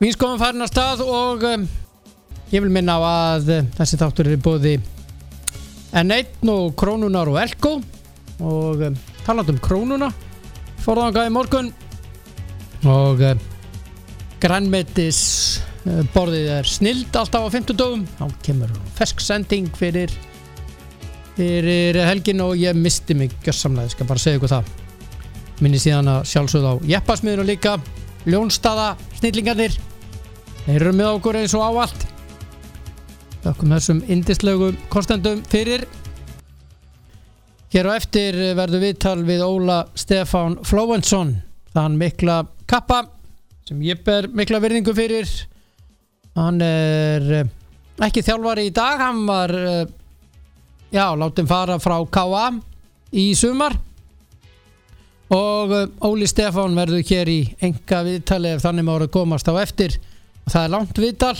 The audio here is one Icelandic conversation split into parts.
Vínskofan farin að stað og um, ég vil minna á að uh, þessi þáttur er bóði N1 og Krónunar og Elko. Og um, taland um Krónuna forðanga í morgun. Og um, grænmetis uh, borðið er snild alltaf á 50 dögum þá kemur fersk sending fyrir fyrir helgin og ég misti mig gjössamlega, ég skal bara segja ykkur það. Minni síðan að sjálfsögð á Jeppasmiðinu líka. Ljónstaða, snillingarnir þeir eru með okkur eins og áallt þakkum þessum indislegu kostendum fyrir. Hér á eftir verður viðtal við Óla Stefán Flóvensson þann mikla kappa sem ég ber mikla virðingu fyrir. Hann er eh, ekki þjálfari í dag hann var eh, já, látum fara frá K.A. í sumar. Og uh, Óli Stefán verður hér í enga viðtali ef þannig maður komast á eftir það er langt viðtal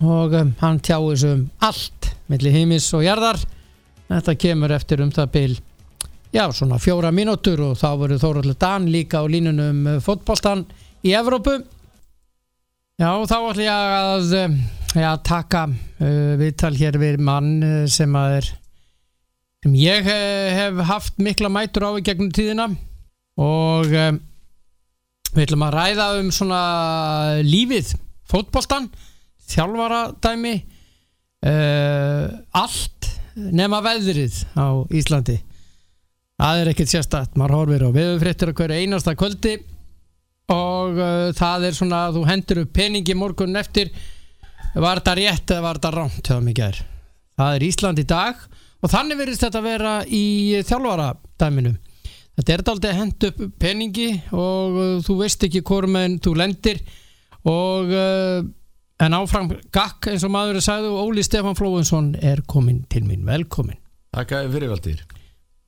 og um, hann tjáir sig um allt millir heimis og jarðar. Þetta kemur eftir um það bil já svona fjóra mínútur og þá verður Þóraldur Dan líka á línunum um, fótboltan í Evrópu. Já þá ætlum ég að um, já, taka uh, viðtal hér við mann uh, sem að er sem ég uh, hef haft mikla mætur á í gegnum tíðina. Og um, við ætlum að ræða um svona lífið, fótboltan þjálfaradæmi uh, allt nema veðrið á Íslandi. Það er ekkert sérstætt, maður horfir á veðurfréttir að hverju einasta kvöldi og uh, það er svona að þú hendur upp peningi morgun eftir. Var þetta rétt eða var þetta rámt hjá mig ger það er Ísland í dag og þannig verðist þetta vera í þjálfaradæminu þetta er aldrei að henda upp peningi og uh, þú veist ekki hvorum en þú lendir og uh, en áfram gakk eins og maður er sagði og Óli Stefán Flóinsson er komin til mín, velkomin Takk fyrir valdir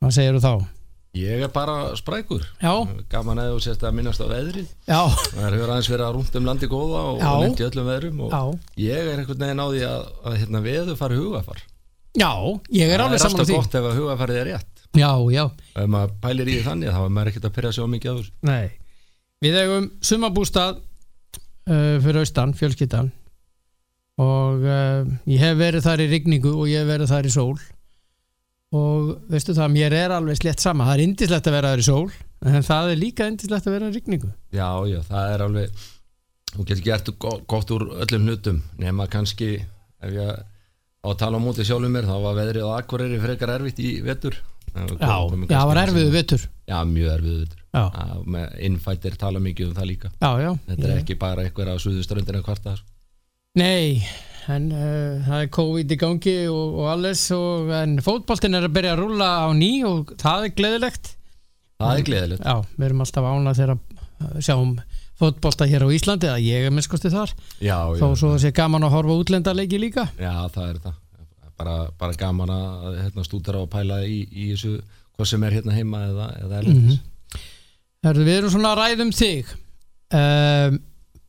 hvað segir þú þá? Ég er bara sprækur. Já, Gaman að þú sést að minnast á veðrið. Það hefur aðeins verið að rúnt um landi góða og, í öllum veðrum og já. ég er einhvern veginn á því að, að hérna, veðu fari hugafar Já, ég er Það alveg er saman á alltaf því. gott ef að hugafarið er rétt Já, já, Ef maður pælir í þannig þá er maður ekkert að svo mikið á þessu. Nei. Við eigum sumabústað uh, fyrir austan, fjölskyldan. Og uh, ég hef verið þar í rigningu og ég hef verið þar í sól. Og veistu það, mér er alveg slett sama. Það er indislegt að vera þar í sól en það er líka indislegt að vera í rigningu. Já, já, það er alveg Þú getur gert go- gott úr öllum hlutum nema kannski ef ég á að tala á móti sjálfum mér þá var veðrið á Akureyri frekar erfitt í vetur Já, það var erfiðu vittur Já, mjög erfiðu með innfættir tala mikið um það líka. Já, já. Þetta er ekki bara eitthvað á suðuströndinu kvarta Nei, en uh, það er COVID í gangi og, og alles og, en fótboltin er að byrja að rúlla á ný og það er gleðilegt. Það er gleðilegt. Já, við erum alltaf ánað þegar að sjáum fótbolta hér á Íslandi að ég er minnskosti þar. Já, já, þó svo það sé gaman að horfa útlendaleiki líka. Já, það er það bara, bara gaman að hérna, stúdara og pæla í, í þessu hvað sem er hérna heima eða, eða erlendis. Herðu, við erum svona að ræðum þig. Um,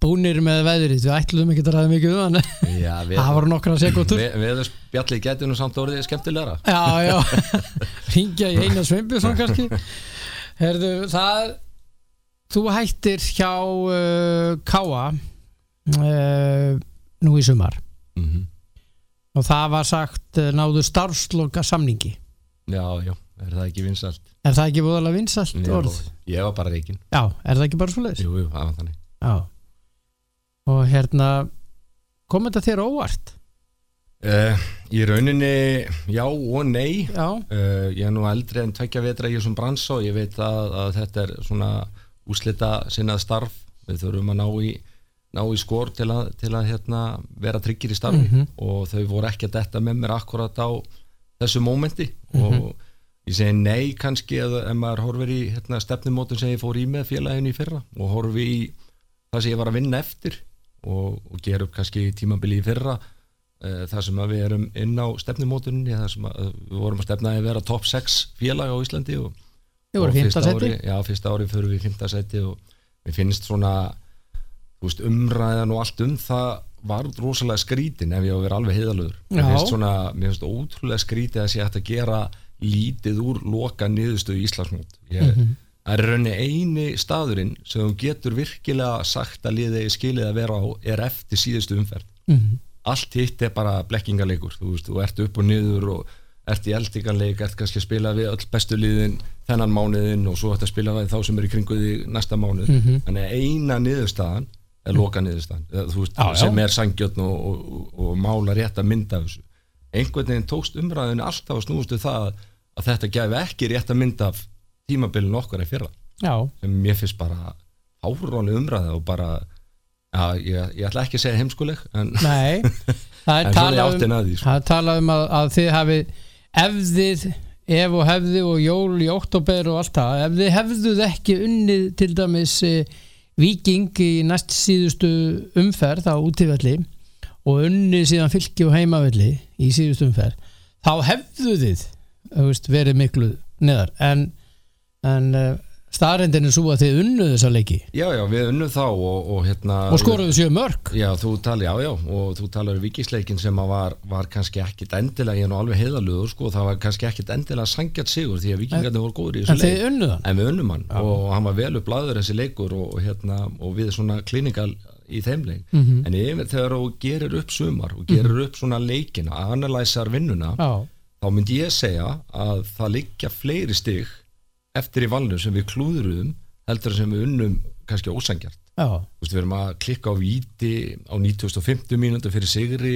búnir með veðrið. Við ætlum ekki að ræða mikið um hann. Já, það voru nokkra sekundur við, við spjallið getur nú samt orðið skemmtilegra. Já, já, ringja í Einar Sveinbjörnsson kannski. Herðu, það þú hættir hjá uh, Káa uh, nú í sumar. Mm og það var sagt uh, náðu starfsloka samningi. Já, já, er það ekki vinsalt er það ekki búðalega vinsalt Já, orð? ég var bara reikinn Já, er það ekki bara svo leiðis? jú, jú, það var þannig. Já. Og hérna kom þetta þér óvart? uh, í rauninni já og nei. Já, Uh, ég er nú eldri en tvekja vetra í þessum brans og ég veit að, að þetta er svona úslita sinnað starf. Við þurfum að ná í, ná í skor til að, til að hérna, vera tryggir í starfi Mhm. og þau voru ekki að detta með mér akkurat á þessu mómenti Mhm. og ég segi nei kannski ef, maður horfir í hérna, stefnumótun sem ég fór í með félaginu í fyrra og horfi í það sem ég var að vinna eftir og, og gera upp kannski tímabili í fyrra uh, þar sem að við erum inn á sem að við vorum að stefna að vera top 6 félag á Íslandi og, og fyrsta ári, ári fyrir við fymta seti og mér finnst svona veist, umræðan og allt um það var rosalega skrítin ef ég á að vera alveg heiðalögur mér finnst svona, mér finnst ótrúlega skrítið að sé hægt að gera lítið úr loka niðurstöðu Íslandsmót ég, Mhm. Það er raunni eini staðurinn sem þú getur virkilega sagt að liðið skilið að vera á er eftir síðustu umferð. Mhm. Allt hitt er bara blekkingarleikur, þú veist, þú ert upp og niður og ert í eldingarleik, ert kannski að spila við öll bestu liðin þennan mánuðin og svo ert að spila við þá sem er í kringu því næsta mánuð. Eina niðurstaðan er loka þú veist, Já, já. sem er sangjötn og, og, og, mála rétt að mynda af þessu. Einhvern veginn tókst umræðinu alltaf að snústu það að þetta gefi ekki rétt að mynda af tímabilin okkar í fyrra Já, sem mér finnst bara árónu umræða og bara ég, ég ætla ekki að segja heimskuleg en, nei Það er en svona í talað um, sko. það er talað um að, að þið hafi ef þið, ef og hefði og jól í oktober og allt það ef þið hefðuð ekki unnið til dæmis e, viking í næst síðustu umferð á útivelli og unnið síðan fylki og heimavelli í síðustu umferð þá hefðu þið veist, verið miklu neðar. En, en staðrendin er svo að þið unnuð þessa leiki já, já, við unnum þá og, og hérna og skoruðu sjö mörg Já, þú talar, já, já, og þú talar um vikisleikin sem var, var kannski ekkit endilega, ég er nú alveg heiðalugur, sko, það var kannski ekkit endilega sangjart sigur því að vikingarnir voru góður í þessu en leik. þið unnuð hann En við unnum hann og hann var vel upp laður þessi leikur og, og, hérna, og við svona klinikal í þeim leik. Mhm. En yfir þegar þú gerir upp sumar og gerir upp svona leikina, analæsar vinnuna, Já, þá myndi ég segja að það liggja fleiri stig eftir í valinu sem við klúðurum heldur sem við unnum kannski ósangjart. við erum að klikka á víti á 9050 mínútu fyrir sigri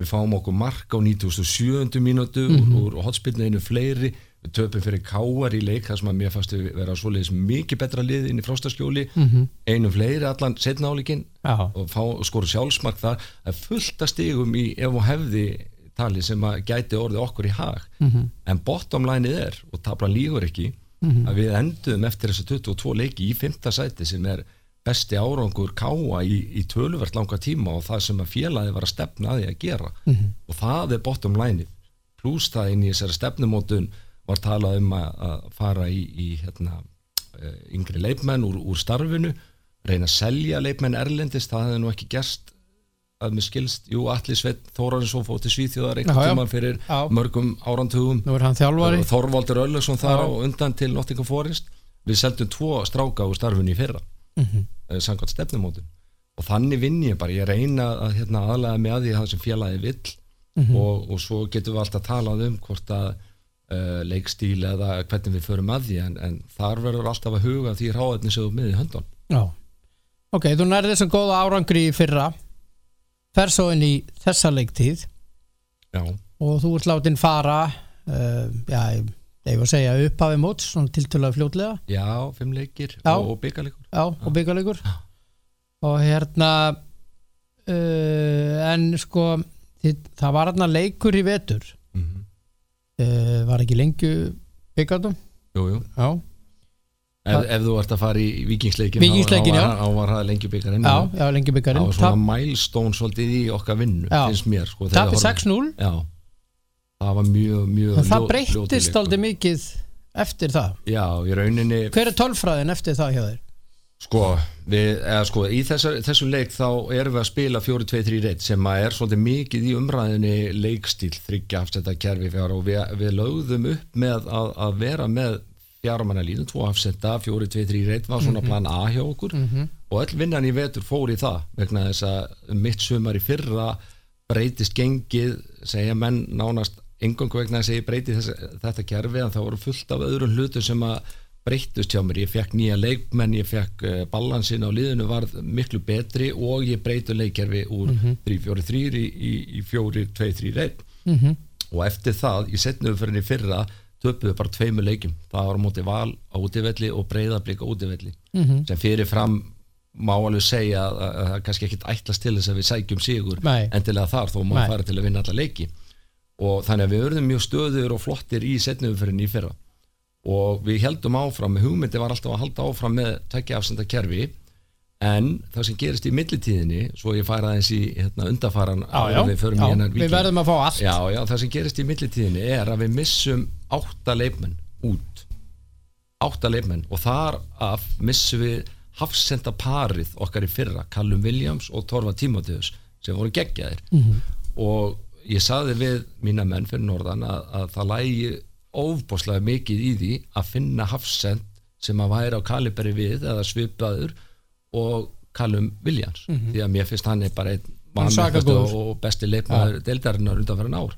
við fáum okkur mark á 9070 mínútu mm -hmm. úr, úr hotspillinu fleiri við töpum fyrir káar í leik þar sem að mér fannst við vera svoleiðis mikið betra lið inn í fróstaskjóli Mhm. einu fleiri allan setna áleikin og, og skora sjálfsmark þar að stigum í ef og hefði tali sem að gæti orðið okkur í hag Mhm. en bottom lineið er og tablan lígur ekki að við endum eftir þessu 22 leiki í fymta sæti sem er besti árangur káa í, í töluvert langa tíma og það sem að félagi var að stefna að því að gera. Og það er bottom lineið. Pluss það inn í þessari stefnumótun var talað um að, að fara í, í hérna, eh, yngri leikmenn úr, úr starfinu reyna að selja leikmenn erlendist það hefði nú ekki gerst að mér skilst, jú, Atli Sveit Þórarinsson fótt til Svíþjóðar einhvern tíma fyrir Já. mörgum þjálfari Þorvaldur Öllesson þar á undan til Nottingham Forest við seldum tvo stráka úr starfinu í fyrra mm. -hmm. samkvæmt stefnumótin og þannig vinn ég bara, ég reyna að hérna, aðlega með að því það sem félagi vill Mhm. og, og svo getum við alltaf talað um hvort að uh, leikstíl eða hvernig við förum að því en, en þar verður alltaf að huga því ráðetni sem þú í höndun já. ok, þú nærði þessum góða árangri í fyrra fer svo inn í þessa leiktíð. Já, og þú ert látin fara uh, já, ég var að segja upphafi móts svona tiltölulega fljótlega. Já fimm leikir Já. og, byggarleikur já, og byggalegur og hérna uh, en sko það var hérna leikur í vetur. Mm -hmm. uh, var ekki lengju byggandum Jú, jú. Já, Ef, ef þú ert að fara í vikingsleikin Víkingsleikinn, já. þá var það lengi byggarinn já, já lengju það var svona milestone svolítið í okkar vinnu finnst mér sko, tapir horfum- 6-0 já, það var mjög, mjög en það ljó- breyttist aldrei mikið eftir það. Já, í rauninni hver er tölfræðin eftir það hjá þér? sko, við, eða, sko í þessar, þessum leik þá erum við að spila 4-2-3 reitt sem að er svolítið mikið í umræðinni leikstíl þryggja afsetta kerfi fjár og við, við lögðum upp með að, að vera með fjármanna línu, tvo afsetta 4-2-3 reitt var svona plan A hjá okkur. Og öll vinnan í vetur fór í það vegna þess að mitt sumar í fyrra breytist gengið segja menn nánast engungu vegna þess að ég breyti þess, þetta kerfi en það voru fullt af öðrum hlutum sem að breyttust hjá mér, ég fekk nýja leikmenn ég fekk uh, balansin á liðinu varð miklu betri og ég breytu leikkerfi úr 3-4-3 í, í, í 4-2-3-1 Mm -hmm. og eftir það, ég setnum fyrir henni fyrra töpuðu bara tveimu leikjum. Það var móti val á útivelli og breyðablík á útivelli. Mhm. sem fyrir fram má alveg segja að að það er kannski ekkit ætlast til þess að við sækjum sigur Nei. endilega þar þó má Nei. fara til að vinna alla leiki. Og þannig að við verðum mjög stöður og flottir í setnumferðinni í fyrra. Og við heldum áfram, hugmyndi var alltaf að halda áfram með tekja afsenda kerfi. En það sem gerist í millitíðinni svo ég færa aðeins í hérna, undafaran já, já, já, við verðum að fá allt. Það sem gerist í millitíðinni er að við missum átta leikmenn út. Átta leikmenn. Og þar af missum við hafsenda parið okkar í fyrra, Callum Williams og Torfa Tímoteus sem voru geggjaðir. Mhm. og ég saði við mína menn fyrir norðan að, að það lægi ofbáslega mikið í því að finna hafsend sem að væri á kaliberi við eða svipaður og Callum Williams. Því að mér finnst hann er bara einn og, besti leikmaður ja. deildarinnar undanfæran ár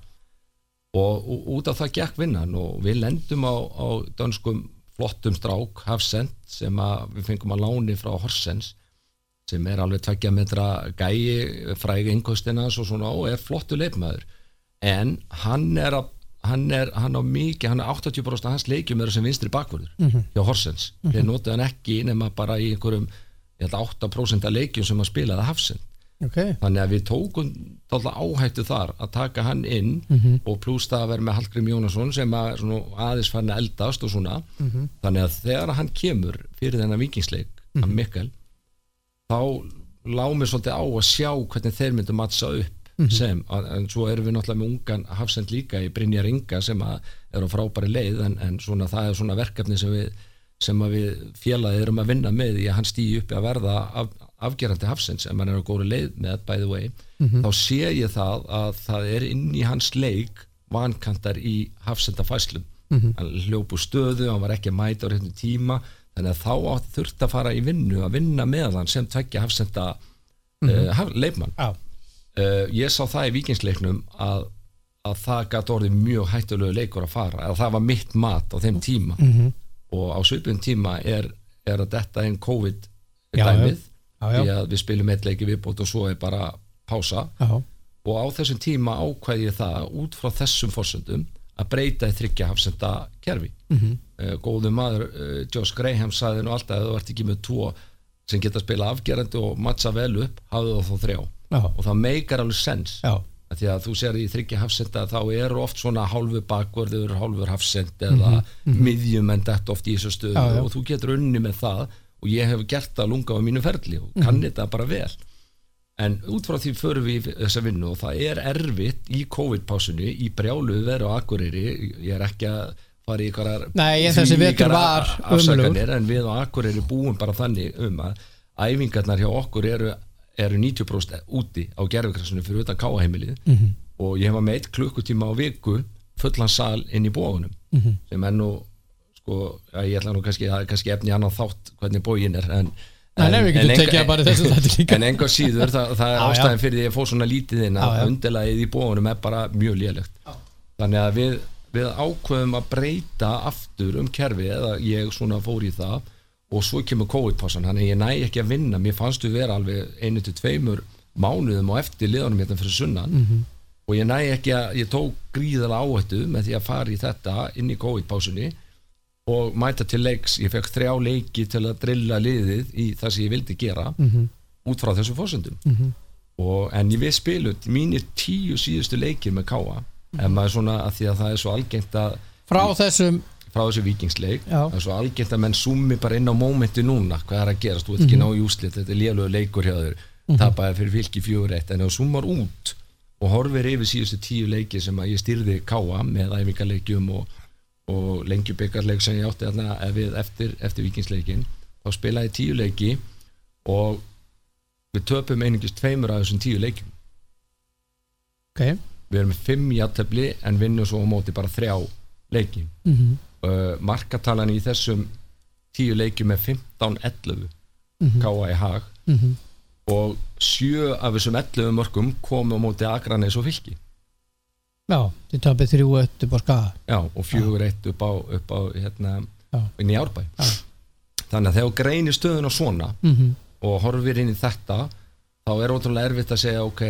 og, og út af það gekk vinnan og við lendum á, á dönskum flottum strák Hafsend sem við fengum að láni frá Horsens sem er alveg tveggja metra gæi frægi innkostinans og svona og er flottu leikmaður. En hann er að hann er, hann á mikið, hann er 80% af hans leikjum eru sem vinstri bakvörður hjá Horsens, þeir notu hann ekki nema bara í einhverjum, ég held að 8% af leikjum sem hann spilaði Hafsend ok, þannig að við tókum áhættu þar að taka hann inn og pluss það að vera með Hallgrim Jónasson sem að aðeins fann að eldast og svona. Þannig að þegar hann kemur fyrir þennan vikingsleik mm -hmm. Mikkel þá lág mér svolítið á að sjá hvernig þeir myndu mattsa upp sem, að- en svo erum við náttúrulega með ungan hafsend líka í Brynjar Inga sem að er á frábæri leið en, en svona það er svona verkefni sem við sem að við félagið erum að vinna með í að hann stýi uppi að verða af, afgerandi hafsend sem hann er á góri leið með by the way, þá sé ég það að það er inn í hans leik vankantar í hafsendafæslum hann hljópu stöðu, hann var ekki að mæta á réttum tíma, þannig að þá þurft að fara í vinnu, að vinna með hann sem tveggja hafsenda mm haf, leifmann já, uh, ég sá það í vikingsleiknum að, að það gæti orðið mjög hættulegu leikur að fara eða það var mitt mat á þeim tíma. Mhm. og á svipun tíma er, er að detta einn COVID dæmið já, já. að við spilum eitt leiki viðbót og svo er bara pása. Já, og á þessum tíma ákvæði það út frá þessum fórsöndum að breyta í þryggja hafsenda kerfi. Mm. -hmm. góðu maður uh, Josh Graham saði nú alltaf að þú ert ekki með tvo sem geta að spila afgerandi og matcha vel upp hafðu þá þrjá. Já, og það meikar alveg sens. Af því að þú sér í þryggja hafsenda þá eru oft svona hálfu bakvörður hálfur hafsend eða miðjum en þetta oft í þessu stöðu og þú getur unni með það og ég hef gert það lunga á mínu ferli og kann þetta bara vel. En út frá því förum við þessa vinnu og það er erfitt í COVID-pásunni í brjálu veru á Akureyri. Ég er ekki að fara í ykkarar Nei, þessi vetur var afsakanir en við á Akureyri búum bara þannig um að æfingarnar hjá okkur eru, eru 90% úti á gerfukrassinu fyrir utan káaheimilið -hmm. og ég hefa með eitt klukkutíma á viku fullan sal inn í bóðunum -hmm. sem er nú sko, ég ætla nú kannski, kannski efni annan þátt hvernig bógin er en en þætti líka. en enga síður, það, það er ástæðin fyrir því að fór svona lítið inn að já. undirlagið í bóðunum er bara mjög lélegt þannig að við, við ákveðum að breyta aftur um kerfi eða ég svona fór í það og svo kemur COVID-passan, þannig að ég næ ekki að vinna mér fannst við vera alveg einu til tveimur mánuðum og eftir liðanum hérna fyrir sunnan -hmm. og ég næ ekki að ég tók gríðala áhættu með því að fara í þetta inn í COVID-pásunni og mæta til leiks, ég fekk þrjá leiki til að drilla liðið í það sem ég vildi gera -hmm. út frá þessum fórsöndum -hmm. og, en ég við spilu mínir tíu síðustu leikir með káa en maður svona að því að það er svo algengt að frá þessum frá þessu vikingsleik Já. það er svo algengt að menn summi bara inn á mómenti núna. Hvað er að gerast, þú ert ekki ná í úslit þetta er lélögu leikur hjá þér. Mm -hmm. tapaði fyrir fylki fjögur eitt. En ef þú summar út og horfir yfir síðustu tíu leiki sem að ég styrði káa með æfingarleikjum og, og lengjubikarleik sem ég átti þarna við eftir, eftir vikingsleikin þá spilaði tíu leiki og við töpum einungist tveimur af þessum tíu leikjum. Ok, við erum með fimm játtöfli en vinnum svo á móti bara þrjá leiki. Mm -hmm. uh, markatalan í þessum tíu leikjum er 15-11 Mhm. káa í hag og sjö af þessum 11 mörgum komu á móti Akranes og Fylki já, þið tapir þrjú öll upp á skaga. Já, og fjögur eitt upp á, upp á hérna, Já. inn í Árbæ. Þannig að þegar greinir stöðuna svona mm og horfir inn í þetta þá er ótrúlega erfitt að segja ok,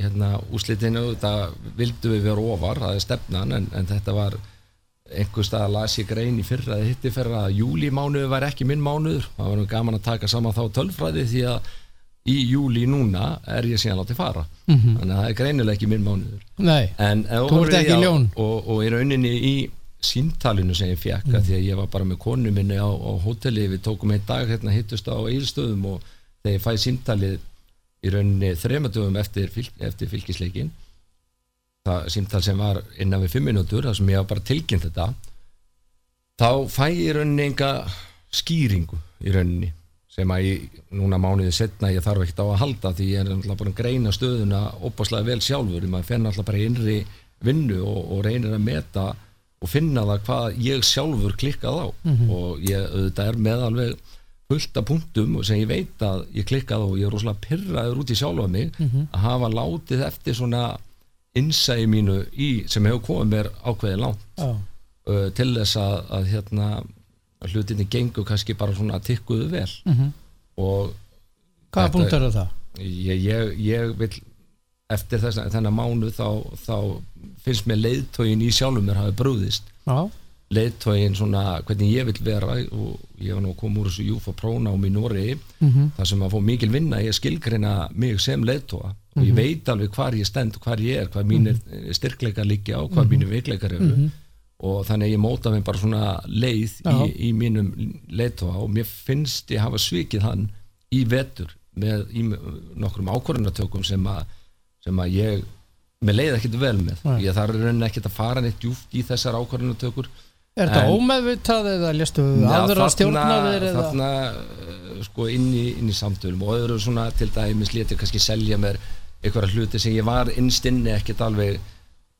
hérna, úslitinu þetta vildu við vera ofar, það er stefnan en, en þetta var einhver stað að las ég grein í fyrra eða hitti fyrra að júlímánuður var ekki minn mánuður. Það var gaman að taka saman þá tölfræði því að í júlí núna er ég síðan látið fara. Þannig að það er greinilega ekki minn mánuður. Nei, en Þú ert ekki á- ljón. og, og í rauninni í síntalinu sem ég fekk mm. því að ég var bara með konu minni á, á hóteli við tókum einn dag hérna hittust á eilstöðum og þegar ég fæ síntalið í rauninni þremadöfum eftir, fylg, eftir fylgisleikin það síntal sem var innan við fimm minútur þar sem ég var bara tilkynnt þetta þá fæ ég í rauninni enga skýringu í rauninni sem að ég, núna mánuðið setna ég þarf ekkert á að halda því ég er alltaf bara að greina stöðuna opaslega vel sjálfur. Maður fenn alltaf bara innri vinnu og, og reynir að meta og finna það hvað ég sjálfur klikkað á. Og ég auðvitað er með alveg fullt af punktum sem ég veit að ég klikkað og ég er rosalega pyrraður út í sjálfa mig að hafa látið eftir svona innsæði mínu í, sem hefur komið mér ákveðið langt. Já, uh, til þess að, að hérna að hlutinni gengur kannski bara svona að tikkuðu vel. Mhm. og hvaða punkt er það? ég, ég, ég vil eftir þess þennan mánu þá, þá finnst mér leiðtógin í sjálfum mér hafi brúðist leiðtógin svona hvernig ég vil vera og ég var nú að koma úr þessu Júfa prónám í Nóri Mhm. þar sem að fá mikil vinna ég skilgreina mig sem leiðtóga og ég veit alveg hvar ég stend hvar ég er hvað mínir styrkleikar liggja og hvar mínir veikleikar eru og þannig að ég móta mig bara svona leið í, í mínum leiðtóga og mér finnst ég hafa svikið hann í vetur með í nokkrum ákvörðunatökum sem að sem að ég með leið ekkert vel með Nei. ég þarf raunin ekkert að fara neitt djúft í þessar ákvörðunatökur er þetta En- ómeðvitað eða léstu Já, aðra stjórnaðir eða? þarna uh, sko inn í, inn í samtölum og öðru svona til dæmis léti kannski selja mér einhverja hluti sem ég var innst inni ekkert alveg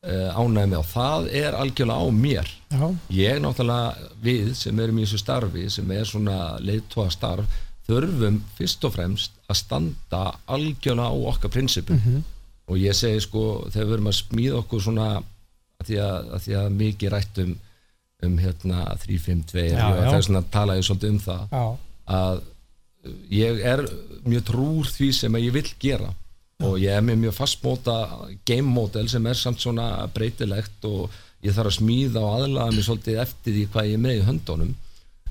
ánægð með. Og það er algjörlega á mér. Já, ég náttúrulega við sem erum í þessu starfi sem er svona leiðtóa starf þurfum fyrst og fremst að standa algjörlega á okkar prinsipum. Mhm. og ég segi sko þegar við erum að smíða okkur svona að því að, að, því að mikið rætt um, hérna 352 Já, og já. það er svona að tala ég svolítið um það já, að ég er mjög trúr því sem ég vil gera og ég er með mjög fastmóta game model sem er samt svona breytilegt og ég þarf að smíða og aðlaga mig svolítið eftir því hvað ég er með í höndunum.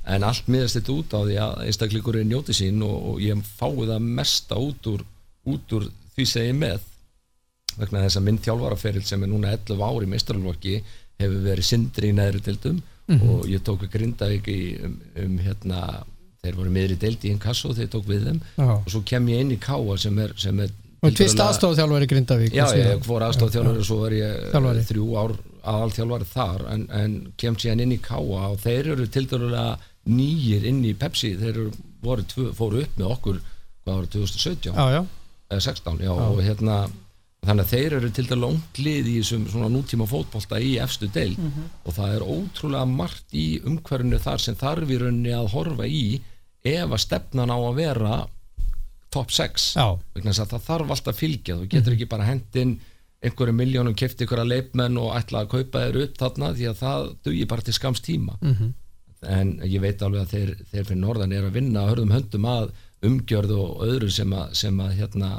En allt miðast þetta út á því að einstakleikurinn njóti sín og, og ég fái það mesta út úr, út úr því sem ég er með. Vegna þess að minn þjálfaraferil sem er núna 11 ári í meistaralvokki hefur verið sindri í neðri deildum og ég tók við Grindavík um, um hérna þeir voru meðri deild í Inkasso þeir tók við þeim. Já. Og svo kem ég inn í Káa sem er, sem er Og tvist aðstofþjálfari Grindavík Já, ég fór aðstofþjálfari og svo var ég Þjálfari. eh, þrjú ár aðal þjálfari þar en, en kem síðan inn í Káa og þeir eru til dærulega nýjir inn í Pepsi. Þeir tvö, fóru upp með okkur hvað var 2017 Já, já, eða 16 já, og hérna þannig að þeir eru til dærulega langt lið í þessum svona nútíma fótbolta í efstu deild. Og það er ótrúlega margt í umhverfinu þar sem þarf í rauninni að horfa í ef að stefnan á að vera top 6 já, vegna þess að það þarf alltaf að fylgja þú getur ekki bara hendin einhverju miljónum kefti ykkur að leipmenn og ætla að kaupa þeir upp þarna því að það dugi bara til skams tíma. Mhm. en ég veit alveg að þeir, þeir fyrir norðan er að vinna að hörðum höndum að umgjörð og öðru sem að, sem að hérna,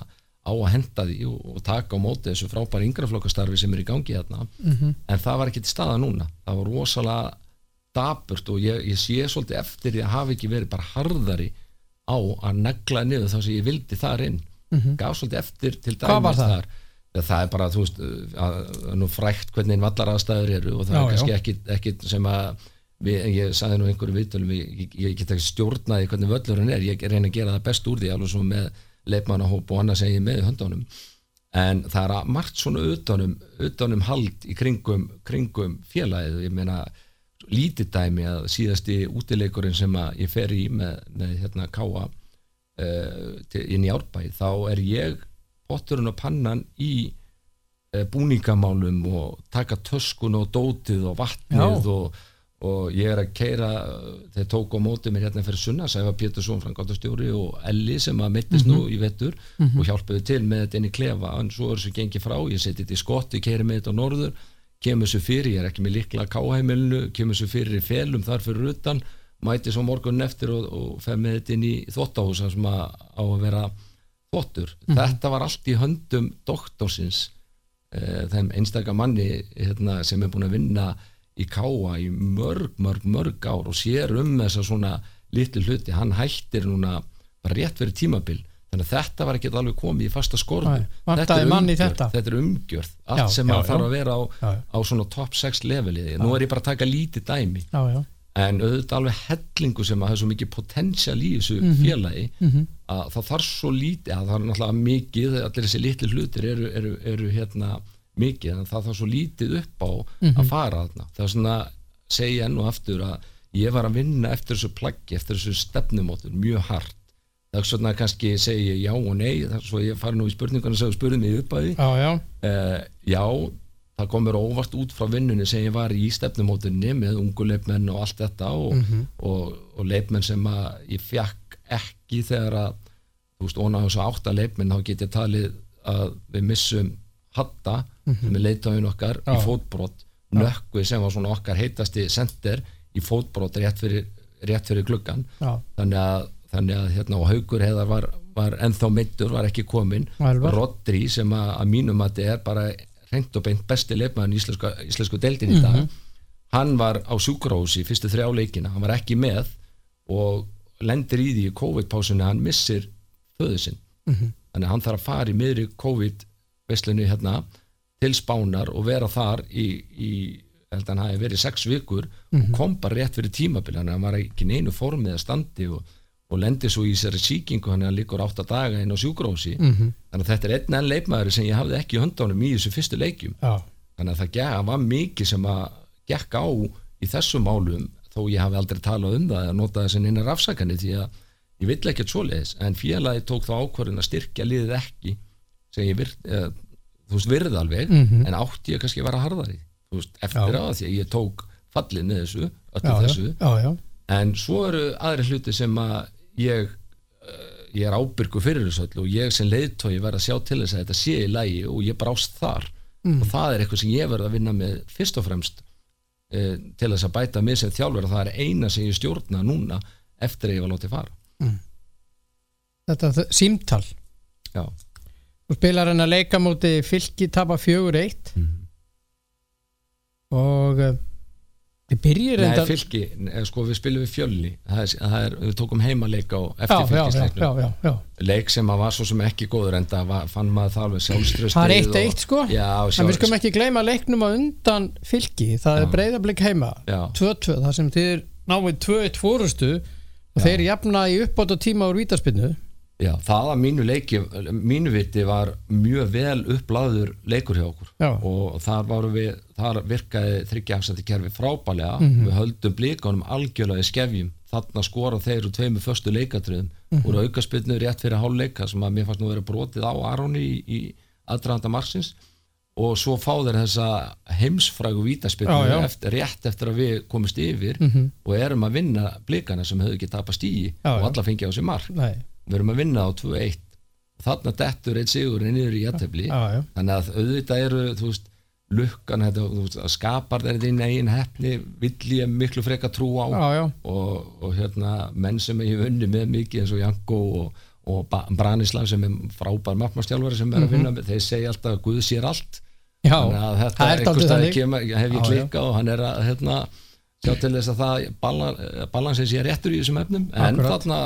á að henda því og, og taka á móti þessu frábæri yngraflokkastarfi sem er í gangi hérna Mhm. en það var ekki til staða núna. Það var rosalega daburt og ég, ég sé svolítið eftir því að hafa ekki verið bara harðari á að negla niður það sem ég vildi þar inn. Gaf svolítið eftir til dæmis það? þar. Já, það er bara, þú veist, að, að nú frækt hvernig vallar aðstæður eru og það Já, er kannski ekki, ekki sem að við, ég sagði nú einhverju viðtölum ég, ég, ég get ekki stjórnaði hvernig völlurinn er. Ég reyna að gera það best úr því alveg svo með leifmannahóp og annað sem ég með höndunum. En það er að margt svona utanum, utanum hald í kringum, kringum félagið, ég meina lítið dæmi að síðasti útileikurinn sem að ég fer í með, með hérna Káa uh, til, inn í árbæ þá er ég potturinn og pannan í uh, búningamálum og taka töskun og dótið og vatnið og, og ég er að keira þeir tóku á móti mér hérna fyrir sunna Sæfa Pétursson, frangátastjóri og Elli sem að mittist nú í vettur og hjálpuðu til með þetta inn í klefa. En svo er þessu gengið frá, ég seti þetta í skott ég keiri með þetta á norður kemur þessu fyrir, ég er ekki með líkla káheimilinu kemur þessu fyrir í felum þar fyrir utan mæti svo morgun eftir og, og fer með þetta inn í þvóttahúsa sem að, á að vera þvottur. Þetta var allt í höndum doktorsins eh, þeim einstaka manni hérna, sem er búin að vinna í káa í mörg, mörg, mörg ár og sér um þessa svona litlu hluti, hann hættir núna bara rétt fyrir tímabil þannig að þetta var ekki alveg komið í fasta skorðu vantaði mann í þetta. þetta er umgjörð, allt Já, sem já, þarf já. að vera á, á svona top 6 leveliði, nú er ég bara að taka lítið dæmi. En auðvitað alveg hellingu sem að það er svo mikið potential í þessu Mhm. félagi að það þarf svo lítið að það er náttúrulega mikið, allir þessi litli hlutir eru, eru, eru hérna mikið en það þarf svo lítið upp á Mhm. að fara þarna, það er svona segja enn og aftur að ég var að vinna eftir þessu plaggi, eftir þessu stefnumótur mjög hart, það er svona kannski segi ég já og nei, það er svo ég fari nú í spurninguna sem spurði mig upp að því já, já. uh, já, það komur óvart út frá vinnunni sem ég var í stefnumótunni með ungu leifmenn og allt þetta og, Mhm. og, og leifmenn sem ég fjakk ekki þegar að þú veist, óna þessu átta leifmenn þá get ég talið að við missum Hatta, sem er leitáðin okkar í. Já. fótbrot, Nökkvi sem var svona okkar heitasti sender í fótbrot rétt fyrir, rétt fyrir Já, þannig að, þannig að hérna, og Haugur heiðar var, var ennþá mittur, var ekki komin. Rodri sem að, að mínum að þetta er bara reynd og beint besti leifmaðin í íslensku, íslensku deildin í dag. Hann var á sjúkrahúsi fyrstu þrjá leikina, hann var ekki með og lendir í því í COVID-pásunni hann missir föðu sinn. Þannig að hann þarf að fara í miðri COVID-veslunni hérna til Spánar og vera þar í, í held að hann hafi verið sex vikur og kom bara rétt fyrir tímabil þannig að hann var ekki neinu formið að standi og, og lendi svo í sér síkingu hann að líkur átta daga inn á sjúkrahúsi. Mhm. þannig að þetta er einn enn leikmaður sem ég hafði ekki í höndánum í þessu fyrstu leikjum. Já, þannig að það gekk, var mikið sem að gekk á í þessum málum þó ég hafi aldrei talað um það að nota þessi innar afsakani því að ég vill ekkert svoleiðis. En félagi tók þá ákvörðin að styrkja liðið ekki sem ég virð, þú veist, virði alveg en átti ég kannski að vera harðari. Veist, eftir Já. að því að ég tók fallið með þessu, já, þessu. Já, en svo eru aðri hluti sem að ég uh, ég er ábyrgu fyrir þessu öllu og ég sem leiðtói verð að sjá til þess að þetta sé í lægi og ég brást þar. Og það er eitthvað sem ég verð að vinna með fyrst og fremst uh, til þess að bæta mig sem þjálfur og það er eina sem ég stjórna núna eftir að ég var látið fara. Þetta þ- símtal. Já, og spilar hann að leika móti fylki tapa fjögur eitt. Mhm. og við byrjir Nei, enda fylki, eh, sko við spilum við fjölni það er, það er, við tókum heimaleik á já, eftir já, já, fylkisleiknum já, já, já. leik sem að var svo sem ekki góður en það fann maður það alveg sjálfströstið það er eitt eitt sko já, en við skulum ekki gleyma leiknum á undan fylki það er Já. breyðablik heima Já. 2-2, það sem þið náið 2-1 fórustu og þeir jafna í uppbót og tíma úr vítaspinnu Já, það að mínu leiki, mínu viti var mjög vel uppláður leikur hjá okkur. Já. og þar, við, þar virkaði þryggjaafsætti kerfi frábælega Mhm. við höldum blíkanum algjörlega í skefjum. Þarna skora þeir úr tveimu föstu leikatriðum. Mhm. úr aukaspilnu rétt fyrir hálfleika sem að mér fannst nú verið brotið á Aroni í, í aðdraðanda margsins og svo fá þeir þessa heimsfrægu vítaspilnu eftir, rétt eftir að við komist yfir Mhm. og erum að vinna blíkana sem höfðu ekki tapast í og alla fengið á sér mark. Nei, við erum að vinna á 2-1 og þarna dettur eitt sigur niður í jættefli þannig að auðvitað eru þú veist, lukkan þetta, þú veist, að skapar þeir þín eigin hefni vill ég miklu freka trú á. Já, já. og, og hérna menn sem ég hef unni með mikið eins og Janko og, og Branislav sem er frábær mappmastjálfari sem er að vinna með, þeir segja alltaf að Guð sér allt. Já. þannig að þetta er þannig. kemur, hef ég klikkað og hann er að hérna, sjá til þess að það balan, balansin sé réttur í þessum efnum. En Akkurat. þarna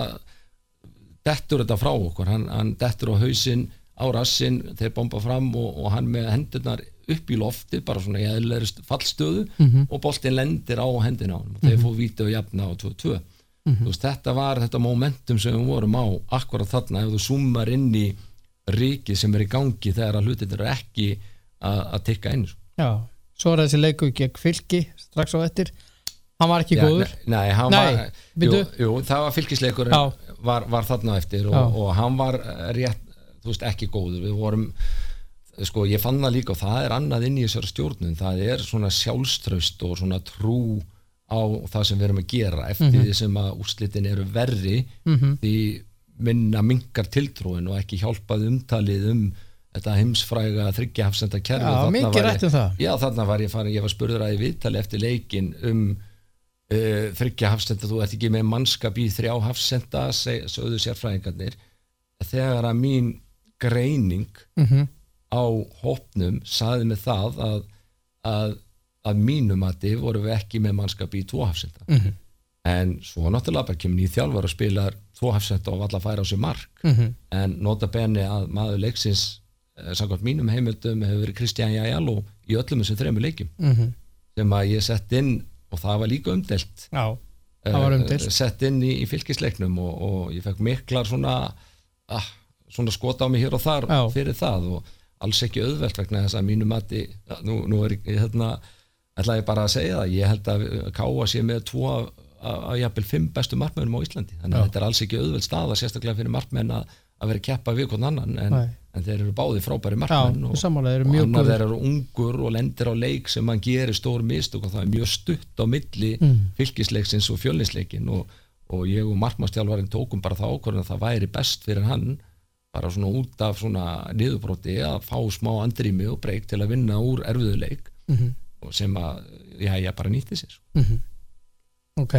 dettur þetta frá okkur. Hann, hann dettur á hausinn á rassinn, þeir bomba fram og, og hann með hendurnar upp í lofti bara svona í eðlæri fallstöðu Mhm. og boltinn lendir á hendina á hann og þeir fóðu víti og jafna á 2-2 Mhm. Þú veist, þetta var þetta momentum sem við vorum á akkurat þarna. Ef þú zoomar inn í ríki sem er í gangi þegar að hlutin eru ekki að tikka inn sko. já, svo er þessi leiku gegn fylki strax á eftir. Hann var ekki Já, góður. Nei, nei, hann Nei, var jú, jú, það var fylgisleikur Já. Var, var þarna eftir og, Já. og hann var eh, rétt, þú veist, ekki góður við vorum, sko, ég fann það líka og það er annað inn í þessari stjórnum það er svona sjálfströst og svona trú á það sem við erum að gera eftir Mhm. því sem að úrslitin eru verri því minna minkar tiltrúin og ekki hjálpað umtalið um þetta heimsfræga þryggja hafsenda kerfi Já, mikið var ég- rætt um það. Já, þarna var ég farin, ég var spurður að í viðtali eftir leikin um uh, þryggja hafsenda, þú ert ekki með mannskap í þrjá hafsenda, sögðu sérfræðingarnir þegar að mín greining Mhm. á hópnum saði með það að, að, að mínum að þið voru ekki með mannskap í tvo hafsenda Mhm. en svo náttúrulega bara kemur nýð þjálfar og spilar tvo hafsenda og valla færa á sig mark Mhm. en nota benni að maður leiksins eh, samkvæmt mínum heimildum hefur verið Kristján Jæjaló í öllum þessum þremur leikjum Mhm. sem að ég sett inn og það var líka umdelt já, var umdeilt. uh, sett inn í, í fylgisleiknum og, og ég fekk miklar svona ah, svona skota á mig hér og þar Já. fyrir það og alls ekki auðvelt vegna þess að mínu mati nú, nú er ég hérna ætla ég bara að segja það, ég held að Káa sé með tvo af af jafnvel fimm bestu markmennum á Íslandi, þannig að Já. þetta er alls ekki auðvelt staða sérstaklega fyrir markmenn að, að vera að keppa við hvern annan en, Nei. En þeir eru báði frábæri markmenn og, og annar þeir eru ungur og lendir á leik sem hann gerir stór mistök og það er mjög stutt á milli Mm. fylgisleiksins og fjölnisleikin og, og ég og markmannstjálfarinn tókum bara það ákvörðin að það væri best fyrir hann bara svona út af svona niðurbróti að fá smá andrými og breyk til að vinna úr erfiðuleik Mhm. og sem að, já, ég bara nýtti sér Mhm. Ok,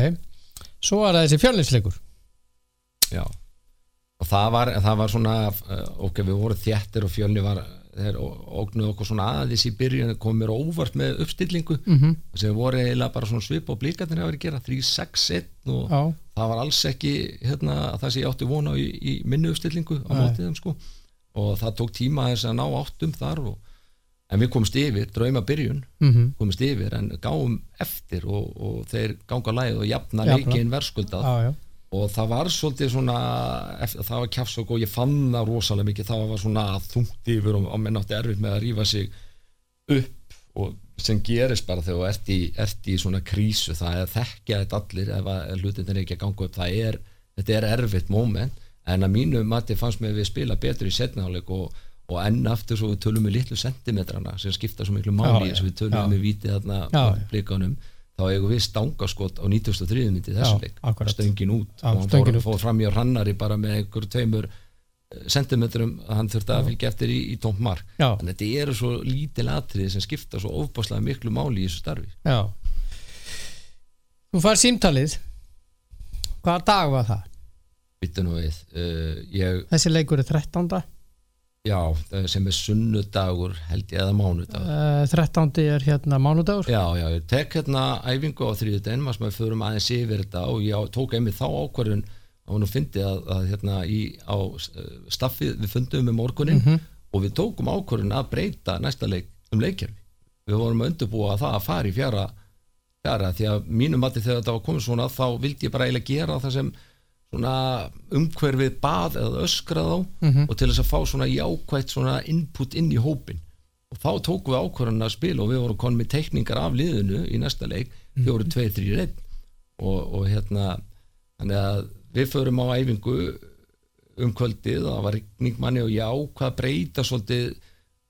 svo er það þessi fjölninsleikur já og það var, það var svona eh, ok, við vorum þjættir og fjölni var þeir ógnuðu okkur svona aðeins í byrjun kom mér óvart með uppstillingu. Mm -hmm. sem voru eiginlega bara svona svip og blíkarnir hafa verið að gera 3-6-1 og Já, það var alls ekki hérna, það sem ég átti vona í, í minni uppstillingu á Nei. mótið þeim sko. Og það tók tíma þess að ná áttum þar og, en við komumst yfir, drauma byrjun mm komumst yfir en gáum eftir og, og þeir ganga læð og jafna leikin verðskuldað og það var svolítið svona það var kjafsök og ég fann það rosalega mikið. Það var svona þungt yfir og, menn átti erfitt með að rífa sig upp og sem gerist bara þegar þú ert ert í svona krísu. Það er þekkja þetta allir ef að hlutin er ekki að ganga upp. Er, þetta er erfitt moment. En að mínu mati fannst mér við spila betur í setnaháleik og, og enn aftur svo við tölum með litlu sentimetrana sem skipta svo miklu máli sem við tölum já. með vítið þarna blikanum þá eigum við stangaskot á 93. myndi þessum leik. stöngin út Já, og hann fór, fór fram í á hrannari bara með einhver tveimur eh, sentimetrum að hann þurfti að fylgja eftir í, í tómt mark. En þetta eru svo lítil atriði sem skipta svo ofbáslega miklu máli í þessu starfi. Já. Þú fær símtalið. Hvaða dag var það? Bittu nú við uh, ég, Þessi leikur er 13. já, það sem er sunnudagur held ég eða mánudagur Uh, 13. er hérna mánudagur Já, já, ég tek hérna æfingu á þriðudaginn maður sem við förum aðeins yfir þetta og ég tók einmitt þá ákvörðun að hún fyndi að, að hérna í, á eh, staffið við fundum með morgunin Mhm. og við tókum ákvörðun að breyta næsta leik um leikjörfi við vorum að undirbúa það að fara í fjara fjara því að mínum mati þegar þetta var komið svona þá vildi ég bara eiginlega gera það sem svona umhverfið bað eða öskrað á Mhm. og til þess að fá svona jákvætt svona input inn í hópin og þá tókum við ákvörðan að spila og við vorum konum með teikningar af liðinu í næsta leik fjóru, tveir, þrýr, einn. Og, og hérna þannig að við förum á æfingu um kvöldið það var rigning manni og já, hvað breyta svolítið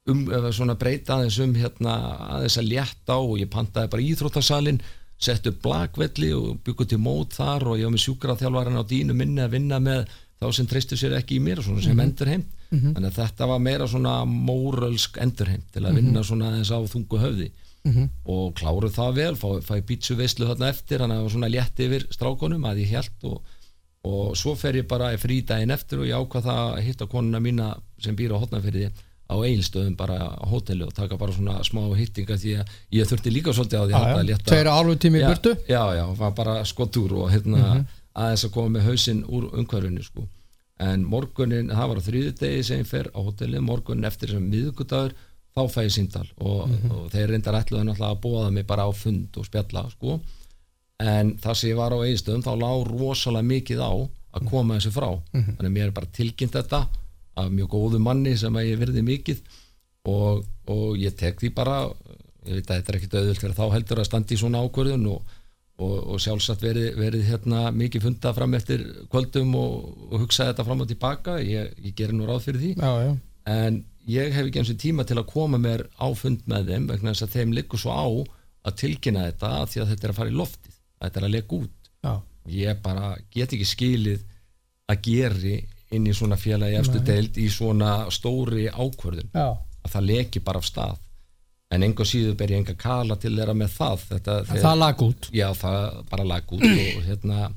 um, eða svona breyta aðeins um hérna aðeins að létta á og ég pantaði bara íþróttasalinn sett upp blagvelli og byggur til mót þar og ég var með sjúkraþjálfarinn á dínu minni að vinna með þá sem treystu sér ekki í mér og svona sem endurheimt. Þannig að þetta var meira svona mórölsk endurheimt til að vinna svona aðeins á þungu höfði. Mhm. og kláruð það vel, fæ, fæ pítsu veislu þarna eftir, þannig að það var svona létt yfir strákonum að ég held og, og svo fer ég bara í frídægin eftir og ég ákvað það að hitta konuna mína sem býr á hotnafyrði á eigilstöðum bara á hóteli og taka bara svona smá hittinga því að ég þurfti líka svolítið á því að halda að létta Tveir álfu tími í burtu? já, já, var bara skottur og hérna aðeins að koma með hausinn úr umhverfinu sko. en morgunin, það var á þriðudegi sem ég fer á hotelli, morgunin eftir sem miðgudagur, þá fæ ég síndal og, og þeir reyndar ætluðu náttúrulega að búa mig bara á fund og spjalla sko. en það sem ég var á eigistöðum þá lá rosalega mikið á að koma þessu frá. Þannig að mér er bara tilkynnt þetta af mjög góðu manni sem að ég virði mikið. Og, og ég tek því bara ég veit að þetta er ekkit auðvöld fyrir þá heldur að standi í svona ákvörðun og, og, og sjálfsagt verið, verið hérna mikið funda fram eftir kvöldum og, hugsa þetta fram og tilbaka. Ég, ég gerir nú ráð fyrir því. Já, já, en ég hef ekki eins og tíma til að koma mér á fund með þeim vegna þess að þeim liggur svo á að tilkynna þetta af því að þetta er að fara í loftið. Þetta er að leggja út. Já, ég bara get ekki skilið að geri inn í svona félagi Nei. deild í svona stóri ákvörðun. Já, að það leki bara af stað. En enga síður ber ég enga kala til þeirra með það. Þetta, það lag út. Já það bara lag út og, hérna,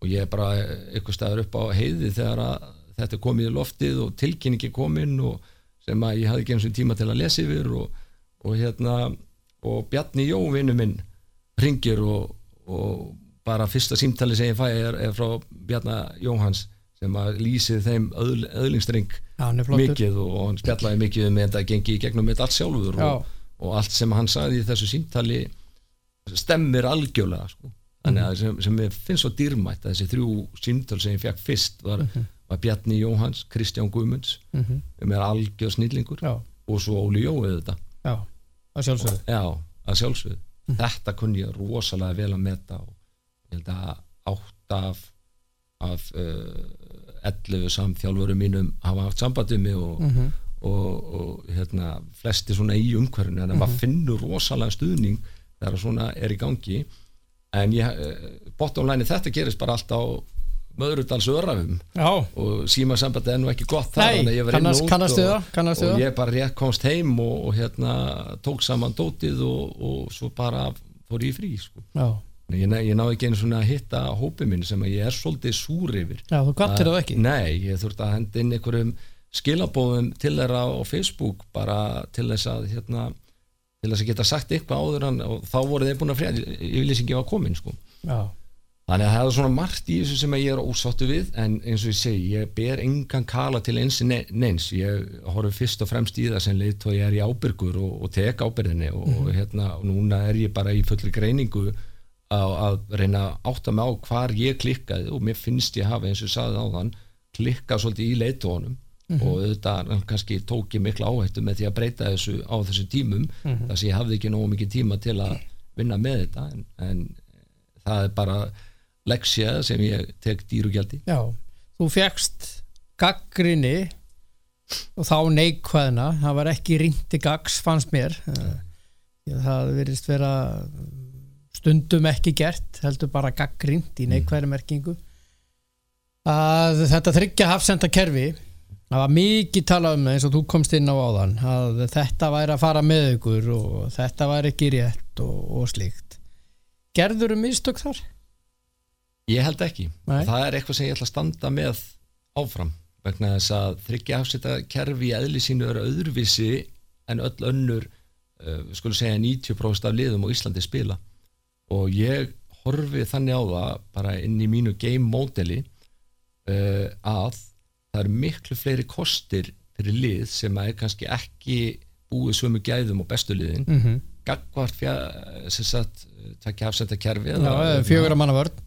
og ég er bara eitthvað staður upp á heiði þegar að þetta komið í loftið og tilkynningi komin og sem að ég hafði ekki eins og tíma til að lesa yfir og, og hérna og Bjarni Jó vinnu minn ringir og, og bara fyrsta símtali sem ég fæ er, er frá Bjarna Jóhans sem að lýsið þeim öðl, flottur. mikið og, og hann spjallaði mikið um þetta gengi í gegnum þetta allt sjálfur Já. og, og allt sem hann sagði í þessu símtali stemmir algjörlega sko. þannig að sem, sem ég finnst svo dýrmætt að þessi þrjú símtöl sem ég fekk fyrst var, var Bjarni Jóhans, Kristján Guðmunds Mhm. sem er algjör snillingur Já, og svo Óli Jóið þetta já, það sjálfsögðu. Já, að sjálfsögðu. Þetta kunni ég rosalega vel að meta og ég held að átt af af uh, 11 samþjálfurum mínum hafa haft sambandið mig og, Mhm. og, og hérna, flesti svona í umhverfinu mm -hmm. maður finnur rosalega stuðning þegar svona er í gangi en ég, bottom line þetta gerist bara allt á Möðrudals örafum og síma sambandi er nú ekki gott þar Nei, kannast, kannast og, kannast og ég bara rétt komst heim og, hérna tók saman dótið og, svo bara fór ég frí sko. Ég, ég náði ekki einu svona að hitta hópið minn sem ég er svolítið súr yfir Já, þú gattir það ekki? Nei, ég þurfti að henda inn einhverjum skilabóðum til þeirra á Facebook bara til þess að hérna, til þess að geta sagt eitthvað áður en, og þá voru þeir búin að freda yfirlýsingi var komin sko. þannig að það er svona margt í þessu sem ég er ósáttu við en eins og ég segi, ég ber engan kala til eins neins, ég horfi fyrst og fremst í það sem lit og ég er í ábyrgur og, og tek ábyrðinni og, mm -hmm. og hérna, og núna er ég bara í fullri greiningu að, að reyna átta mig á hvar ég klikkaði og mér finnst ég hafa eins og ég saði á þann klikkað svolítið í leitónum Mm -hmm. og auðvitað kannski tók ég miklu áhættu með því að breyta þessu á þessu tímum mm -hmm. þess að ég hafði ekki nógu mikið tíma til að vinna með þetta en, en það er bara leksja sem ég tek dýrugjaldí Já, þú fegst gaggrinni og þá neikvæðina það var ekki ringti gags fannst mér ja. það verist vera stundum ekki gert heldur bara gaggrind í neikvæðimerkingu að þetta þryggja hafsenda kerfi það var mikið talað um eins og þú komst inn á áðan að þetta væri að fara með ykkur og þetta væri ekki rétt og, og slíkt gerður um mistök þar? Ég held ekki Nei. það er eitthvað sem ég ætla að standa með áfram vegna þess að þryggja afsetta kerfi í eðli sínu eru öðruvísi en öll önnur uh, skulum segja 90% af liðum á Íslandi spila og ég horfi þannig á það bara inn í mínu game modeli uh, að það eru miklu fleiri kostir fyrir lið sem að er kannski ekki búið svömu gæðum og bestu liðin mm -hmm. gagvart takkja afsetta kerfi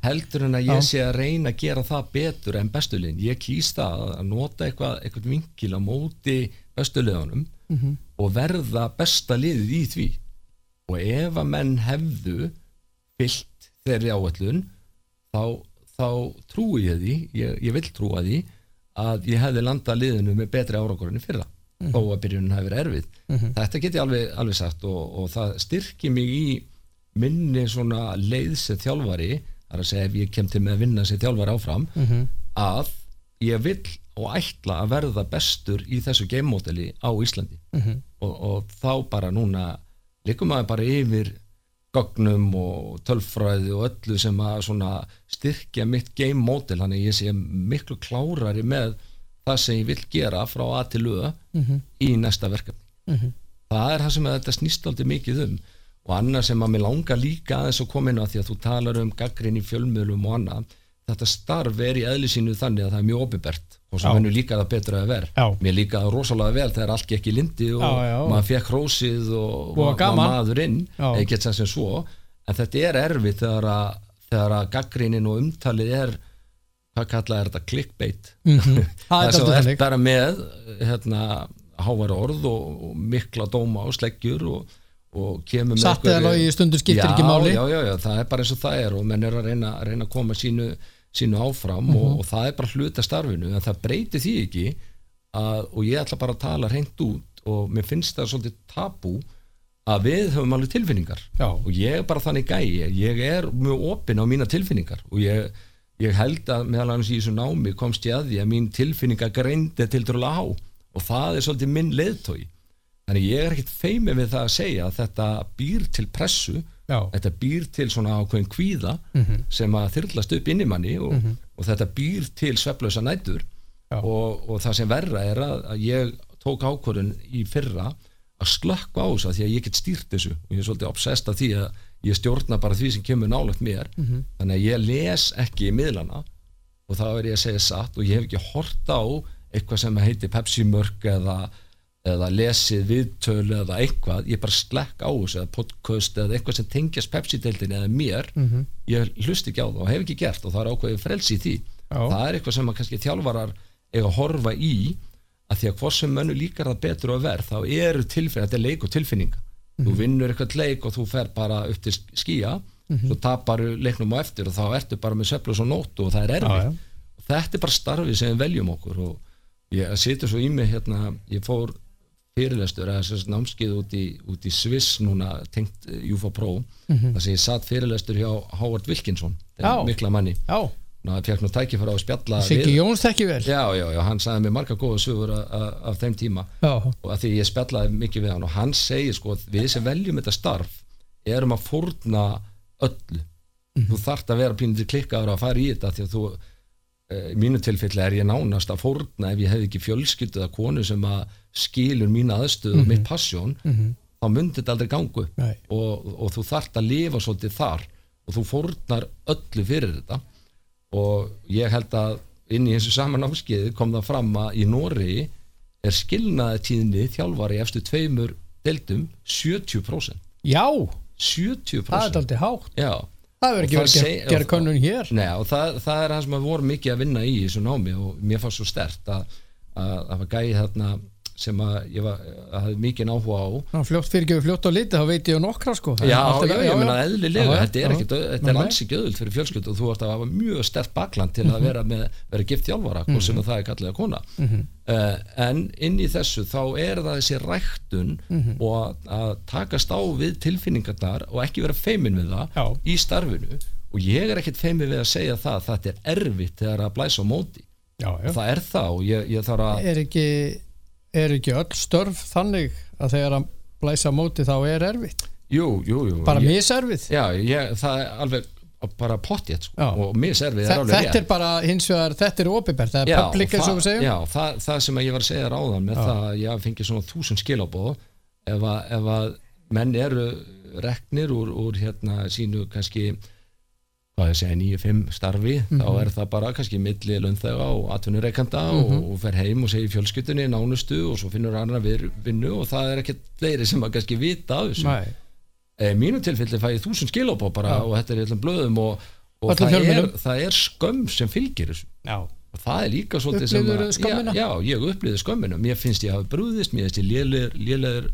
heldur en að ég sé að reyna að gera það betur en bestu liðin ég kýst það að nota eitthvað, eitthvað vinkil á móti bestu liðunum mm -hmm. og verða besta liðið í því og ef að menn hefðu fyllt þeirri áallun þá, þá trúi ég því ég, ég vil trúa því að ég hefði landað liðinu með betri árakurinn fyrra mm -hmm. þó að byrjunin verið erfið mm -hmm. þetta get ég alveg, alveg sagt og, og það styrkir mig í minni svona leiðsett þjálfari þar að segja ef ég kem til með að vinna sér þjálfari áfram mm -hmm. að ég vil og ætla að verða bestur í þessu geimmódeli á Íslandi mhm. og, og þá bara núna likum að bara yfir gögnum og tölfræði og öllu sem að styrkja mitt game model þannig ég sé miklu klárari með það sem ég vil gera frá að til auða mm -hmm. í næsta verkefni mm -hmm. það er það sem þetta snýst aldrei mikið um og annað sem að mér langar líka aðeins að koma inn á því að þú talar um gaggrin í fjölmjölum og annað þetta starf er í eðlisínu þannig að það er mjög opibert og svo mennur líka það betra að vera mér líka það rosalega vel þegar allt ekki lindi og já, já. maður fekk hrósið og, og maður inn sem sem svo. En þetta er erfitt þegar að, að gaggrinin og umtalið er hvað kallað er þetta clickbait? Mm -hmm. það er svo er bara með hérna hávar orð og, og mikla dóma og sleggjur og, og kemur með Satt eða í stundur skiptir ekki máli. já, já, já, það er bara eins og það er og menn er að reyna, reyna að koma sínu sínu áfram mm -hmm. og, mhm. og það er bara hluta starfinu en það breyti því ekki að, og ég ætla bara að tala reynd út og mér finnst það svolítið tabú að við höfum alveg tilfinningar Já. og ég er bara þannig gæi ég er mjög opinn á mína tilfinningar og ég, ég held að meðal annars í þessu námi komst ég að því að mín tilfinninga greindi til dröla á og það er svolítið minn leðtói þannig ég er ekkert feimið við það að segja að þetta býr til pressu Já. þetta býr til svona ákveðin kvíða mm -hmm. sem að þyrlast upp inn í manni og, mm -hmm. og þetta býr til sveflösa nætur og, og það sem verra er að, ég tók ákvörðun í fyrra að slökka á þess að því að ég get stýrt þessu og ég er svolítið obsessed af því að ég stjórna bara því sem kemur nálagt mér mm -hmm. þannig að ég les ekki í miðlana og þá er ég að segja satt og ég hef ekki hort á eitthvað sem heitir Pepsi mörg eða eða lesið viðtölu eða eitthvað, ég bara slekk á þessu eða podcast eða eitthvað sem tengjast Pepsi-deildin eða mér, mm -hmm. ég hlust ekki á það og hef ekki gert og það er ákveðið frelsi í því Já. það er eitthvað sem að kannski þjálfarar eiga að horfa í að því að hvað sem mönnu líkar það betur að verð þá eru tilfinning, þetta er leik og tilfinning mm -hmm. þú vinnur eitthvað leik og þú fer bara upp til skíja, mm -hmm. þú tapar leiknum á eftir og þá ertu bara með söflus og nót og það er erfið og þetta er bara starfið sem við veljum okkur og ég situr svo í mig hérna, ég fór fyrirlestur eða þess námskeið út í, út í Sviss núna tengt UFO Pro þar sem ég satt fyrirlestur hjá Howard Wilkinson mikla manni. Og fekk nú tækifæra á spjalla Siggi Jóns þekki vel já, já, já, hann sagði mér marga góða sögur af þeim tíma. Já, og að því ég spjallaði mikið við hann og hann segir sko við sem veljum þetta starf erum að fórna öllu. Þú þarft að vera pínundir klikkaður að fara í þetta því að þú eh, í mínu tilfelli er ég nánast að fórna ef ég hef ekki fjölskyldu eða konu sem að skilur mína aðstöðu og mitt passjón þá myndi þetta aldrei gangu og, og þú þarft að lifa svolítið þar og þú fórnar öllu fyrir þetta. Og ég held að inn í þessu saman námskeiði kom það fram að í Nóri er skilnaði tíðinni þjálfari eftir tveimur deildum 70% já. 70% það er aldrei hátt. Já, Það verður ekki verið að gera könnun hér. Nei, og það, það er það sem að voru mikið að vinna í þessu námi og mér fannst svo stert að að það var gæði þarna sem að ég var, að hafði mikið áhuga á Ná, fljótt fyrir gefur fljótt á liti þá veit ég nokkra sko Já, já, lagi, ég meina eðlilega, Já, já, þetta er já. er alls ekki öðvöld fyrir fjölskyldu og þú ert að hafa mjög stert bakland til Mhm. að vera með, vera gift þjálfara, hvort sem það er kallið að kona Mhm. uh, en inn í þessu þá er það þessi ræktun Mhm. og að, takast á við tilfinningarnar og ekki vera feimin við það Já. í starfinu og ég er ekkit feimin við að segja það að þetta er erfitt þegar að blæsa á móti Já, já. og það er það og ég, ég þarf að Er ekki öll störf þannig að þegar að blæsa móti þá er erfitt jú, jú, jú bara ég, miserfið Já, ég, það er alveg bara pottjétt sko. Já. og miserfið er alveg rétt Þetta er bara hins vegar, þetta er opibert það er public eins og við segjum já, það, það sem ég var að segja ráðan með Já. það að ég fengi svona þúsund skilabóð ef að, ef að menn eru reknir úr, úr hérna sínu kannski hvað ég segja, 9-5 starfi þá Mhm. er það bara kannski milli löndþega og atvinnureikanda Mhm. og, og fer heim og segir fjölskyldunni nánustu og svo finnur annar vinnu og það er ekkert fleiri sem að kannski vita af þessu. E, mínu tilfelli fæ ég þúsund skilabóð bara Já. og þetta er eitthvað blöðum og, og það, er, það er skömm sem fylgir þessu. Já, og það er líka svolítið sem að- já, já, ég upplýði skömmina. Mér finnst ég hafa brúðist, mér finnst ég lélegur lélegur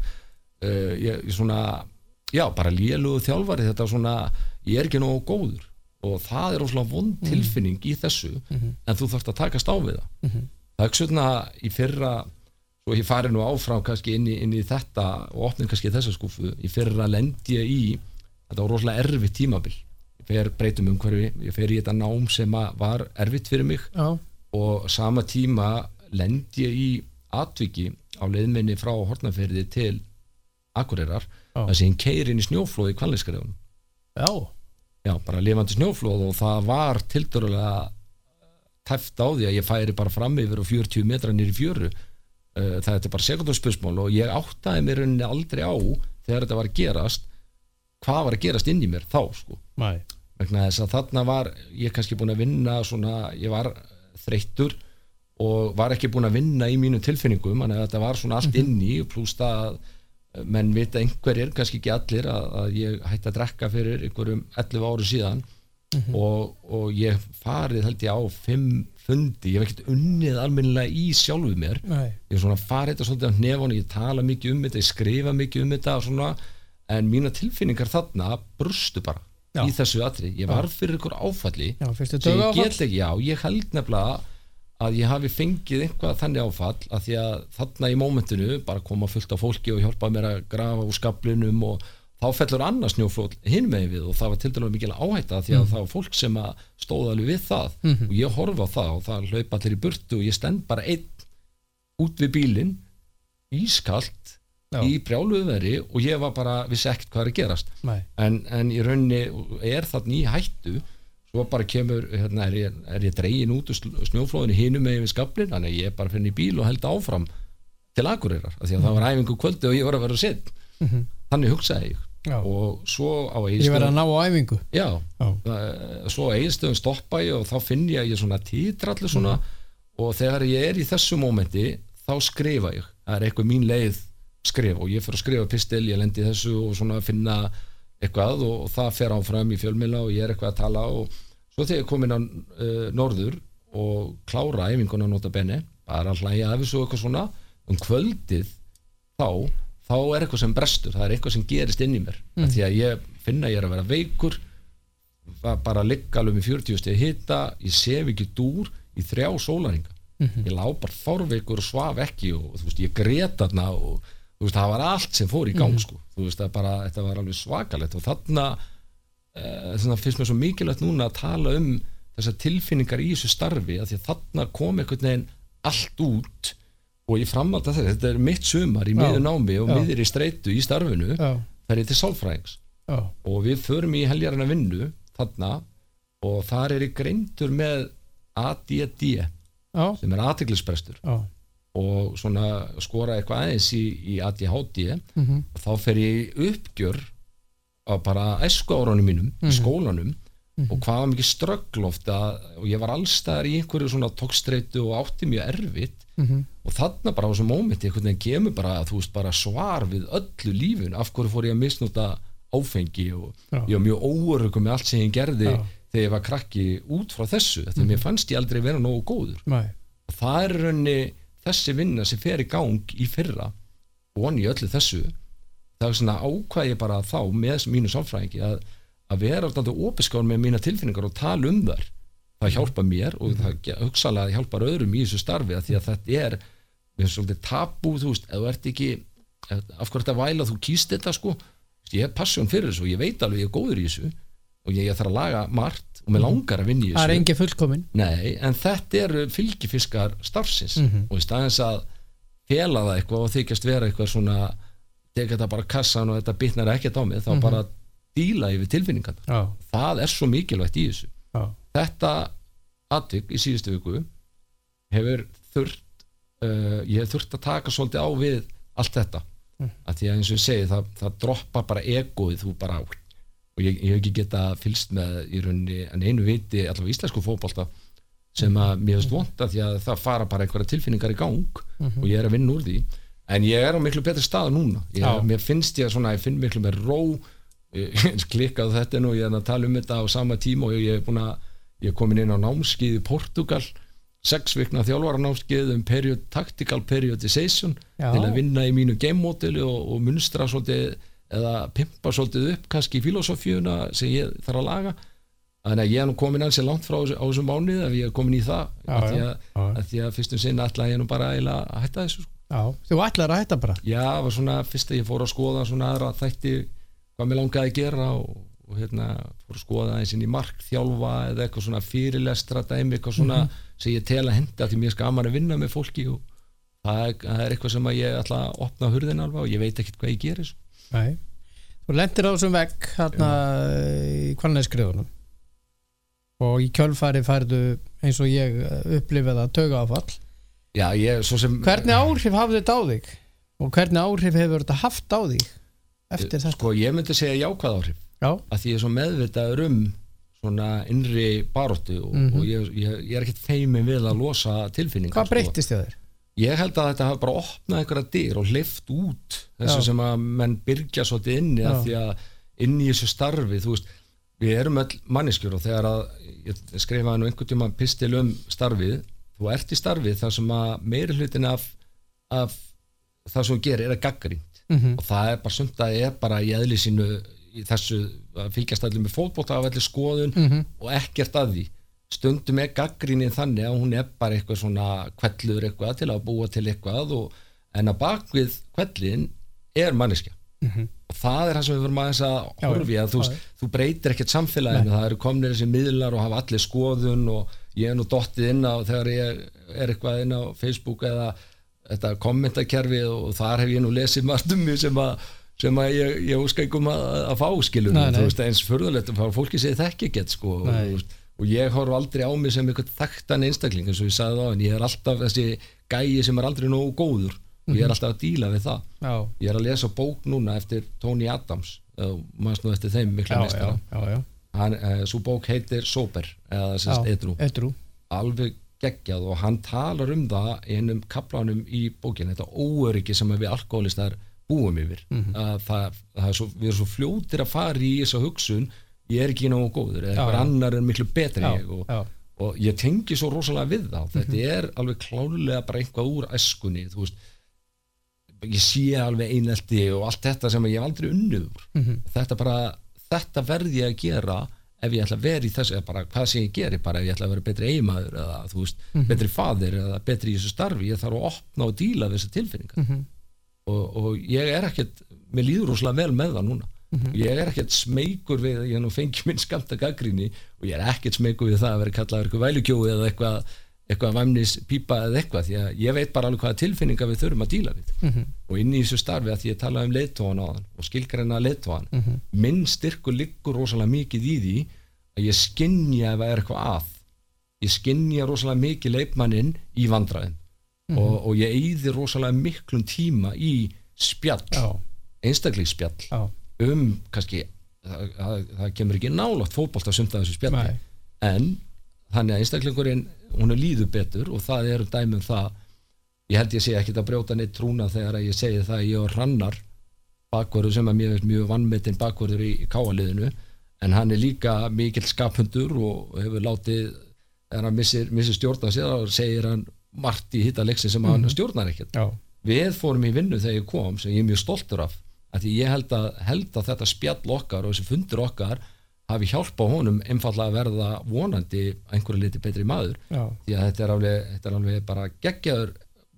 uh, ég svona, já, bara lélugu þjálfari þetta svona, ég er ekki nógu góður og það er óslega vond Mhm. tilfinning í þessu, en þú þarfst að takast á við það. Mhm. það er svona í fyrra svo ég fari nú áfram kannski inn í, inn í þetta og opnir kannski þessa skúfu í fyrra lendi ég í þetta var rosalega erfitt tímabil. Ég fer breytum umhverfi, ég fer í þetta nám sem að var erfitt fyrir mig. Já, og sama tíma lendi ég í atviki á leiðminni frá Hortnaferði til Akureyrar þar sem ég keir inn í snjóflóð í kvalliskariðunum já, já, bara lifandi snjóflóð og það var tildurulega tæft á því að ég færi bara fram yfir og 40 metra nýri fjöru. Uh, það er bara sekundarspörsmál og ég áttaði mér rauninni aldrei á þegar þetta var að gerast hvað var að gerast inn í mér þá sko. Vegna þess að þarna var ég kannski búin að vinna svona, ég var þreyttur og var ekki búin að vinna í mínum tilfinningum þannig að þetta var svona allt inni pluss það að menn vita einhverjir, kannski ekki allir að, að ég hætti að drekka fyrir einhverjum 11 ári síðan og, og ég farið held ég á fimm fundi, ég hef ekkert unnið almennilega í sjálfu mér. Nei, ég er svona farið þetta svolítið á hnefun ég tala mikið um þetta, ég skrifa mikið um þetta svona, en mína tilfinningar þarna brustu bara Já. í þessu atri, ég var fyrir ykkur áfalli já, ég get ekki, já, ég held nefnilega að ég hafi fengið eitthvað þannig áfall að því að þarna í mómentinu bara koma fullt af fólki og hjálpa mér að grafa úr skablinum og þá fellur annars snjóflóð hinn megin við og það var til dælu mikil áhætta því að það var fólk sem að stóða alveg við það. Og ég horfa á það og það hlaupa allir í burtu og ég stend bara einn út við bílinn ískalt Já. í brjáluðu veri og ég var bara, vissi ekkert hvað er að gerast. En, en í rauninni er það ný hættu svo bara kemur, hérna, er ég, er ég dregin út úr snjóflóðinu hinum með við skablin þannig að ég bara fyrir í bíl og held áfram til Akureyrar, því að það var æfingu kvöldi og ég var að vera sett Mhm. þannig hugsaði ég. Já, og svo á ég verði að ná á æfingu. Já, Já, það- svo á eiginstöðum stoppa ég og þá finn ég að ég svona títra allir svona Mhm. og þegar ég er í þessu mómenti þá skrifa ég, það er eitthvað mín leið skrif og ég fyrir að skrifa pistil ég lendi þessu og svona finna eitthvað og, og það fer áfram í fjölmila og ég er eitthvað að tala og svo þegar ég kom inn á uh, norður og klára æfinguna nota benni bara hlæja af þessu og eitthvað svona um kvöldið þá þá er eitthvað sem brestur, það er eitthvað sem gerist inn í mér mm. því að ég finna ég er að vera veikur bara ligga alveg með 40 stegi hita ég sef ekki dúr í þrjá sólaringa Mhm. ég lá bara fórveikur og svaf ekki og þú veist, ég grét þarna og þú veist, það var allt sem fór í gang sko. þú veist, bara, þetta var alveg svakalegt. Og þarna uh, finnst mér svo mikilvægt núna að tala um þessar tilfinningar í þessu starfi að því að þarna kom einhvern veginn allt út og ég framvalda þetta, þetta er mitt sumar í miður námi og miður í streitu í starfinu það er til sálfræðings. Og við förum í heljarina vinnu þarna og þar er ég greindur með ADD já, sem er aðteglisbrestur já og svona skora eitthvað aðeins í, í ADHD mhm, og þá fer ég uppgjör á bara æsku árunum mínum í skólanum og hvað var mikið ströggloft að, og ég var allstaðar í einhverju svona tókstreitu og átti mjög erfitt. Mhm, og þarna bara á þessum mómenti einhvern veginn kemur bara, veist, bara svar við öllu lífun, af hverju fór ég að misnota áfengi og Já. ég var mjög óörugum með allt sem ég gerði Já. þegar ég var krakki út frá þessu. Þetta mér fannst ég aldrei vera nógu góður. Nei, og það er í rauninni þessi vinna sem fer í gang í fyrra og hann í öllu þessu það er svona ákvað ég bara þá með mínu sálfræðingi að, að vera alltaf opiskár með mína tilfinningar og tala um þar það hjálpa mér og það hugsalega hjálpar öðrum í þessu starfi að því að þetta er við erum svolítið tabú, þú veist, ef þú ert ekki af hverju þetta væla þú kýst þetta sko? Ég hef passion fyrir þessu og ég veit alveg ég er góður í þessu og ég, þarf að laga margt og mér langar að vinna í það er þessu. engi fullkomin. Nei, en þetta eru fylgifiskar starfsins. Og í staðins að fela það eitthvað og þykjast vera eitthvað svona teka þetta bara kassan og þetta bitnar ekkert á mig þá bara díla yfir tilfinningarna já, það er svo mikilvægt í þessu. Já, þetta atvik í síðustu viku hefur þurft uh, ég hef þurft að taka svolítið á við allt þetta. Að því að eins og ég segi það, það droppa bara egoið þú bara og ég, ég hef ekki geta fylst með í rauninni en einu viti allavega íslensku fótbolta sem að mér finnst vonda því að það fara bara einhverja tilfinningar í gang og ég er að vinna úr því. En ég er á miklu betri stað núna. Ég, mér finnst ég svona, ég finn miklu með ró. Klikkað þetta nú ég er að tala um þetta á sama tíma og ég er búin að ég er komin inn á námskið í Portugal sex vikna þjálfara námskið um period, tactical periodization Já. til að vinna í mínu game modeli og, og munstra svolítið eða pimpa svolítið upp kannski í filosofíuna sem ég þarf að laga. Þannig að ég er nú komin ansi langt frá á þessu mánuð ef ég er komin í það Já, að já, að, að því að fyrstum sinna ætla ég nú bara að hætta þessu sko. já, þú ætlar að hætta bara? Já, það var svona fyrst að ég fór að skoða svona aðra þætti hvað mér langaði að gera og, og hérna fór að skoða eins inn í markþjálfa eða eitthvað svona fyrirlestra dæmi eitthvað svona sem ég tel að henda því mér skaman að vinna með fólki og það er, það er eitthvað sem ég ætla að opna hurðin alveg og ég veit ekkert hvað ég gerir sko. Nei. þú lendir á þessum vegg hérna í kvalnæskriðunum og í kjölfari færðu eins og ég upplifið að töga áfall já, ég svo sem hvernig áhrif hafði þetta á þig? Og hvernig áhrif hefur þetta haft á þig eftir þetta? Sko ég myndi segja jákvæð áhrif. Já, að því ég er svo meðvitaður um svona innri baróttu og, Mhm. og ég, ég, ég er ekkert feimin við að losa tilfinningar hvað breyttist þið þér? Ég held að þetta hafa bara opnað einhverja dyr og hleyft út þessu Já. sem að menn byrgja svolítið inni að því að inn í þessu starfi þú veist, við erum öll manneskjur og þegar að ég skrifaði nú einhvern tíma pistil um starfið þú ert í starfið þar sem að meiri hlutin af, af það sem þú gerir er að gaggrínt Mm og það er bara sumt að er bara í eðli sínu í þessu að fylgjast allir með fótbolta af allir skoðun -hmm. og ekkert að því stundum er gaggrinni þannig að hún er bara eitthvað svona kvellur eitthvað til að búa til eitthvað og, en að bakvið kvellin er manneskja Mhm. og það er það sem við verum aðeins að horfi að þú, þú breytir ekkert samfélaginu það eru komnir þessi miðlar og hafa allir skoðun og ég er nú dottið inn á þegar ég er eitthvað inn á Facebook eða þetta kommentakerfi og þar hef ég nú lesið margt um mig sem að sem að ég, ég einhverjum að, að fá skilur Nei, nei. þú veist eins furðulegt að fólki segir þekki ekkert sko og, Nei. veist, og ég horf aldrei á mig sem einhvern þekktan einstakling eins og ég sagði þá en ég er alltaf þessi gæi sem er aldrei nógu góður. Og ég er alltaf að díla við það. Já, ég er að lesa bók núna eftir Tony Adams maður nú eftir þeim já, meistara. uh, svo bók heitir Sober eða sérst. Edru. Edrú. alveg geggjað og hann talar um það í einum kaplanum í bókin þetta óöryggi sem við alkoholistar búum yfir. Mhm. að það, það er svo, við erum svo fljótir að fara í þessa hugsun ég er ekki nógu góður eða einhver annar er miklu betri já, ég og, og ég tengi svo rosalega við það þetta Mhm. er alveg klálega bara eitthvað úr æskunni þú veist. Ég sé alveg einelti og allt þetta sem ég hef aldrei unnið úr. Mhm. þetta bara, þetta verði ég að gera ef ég ætla að vera í þessu eða bara hvað sem ég geri, bara ef ég ætla að vera betri eiginmaður eða þú veist, betri faðir eða betri í þessu starfi, ég þarf að opna og díla þessar tilfinningar. Mhm. og, og ég er ekkert, mér líður rosalega vel með það núna ég er ekkert smeykur við ég er nú fengið minn skamta gaggrinni og ég er ekkert smeykur við það að vera kallaður eitthvað vælukjói eða eitthvað eitthvað væmnis pípa eða eitthvað því að ég veit bara alveg hvaða tilfinningar við þurfum að díla við. Mhm. og inn í þessu starfi að ég talaði um leiðtóðan á þann og skilgreina leiðtóðan Mhm. minn styrkur liggur rosalega mikið í því að ég skinja ef það er eitthvað að. Ég skinja rosalega mikið leikmanninn í vandræðin Mhm. og, og ég eyði rosalega miklum tíma í spjall. Já, einstaklingsspjall. Já, um kannski það, það, það kemur ekki nálátt fótbolt að sumta þessu spjalli. Nei. en þannig að einstaklingurinn hún er líður betur og það eru dæmum það. Ég held ég sé ekkit að brjóta neitt trúna þegar ég segi það að ég var hrannar bakverður sem mér veist mjög vannmetinn bakverður í, káaliðinu en hann er líka mikill skaphundur og hefur látið þegar hann missir, missir stjórna sér þá segir hann margt í hitta leiksin sem hann stjórnar ekkert. Já, við fórum í vinnu þegar ég kom sem ég er mjög stoltur af að því ég held að, held að þetta spjall okkar og þessi fundur okkar hafi hjálpa honum einfallega að verða vonandi einhverju liti betri maður. Já, því að þetta er alveg, þetta er alveg bara geggjaður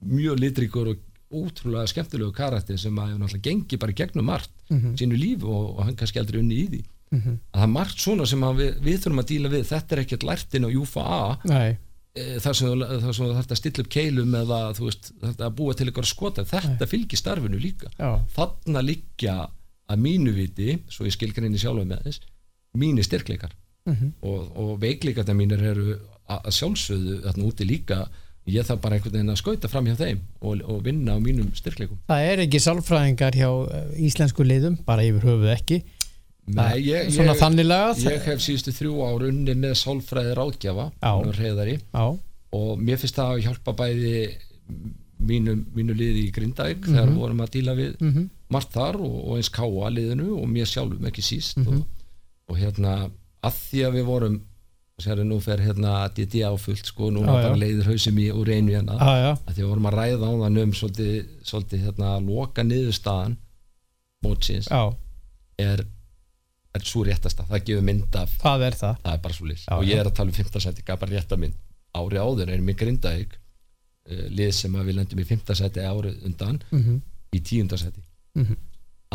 mjög litrikur og útrúlega skemmtilegu karakter sem að náttúrulega gengi bara gegnum margt sínu lífi og, og hann kannski aldrei unni í því. Mhm. að það er margt svona sem við, við þurfum að díla við. Þetta er ekkert lært inn á Júfa A nei, þar sem, þú- þar sem þú þarft að stilla upp keilum eða þú veist, þetta að búa til ykkur skota. Þetta fylgir starfinu líka. Já, þarna liggja að mínu viti svo ég skilgrinni sjálfa með þess mínir styrkleikar. Mhm. og, og veikleikarna mínir eru að að sjálfsögðu þarna úti líka. Ég þarf bara einhvern veginn að skauta fram hjá þeim og, og vinna á mínum styrkleikum. Það er ekki sálfræðingar hjá eh, íslensku liðum, bara yfir höfuð ekki Nei, ég, svona ég, þannig lagað. ég hef síðustu þrjú ár unni með sálfræði ráðgjafa Já. reyðari, já, og mér finnst það að hjálpa bæði mínu, mínu liði í Grindavík þegar við vorum að díla við mhm, margt þar og, og eins káa liðinu og mér sjálfum ekki síst Mhm. og, og hérna að því að við vorum sér nú fer hérna DD áfullt sko, nú var bara leiður hausum í úr einu hérna. Að því að við vorum að ræða á þann um svolítið, svolítið hérna loka niðurstaðan mótsins já, er, er svo réttasta, það gefur mynd af það er það. Það er bara svo Já, og ég er að tala um 15 seti, gaf bara rétta mynd. Ári áður erum við grindaðið uh, lið sem að við lendum í 15 seti árið undan mhm, í 10. seti mhm,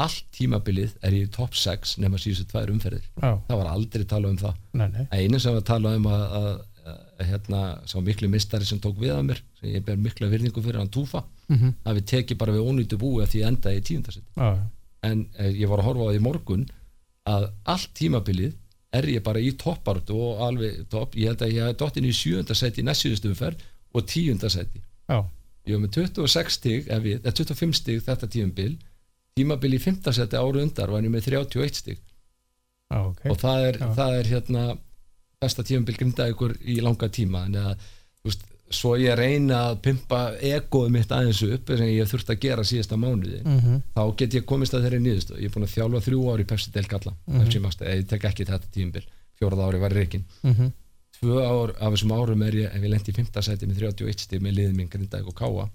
allt tímabilið er í top 6 nema síðustu tvær umferðir. Já, það var aldrei talað um það. Nei, nei. Einu sem var talað um að, að, að hérna, sá miklu mistari sem tók við að mér sem ég ber mikla virðingu fyrir hann túfa mhm, að við tekið bara við ónýttu búi að því enda í tíundarsett já, já, en eh, ég var að horfa á því morgun að allt tímabilið er ég bara í toppartu og alveg topp, ég held að ég hef dottin í sjöndarsett í næstsjöðustu umferð og tíundarsett já, ég var með 26 stig, ef við, eða 25 stig þetta tímabil. Tímabil í 15 seti áru undar var ég með 31 stig. Já, ok. Og það er, það er hérna besta tímabil grinda ykkur í langa tíma. En að, þú veist, svo ég reyna að pimpa egoð mitt aðeins upp sem ég þurft að gera síðasta mánuði mhm, þá get ég komist að þeirri nýðust ég er búin að þjálfa þrjú ári í Pepsi Del Galla. Master, eða ég tek ekki þetta tímabil. Fjórða ári var reikin mhm, tvö ár af þessum árum er ég ef ég lendi í 5. seti með 31 stig með liðið minn grinda ykkur káa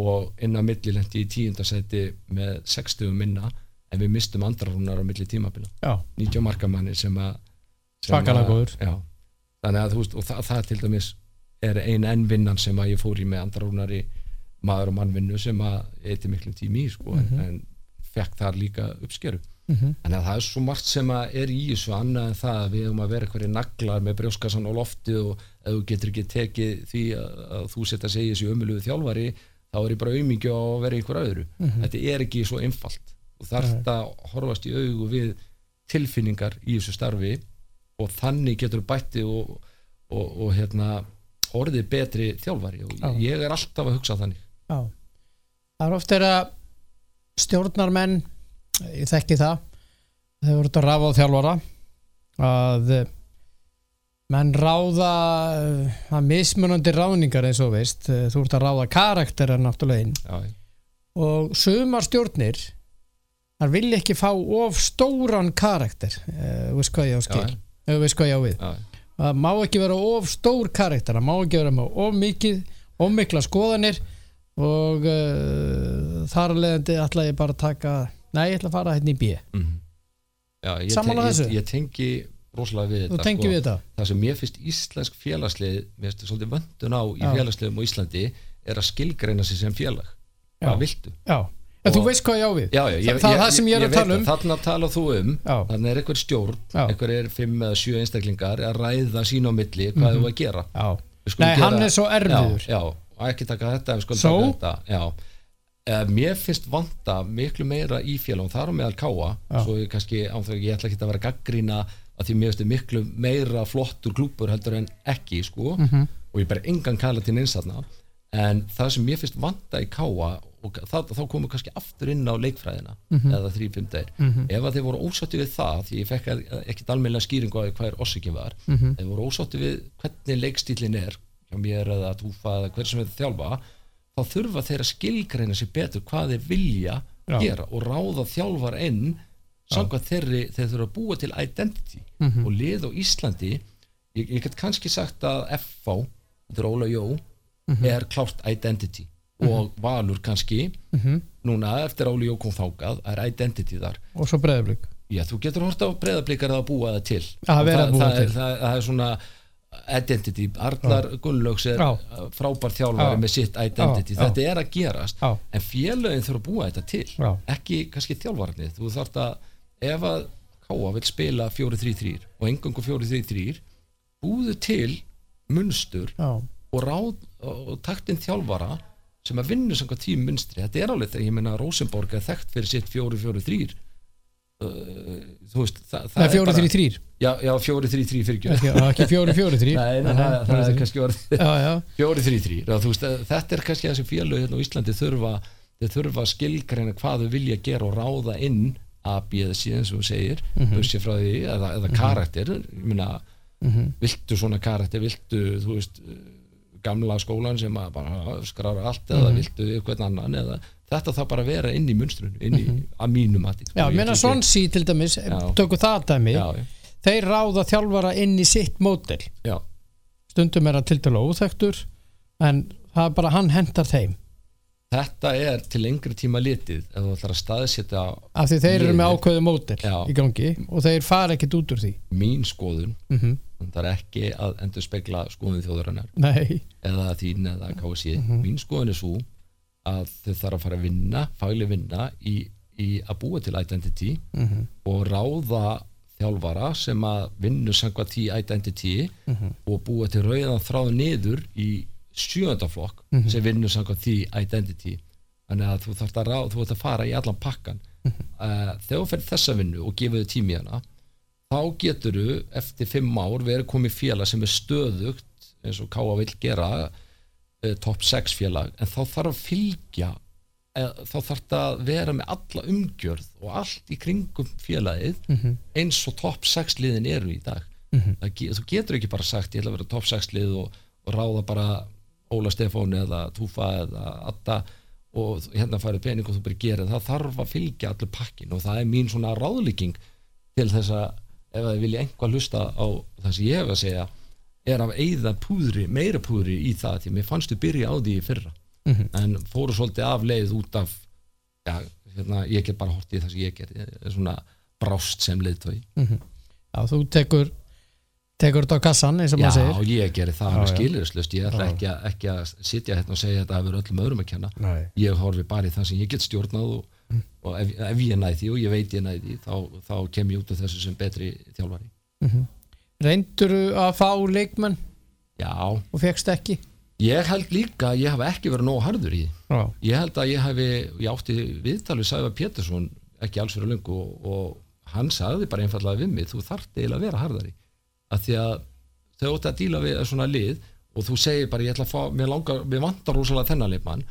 og inn á milli lendi í 10. seti með 60 minna en við mistum andrarúnar á milli tímabila. Já, 90 markamanni sem að sem að- þannig að þú veist og það, það til dæmis er ein enn vinnan sem að ég fór í með andrarúnari maður og mannvinnu sem að eiti miklu tími í sko, Mhm. en, en fekk þar líka uppskeru mhm, þannig að það er svo margt sem að er í þessu annað en það að við höfum að vera eitthvað naglar með brjóskassan á lofti og ef þú getur ekki tekið því að, að þú setja segja þessi ömulugu þjálfari þá er ég bara auðmingju á að vera einhver öðru Mhm. þetta er ekki svo einfalt og þarft að horfast í augu við tilfinningar í þessu starfi og þannig getur bætti og, og, og hérna orðið betri þjálfari og Já. ég er alltaf að hugsa þannig. Já. Það er oft er að stjórnarmenn ég þekki það þeir voru að á þjálfara að menn ráða að mismunandi ráðningar eins og veist. Þú ert að ráða karakterar náttúrulega inn. Já, og sumar stjórnir þar vilja ekki fá of stóran karakter. Uh, veist hvað ég á skil. já, uh, veist hvað ég á við það má ekki vera of stór karakter það má ekki vera með of mikið of mikla skoðanir og uh, þar að leiðandi ætla ég bara að taka nei, ég ætla að fara hérna í B. Já, ég, Sammála ten- þessu? ég, ég tengi rosalega við þetta sko. við þetta það sem mér finnst íslensk félagslið mér finnst svolítið vöndun á í Já. félagsliðum á Íslandi er að skilgreina sig sem félag Já. hvað viltu? já, en þú veist hvað ég á við. Já, já, ég, það er það sem ég er að veit tala um það. Þarna tala þú um, þannig er einhver stjórn einhver er fimm eða sjö einstaklingar að ræða sín á milli hvað þú að gera. Nei, hann er svo erfiður. Já, já ekki taka þetta, við skulum taka þetta Eh, mér finnst vanta miklu meira í félagum, þar á meðal káa svo ég kannski, ánþví, ég ætla ekki að vera gaggrína að því mér finnst miklu meira flottur klúpur heldur en ekki sko, Mhm. og ég ber engan kæla til einsatna en það sem mér finnst vanta í káa og það, þá komum við kannski aftur inn á leikfræðina Mhm. eða 3-5 degir ef að þeir voru ósátti við það því ég fekk ekkit almennilega skýringu á hvað er orsökin var Mhm. þeir voru ósátti við hvernig leikstílin er hjá mér eða túfa eða hver sem við þjálfa þá þurfa þeir að skilgreina sér betur hvað þeir vilja Já. gera og ráða þjálfar inn samkvæmt þeirri þeir þurfa að búa til identity Mhm. og lið á Íslandi ég, ég get kannski sagt að FV þetta er Óla Jó Mhm. er klárt identity og Valur kannski Mhm. núna eftir Óli Jó kom þákað er identity þar og svo breyðablík Já, þú getur hort á breyðablikar að búa það til Að Og vera að það, búa það, til. Er, það, það er svona identity, Arnar Gunnlaugs er frábær þjálfari Já. með sitt identity, já. þetta er að gerast Já. en félögin þurfa að búa þetta til Já. ekki kannski þjálfarnir þú þarft að, ef að Káa vil spila 4-3-3 og engangu 4-3-3 búðu til munstur og ráð og taktinn þjálfara sem að vinna samkvæmt tím munstri þetta er alveg þegar ég meina Rosenborg er þekkt fyrir sitt 4-4-3 uh, þú veist það, það Nei, er fjóri, bara- þrý, þrýr já, já 4-3-3 fyrir ekki ekki, ekki fjóri, fjóri, þrýr Nei, nei, það, það er kannski orðið já, já, 4-3-3 þú veist, að þetta er kannski það sem félög hérna á Íslandi þurfa þeir þurfa að skilgreina hvað þau vilja gera og ráða inn A, B eða C eins og þú segir. Mm -hmm. frá því, eða, eða karakter. Ég meina, viltu svona karakter? Viltu, þú veist gamla skólan sem að bara skrar allt eða viltu eitthvað annan eða þetta þarf bara að vera inn í munstrun inn í, að mínu mati sko. já, Ég menna Swansea til dæmis Já. tökum það dæmi. Já, já, þeir ráða þjálfara inn í sitt mótel já, stundum er að til dæla óþektur en það er bara hann hendar þeim. Þetta er til lengri tíma litið ef þú ætlar að staðsetja af því þeir eru með ákveðu mótel Já. í gangi og þeir fara ekkit út úr því. Mín skoðun mm -hmm. Það er ekki að endur spekla skoðun þjóðurinnar nei, eða þín eða KSI mín skoðun er svo að þau þarf að fara að vinna fagleg vinna í, í að búa til identity Mhm. og ráða þjálfara sem að vinna samkvæmt tí identity og búa til rauðan þráð niður í sjöndaflokk sem vinnur samkvæmt því identity. Þannig að þú þarf að, ráð, þú þarf að fara í allan pakkan uh, þegar þú fyrir þessa vinnu og gefur þau tími hana þá getur þú eftir fimm ár verið komið félag sem er stöðugt eins og Káa vill gera uh, top 6 félag. En þá þarf að fylgja eh, þá þarf það að vera með alla umgjörð og allt í kringum félagið eins og top 6 liðin eru í dag. Það ge- þú getur ekki bara sagt ég ætla að vera top 6 lið og, og ráða bara Óla Stefáni eða Túfa eða Adda og hérna farið pening og þú bara gerir. Það þarf að fylgja allir pakkin og það er mín svona ráðlíking til þess að ef þið vilja einhvað hlusta á það sem ég hef að segja er að eyða púðri, meira púðri í það því mér fannst þú byrja á því fyrra. En fóru svolítið af leið út af já, hérna, ég get bara hort í það sem ég gerði Ég er svona brást sem leiðtói já, þú tekur tekur þetta á kassan eins og Já, maður segir. Ég gerir það Já, alveg já. skilurislust ég ætla Já. ekki ekki að sitja hérna og segja þetta að vera öllum öðrum að kenna. Nei. ég horfi bara í það sem ég get stjórnað og, og ef, ef ég næði því og ég veit ég næði því þá, þá kem ég út af þessu sem betri þjálfari. Reyndur að fá leikmenn? Já, og fegst ekki? Ég held líka að ég hef ekki verið nóg harður í já, ég held að ég hefi, ég átti viðtalið Sæfa Pétursson ekki alls fyrir löngu og, og hann sagði bara einfallega við mig, þú þarft eiginlega að vera harðari. Að því að þau átti að díla við svona lið og þú segir bara ég ætla að fá, mér langar, mér vantar rosalega þennan leikmann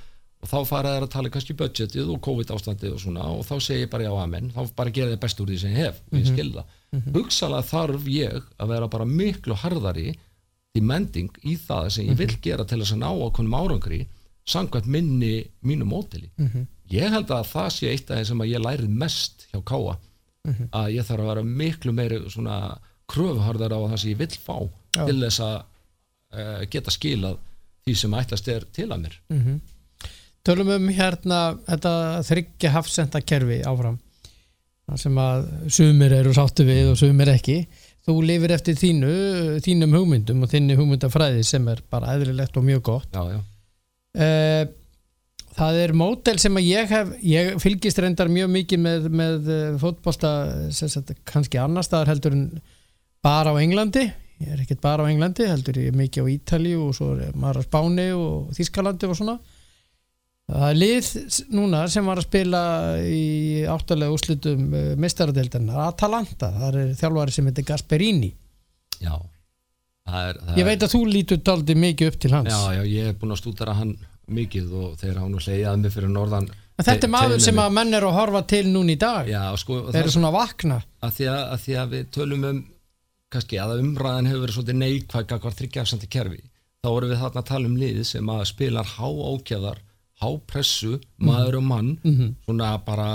og þá fara þær að tala kannski budgetið og COVID ástandið og svona og þá segir ég bara já amen, þá bara gera þið best úr því sem ég hef og ég skil það. Hugsalega þarf ég að vera bara miklu harðari demanding í það sem ég vil gera til þess að ná ákveðnum árangri samkvæmt minni mínu mótili. Ég held að það sé eitt af þeim sem að ég lærið mest hjá Káa að ég þarf að vera miklu meiri svona kröfuharðar á það sem ég vil fá Já. til þess að uh, geta skilað því sem ætlast er til að mér tölum um hérna þetta þryggja hafsenda kerfi áfram sem að sumir eru sáttu við og sumir ekki. Þú lifir eftir þínu, þínum hugmyndum og þinni hugmyndafræði sem er bara eðlilegt og mjög gott. Já, já, Eh, það er mótel sem að ég hef ég fylgist reyndar mjög mikið með, með eh, fótbolta sagt, kannski annar staðar heldur en bara á Englandi. Ég er ekkert bara á Englandi, heldur ég mikið á Ítali og svo er maður á Spáni og Þískalandi og svona lið núna sem var að spila í áttalega úrslutum mestaradeildarinnar, Atalanta. Það er þjálfari sem heitir Gasperini. Já. Það er, það ég veit að þú lítur daldi mikið upp til hans. Já, já, ég hef búin að stúdara hann mikið og þeir hafa nú hleyjað að mig fyrir norðan en þetta er maður sem að menn er að horfa til núna í dag. Já, sko, þeir eru svona að vakna. að því að, að því að við tölum um kannski að umræðan hefur verið svolítið neikvæg hvað þryggjagsandi kerfi þá vorum við þarna að tala um lið sem að spilar há ákjæðar, há pressu maður og mann, Mhm. svona bara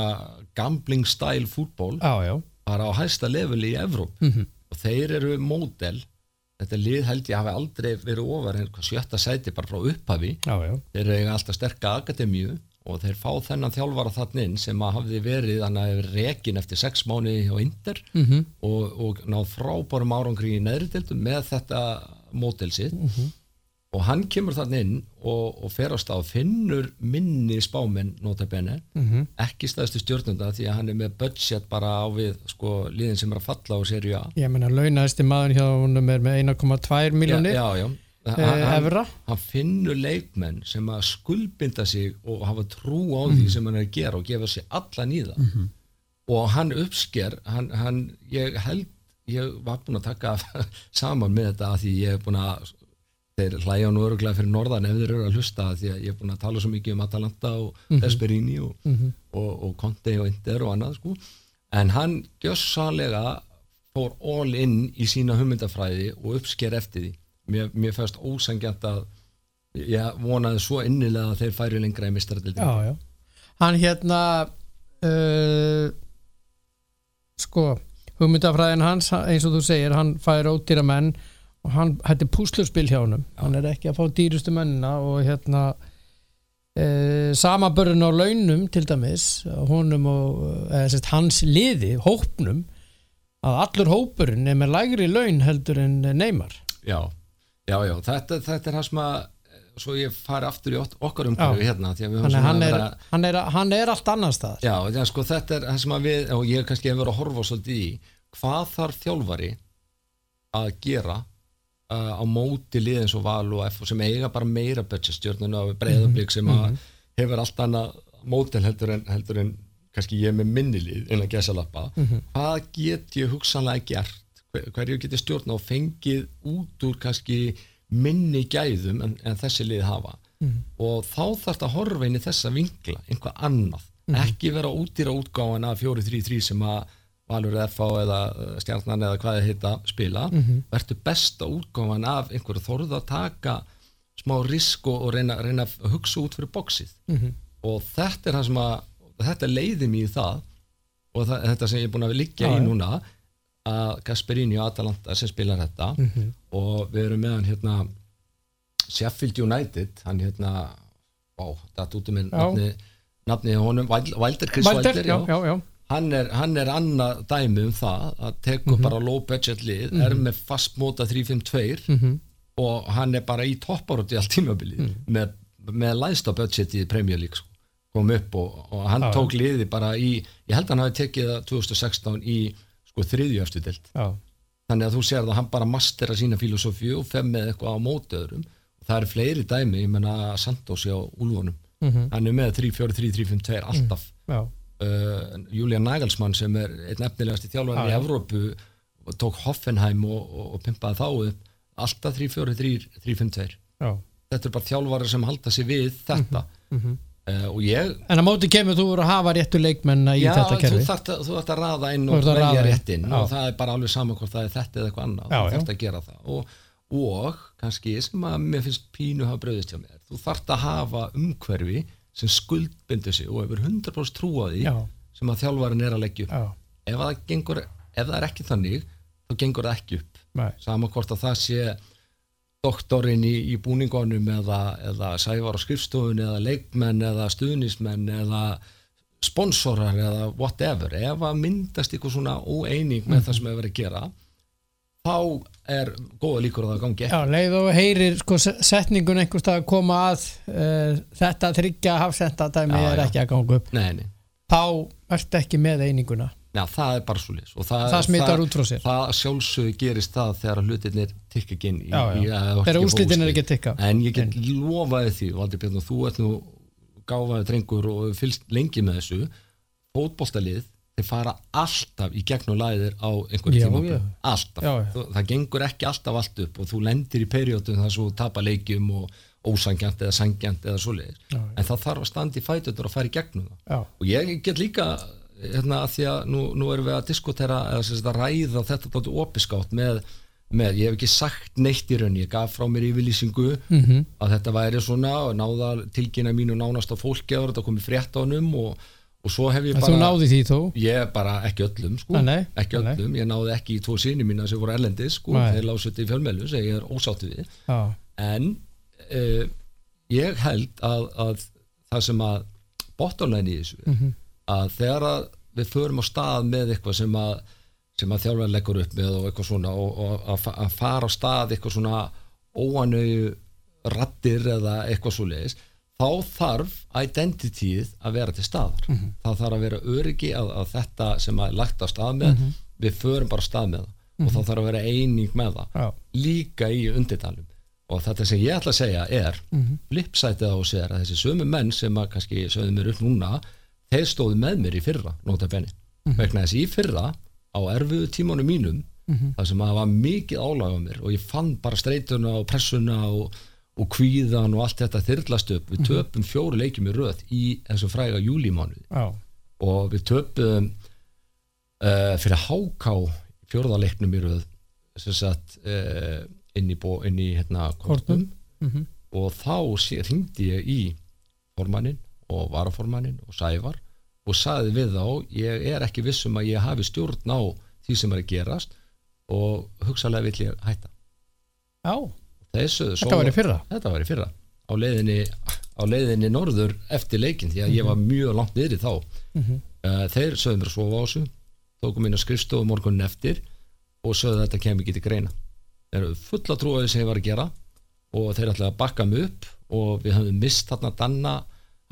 gambling style fútból, bara á hæsta leveli í Evróp Mhm. og þeir eru módel. Þetta lið held ég hafi aldrei verið ofar en hvað sjötta sæti bara frá upphafi. Já, já. þeir eiga alltaf sterka akademíu og þeir fá þennan þjálfara þarna inn sem að hafði verið þannig rekin eftir sex mánuði hjá Inder Mm og, og náð frábærum árangri í neðri deildum með þetta mótel sitt og hann kemur þarna inn og, og fer á finnur minni spámenn notabene, Mhm. ekki staðstu stjórnunda því að hann er með budget bara á við sko liðin sem er að falla á serju A. Ég meina launaðist maður hjá honum er með 1,2 miljónir eh, Hann- hann- finnur leikmenn sem að skuldbinda sig og hafa trú á því sem hann er að gera og gefa sig allan í það. Og hann uppsker hann, hann, ég held ég var búinn að taka saman með þetta að því ég er búinn að þeir hlæja nú öruglega fyrir norðan ef þeir eru að hlusta því að ég er búinn að tala svo mikið um Atalanta og Desperini og, og, og Conte og Inter og annað sko. En hann gjössalega fór all in í sína hugmyndafræði og uppsker eftir því. Mér, mér fæst ósangjant að ég vonaði svo innilega að þeir færi lengra í já. hann hérna uh, sko hugmyndafræðin hans eins og þú segir, hann fær ódýra menn og hann, þetta er púsluspil hjá honum. Hann er ekki að fá dýrustu mennina og hérna uh, samabörðun á launum til dæmis honum og eða, sérst, hans liði, hópnum að allur hópurinn er með lægri laun heldur en Neymar. Já, já, já, þetta, þetta er sem að svo ég fari aftur í okkar umhverju Já. hérna að að hann er, verið að- hann, er, hann er allt annars staðar. Já, að sko þetta er það sem að við, og ég kannski hef verið að horfa svolítið í, hvað þarf þjálfari að gera á móti liðin svo val og F sem eiga bara meira budgetstjórnun og breyðablík sem að hefur allt annað mótel heldur en, heldur en kannski ég með minni lið innan gesalappa, hvað get ég hugsanlega gert, hver, hverju get ég stjórna og fengið út úr kannski minni gæðum en, en þessi lið hafa? Og þá þarf þetta inn í þessa vinkla, einhvað annað. Ekki vera útýra útgáfan af 4-3-3 sem að Valur FH eða uh, Stjarnan eða hvað þið heita spila, verður besta útgáfan af einhverju þorðu að taka smá risk og, reyna, reyna að hugsa út fyrir bóksið og þetta er það sem að þetta leiði mér í það og það, þetta sem ég er búin að liggja Já, í já. núna að Gasperini og Atalanta sem spilar þetta og við erum með hann hérna Sheffield United hann hérna ó, þetta út um Já. nafni, nafni honum, Wild- Wilder, Chris Valder, Wilder, já, já, já. Hann, er, er annað dæmi um það að teku Mhm. bara low budget lið er með fastmóta 352 Mhm. og hann er bara í topparóti allt tímabilið Mhm. með, með læsta budget í Premier League sko. kom upp og, og hann já. tók liði bara í, ég held að hann hafi tekið það 2016 í sko þriðju eftir deild já. þannig að þú sér að hann bara mastera sína filosófíu og fem með eitthvað á móti öðrum og það eru fleiri dæmi, ég menna Santos á Úlfunum, Mhm. hann er með 3-4-3-3-5-2 alltaf já. Uh, Julian Nagelsmann sem er einn efnilegasti þjálfari Já, í já. Evrópu og tók Hoffenheim og, og, og pimpaði þá upp alltaf 3-4-3-5-2 já. þetta er bara þjálfari sem halda sig við þetta Mhm. uh, og ég En á móti kemur þú að hafa réttu leikmenn í Já, þetta kerfi að, þú þarft að raða inn og velja raða inn, rétt inn já. og það er bara alveg saman hvort það er þetta eða eitthvað annað Já, þú já. þarft að gera það og, og kannski sem að mér finnst pínu hafa bröðist hjá mér þú þarft að hafa umhverfi sem skuldbindur sig og hefur 100% trú á því Já. sem að þjálfarin er að leggja upp. Ef það, gengur, ef það er ekki þannig þá gengur það ekki upp. Nei, sama hvort að það sé doktorinn í, í búningunum eða, eða sævar á skrifstofunni eða leikmenn eða stuðnismenn eða sponsorar eða whatever. Ef að myndast eitthvað svona óeining með það sem hefur verið að gera þá er góða líkur að það gangi Já, leið og heyrir sko se- setningun einhvers stað að koma að uh, þetta þryggja hafsenda dæmi Já, er ekki að ganga upp. Nei, nei. þá ertu ekki með eininguna. Já, það er bara svo lis það smittar út frá sér. það sjálfsögur gerist það þegar hlutirnir tikka ekki inn í, Já, já. í þegar úslitin er ekki að tikka. En ég get lofaði því Valdi Björn og þú ert nú gáfaði drengur og fylgst lengi með þessu. Fótboltalið þeir fara alltaf í gegnum læðir á einhverju Já, tímabili, já. alltaf Já, já. Það gengur ekki alltaf allt upp og þú lendir í periódum þar svo tapa leikjum og ósangjant eða sangjant eða já. en það þarf að standa í fætutur og fara í gegnum það Já, og ég get líka hérna að því að nú, nú erum við að diskutera eða sagt að ræða þetta tóttu opiskátt með, með, ég hef ekki sagt neitt í raun, ég gaf frá mér yfirlýsingu Mhm. að þetta væri svona og náða tilkynna mínu nánast á fólki og, svo hef ég bara þú náði því þó ég bara ekki öllum sko Nei, nei, ekki nei. öllum, ég náði ekki í tvo síni mína sem voru erlendis sko, Nei. þeir lásu þetta í fjölmelu sem ég er ósáttu við Já, en uh, ég held að, að það sem að bottomline í þessu Mhm. að þegar að við förum á stað með eitthvað sem að, að þjálfur leggur upp með og eitthvað svona og, og að, að fara á stað eitthvað svona óanauju rattir eða eitthvað svo leiðis þá þarf identityð að vera til staðar Mhm. það þarf að vera öryggi að, að þetta sem að lagt á stað með Mhm. við förum bara stað með það og þá þarf að vera eining með það já, líka í undirtalum og þetta sem ég ætla að segja er Mhm. flipsætið á er að þessi sömu menn sem að kannski sögðu mér upp núna þeir stóðu með mér í fyrra benni vegna þess í fyrra á erfiðu tímanum mínum Mhm. þar sem að það var mikið álag á mér og ég fann bara streituna og pressuna og, og kvíðan og allt þetta þyrlast upp. Við töpum fjóru leikjum í röð í þessu fræga júlímánuði. Já, og við töpum uh, fyrir háká fjórðaleiknum í röð sagt uh, inn í, bó, inn í hérna, kortum. Mhm. og þá hringdi ég í formannin og varaformannin og sævar og saði við þá ég er ekki vissum að ég hafi stjórn á því sem er að gerast og hugsalega vill ég hætta. Já Þessu, Þetta var í fyrra. Þetta var í fyrra. Á leiðinni, á leiðinni norður eftir leikin því að ég var mjög langt niðri þá. Mhm. uh, þeir sögðu mér að sofa á þessu tókum inn á skrifstofu morgunin eftir og sögðu að þetta kemur ekki til greina. Þeir eru fulla trúaði sem ég var að gera og þeir ætlaði að bakka mig upp og við höfum mist þarna Danna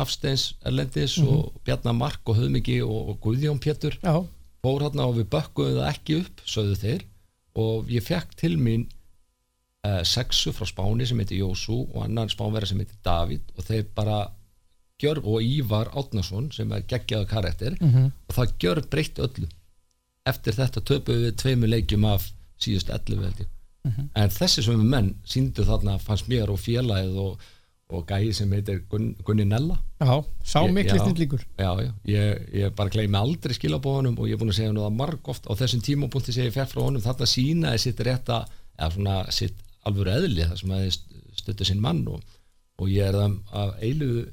Hafsteins Erlendis og Bjarnar Mark og Höfmingi og, og Guðjón Pétur fór hérna og við bökkuðum það ekki upp sögðu þeir. Og ég fekk til mín uh, sexu frá Spáni sem heitir Jósú og annan Spánverða sem heitir David og þeir bara gjör, og Ívar Átnason sem er geggjaðu karakter Mhm. og það gjör breytt öllu. Eftir þetta töpuðum við tveimur leikjum af síðust 11 held ég. Mhm. en þessi sem við menn síndu þarna fannst mér og félagið og, og gæi sem heitir Gun, Gunni Nella já, sá miklu snillíkur Já, já, ég, ég bara gleymi aldrei skilabóðunum og ég er búin að segja nú það marg oft á þessum tímapunkti sem ég fekk frá honum. Þarna sínaði sitt rétta eða svona sitt alvöru eðli það sem að stöttu sinn mann og, og ég er það eiluðu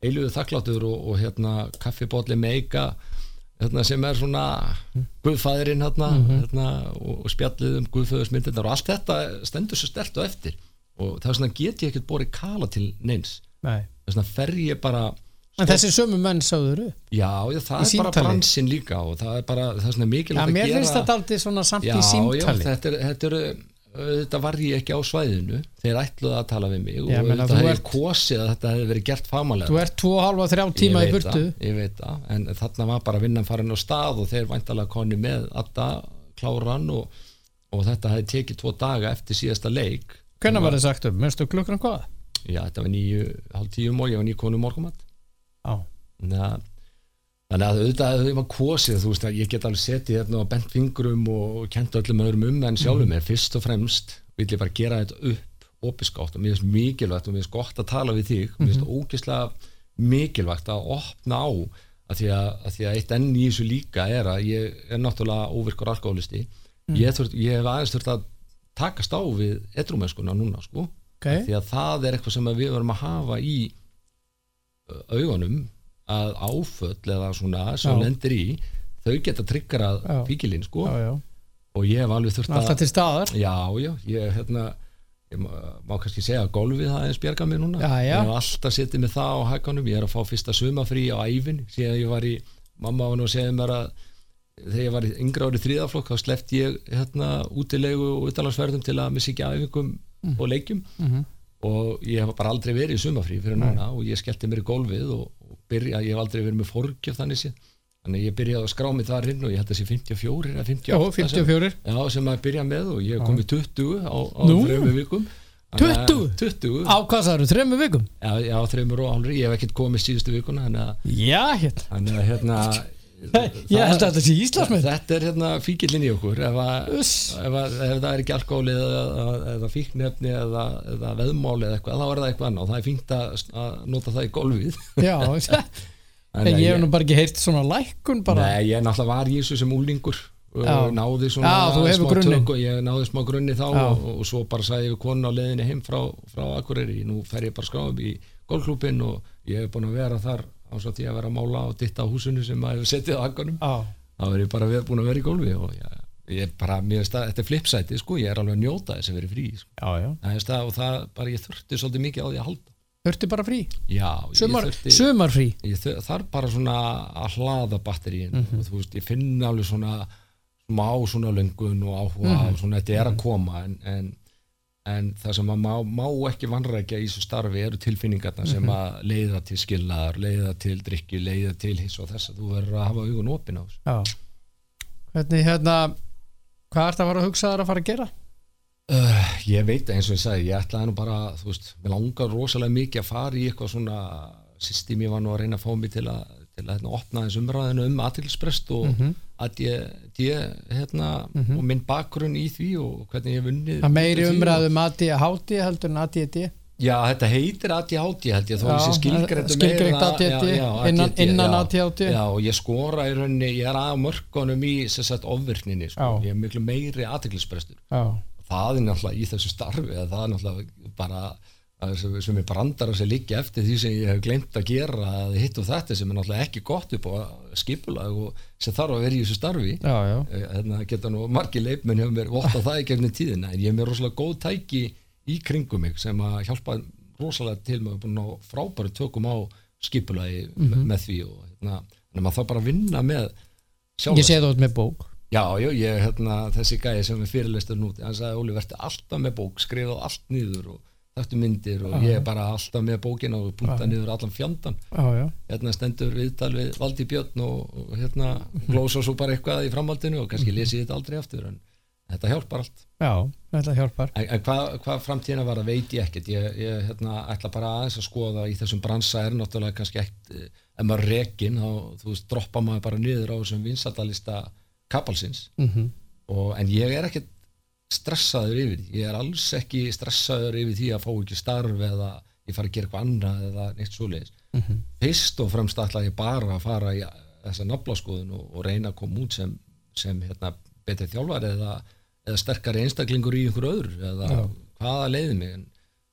eiluðu þakkláttur og, og hérna kaffibótli meika hérna, sem er svona guðfæðurinn hérna, hérna, og, og spjallið um guðföðusmyndirnar og allt þetta stendur svo stert og eftir. Og það er svona get ég ekkert borið kala til neins. Nei. þess vegna fer ég bara En þessi sömu menn sáður upp? Já, já, það er bara símtali? bransin líka og það er bara, það er svona Já, mikilvægt að mér gera finnst þetta aldrei svona samt já, í Já, símtali. þetta er, þetta er þetta var ég ekki á svæðinu. Þeir ætluðu að tala við mig Já, og þetta ert- kosið að þetta hefði verið gert fagmalega Þú ert 2,5-3 tíma í burtu. það, ég veit það, en þarna var bara vinnan farin á stað og þeir væntalega konni með alltaf kláran og, og þetta hefði tekið tvo daga eftir síðasta leik. Hvernig var það sagt upp? Mérstu klukkan hvað? Já, þetta var nýju, hálf tíu mór, ég var nýju konu morgumat Já, þannig að auðvitað að þau var kosið þú veist að ég get alveg setið hérna á bent fingrum og kent öllum öðrum um en sjálfur mér. Fyrst og fremst vil ég bara gera þetta upp opiskátt og mér finnst mikilvægt og mér finnst gott að tala við þig. Og mér finnst ógeðslega mikilvægt að opna á að því að, að því að eitt enn í þessu líka er að ég er náttúrulega óvirkur alkoholisti ég, þurft, ég hef aðeins þurft að takast á við edrumennskuna núna sko. Ok. Því að það er eitthvað sem við verum að hafa í augunum að áföll eða svona sem lendir í þau geta tryggrað Já. fíkilinn sko. Já, já, og ég hef alveg þurft alltaf að til staðar. Já, já, ég hérna ég má, má kannski segja að golfið það eins bjarga mig núna. Já, ég hef alltaf setið með það á hækanum ég er að fá fyrsta sumafrí á æfin síðan ég var í mamma að segja mér að þegar ég var í yngra árið þriðaflokk þá sleft ég hérna útilegu og utalagsverðum til að missi ekki æfingum og leikjum. Mhm. og ég hef bara aldrei verið í sumafrí fyrir núna og ég skellti mér í gólfið og, og byrja, ég hef aldrei verið með forgjöf þannig séð. Þannig ég byrjaði að skrá mig þar inn og ég held að sé 54 eða 58 Jó, 54 sem, já, sem að byrja með og ég kom í 20 á, á þrejum vikum. 20? 20 Á hvað það eru, þremmu vikum? Já, já, þreymur og hálfri, ég hef ekkert komið síðustu vikuna Já, hérna þannig að hérna Ég held að þetta sé Íslandsmið Þetta er hérna fíkillin í okkur ef, að, ef, að, ef það er ekki alkohóli eða, eða, fíknefni eða, eða veðmáli eða eitthvað, þá er það eitthvað annað. Og það er fínt að, nota það í golfið. Já, en að ég hef nú bara ekki heyrt svona lækkun bara. Nei, ég náttúrulega var í þessu sem úlingur Já. náði svona Já, smá tök og ég náði smá grunni þá og, og svo bara ég við konu á leiðinni heim frá, frá Akureyri, nú fer ég bara skráðum í golfklúbin og ég hef búin að vera þar á svo tí að vera að mála og ditta á húsinu sem að hefur setið á akkanum Já, þá er ég bara búin að vera í golfi og ég, ég bara, mér finnst það, þetta er flipsæti sko, ég er alveg að njóta þess að vera frí sko. já, það og það, bara ég þurfti svolítið mikið á því að halda. Þurfti bara frí? Já, Sumar, ég þurfti Sumarfrí? Ég þur- þarf bara svona að hlaða batteríin Mhm. og þú veist, ég finn alveg svona smá svona löngun og áhuga Mhm. og svona þetta er að koma en, en, en það sem að má, má ekki vanrækja í þessu starfi eru tilfinningarna sem Mhm. að leiða til skilnaðar, leiða til drikki, leiða til hiss og þess að þú verður að hafa augun opin á þessu Hvernig hérna Hvað ert að fara að hugsa þar að fara að gera? Uh, ég veit eins og ég sagði, ég ætlaði nú bara þú veist, mér langar rosalega mikið að fara í eitthvað svona, systemi var nú að reyna að fá mig til að, til að hérna, opna þess umræðinu um aðtilsprest og Mhm. að ég, ég hérna, og minn bakgrunn í því og hvernig ég hef unnið Að meiri umræðum ADHD heldur en ADD Já, þetta heitir ADHD held ég, þó Já, þessi skilgreint skilgreint ADHD, innan- innan ADHD. Já, og ég skora í rauninni, ég er að mörkunum í sagt ofvirkninni, sko, ég er miklu meiri aðtilsprestur það er náttúrulega í þessu starfi það er náttúrulega bara að sem, er brandar að sér líka eftir því sem ég hef glemt að gera að hitt og þetta sem er náttúrulega ekki gott upp á skipulag og sem þarf að vera í þessu starfi. Já Eh, hérna geta nú margir leifmenn hefur mér votta það í gegnum tíðina en ég hef mér rosalega góð tæki í kringum mig sem að hjálpa rosalega til með að búin á frábæru tökum á skipulagi Mhm. með því og hérna, en maður þarf bara að vinna með sjálfa Ég sé það út með bók. Já, já, ég, hérna, þessi gæði sem er fyrirlistur nú, hann sagði, Óli, verði alltaf með bók, skrifað allt niður og þættu myndir og ég er bara alltaf með bókina og punta niður allan fjandan. Já, já. Hérna stendur viðtal við Valdi Björn og, og hérna glósa svo bara eitthvað í framhaldinu og kannski lesi ég þetta aldrei aftur, en þetta hjálpar allt. Já, þetta hjálpar. En, en hvað hva framtíðina var, það veit ég ekkert, ég, ég hérna, ætla bara aðeins að skoða í þessum bransa er náttúrulega kannski ekkert, eh, ef maður rekin, þá, þú veist, droppa maður bara niður á þessum vinsaldalista kapalsins. Mm og, en ég er ekkert stressaður yfir því, ég er alls ekki stressaður yfir því að fá ekki starf eða ég fara að gera eitthvað annað eða neitt svoleiðis Mhm. fyrst og fremst ætla ég bara að fara í þessa naflaskoðun og, og reyna að koma út sem, sem hérna, betri þjálfari eða, eða sterkari einstaklingur í einhver öðru eða Já. hvaða leiði mig en,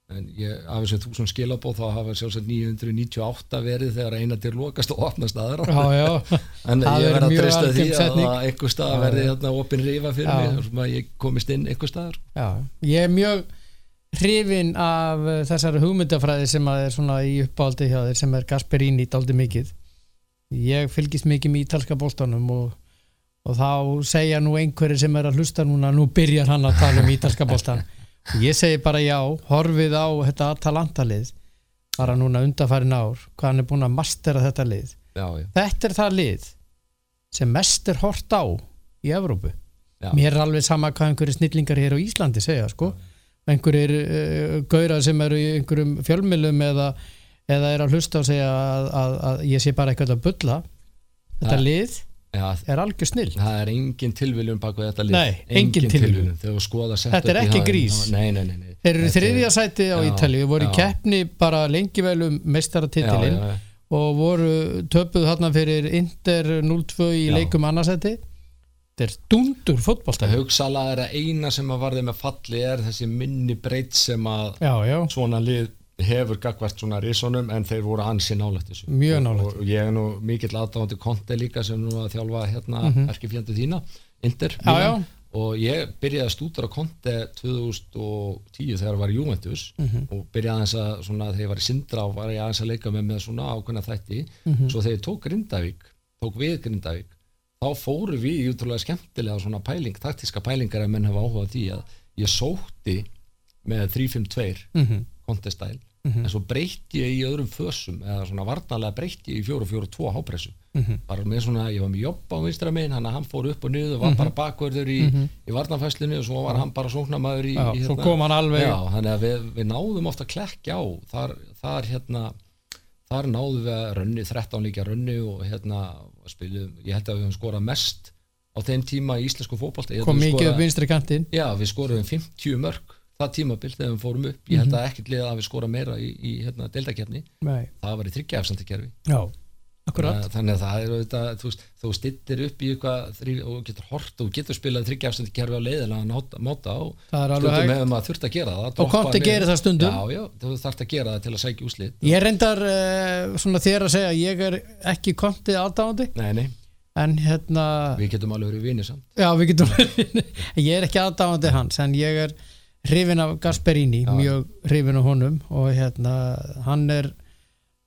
en ég, af þessu þúsund skilabóð þá hafa sjálfsagt 998 verið þegar eina til lokast og opnast aðra. Já, já. En Það ég er verð að treysta því að, setning. að einhver stað verði hérna opin rifa fyrir Já. mig sem að ég komist inn einhver staðar. Ég er mjög hrifin af þessari hugmyndafræði sem að er svona í uppáldi hjá þér sem er Gasperini daldi mikið. Ég fylgist mikið með ítalska bóltanum og, og þá segja nú einhverju sem er að hlusta núna nú byrjar hann að tala um ítalska bóltan ég segi bara já, horfið á þetta Atalanta lið bara núna undarfærin ár, hvað hann er búin að mastera þetta lið. Já, já, þetta er það lið sem mest er hort á í Evrópu. Já. mér er alveg sama hvað einhverju snillingar hér á Íslandi segja sko. Einhverjir uh, gaurar sem eru í einhverjum fjölmilum eða, eða er að hlusta og segja að, að, að ég sé bara eitthvað að bulla. Þetta lið já er algjör snill það er engin tilviljun bak við þetta lið. Nei, engin. Þegar þú skoða Þetta er ekki grís. Nei, nei, þeir eru er- þriðja sæti á Já, Ítalíu voru í keppni bara lengi vel um meistaratitilinn og voru töpuð þarna fyrir Inter 0-2 í leikum annarsæti þetta er dundur fótbolta Það hugsalega er að eina sem að varði með falli er þessi minni breytt sem að já, já, svona lið hefur gagvert svona risonum en þeir voru ansi nálægt þessu Mjög nálægt. og, og ég er nú mikill aðdáðandi konti líka sem nú að þjálfa hérna mm -hmm. erkifjöndu þína já. og ég byrjaði að stúdra konti 2010 þegar ég var í Juventus Mhm. og byrjaði aðeins að svona þegar ég var í Sindra og var ég aðeins að leika með með svona ákveðna þætti Mhm. svo þegar ég tók Grindavík tók við Grindavík þá fóru við í útrúlega skemmtilega svona pæling, taktíska pælingar að menn hafa áhuga á því að ég sótti með 3-5-2 mhm, kontestæl Mhm. en svo breytti ég í öðrum fösum eða svona varnalega breytti ég í 4-4-2 hápressu. Mhm, bara með svona, ég var með jobb á vinstra megin hann hann fór upp og niður, var bara bakverður í, Mhm. í varnafæslinu og svo var hann bara sóknamaður í, já, í svo kom hann alveg Já, þannig að við, við náðum ofta að klekja á. Þar, þar hérna þar náðum við að rönni, 13 líka rönni og hérna spilum, ég held að við höfum skorað mest á þeim tíma í íslensku fótbolta. Kom mikið upp vinstri kantinn. Já, við skoruðum 50 mörg það tímabil þegar við fórum upp. Ég held að ekkert liða að við skora meira í, í hérna, deildakefni, það var í akkurat. Þannig- að það er auðvitað, þú þú stillir upp í eitthvað og getur hort og getur spilað þryggjaafstandi kerfi á leiðilega að er alveg stundum hefur maður þurft að gera það og Konti niður. gerir það stundum. Já, já, þú þarft að gera það til að sækja úslit ég reyndar uh, svona þér að segja ég er ekki Konti aðdáðandi Nei, nei, en hérna við getum alveg verið vinið samt. Já við getum ég er ekki aðdáðandi hans en ég er hrifin af Gasperini Já. mjög hrifin af honum og hérna hann er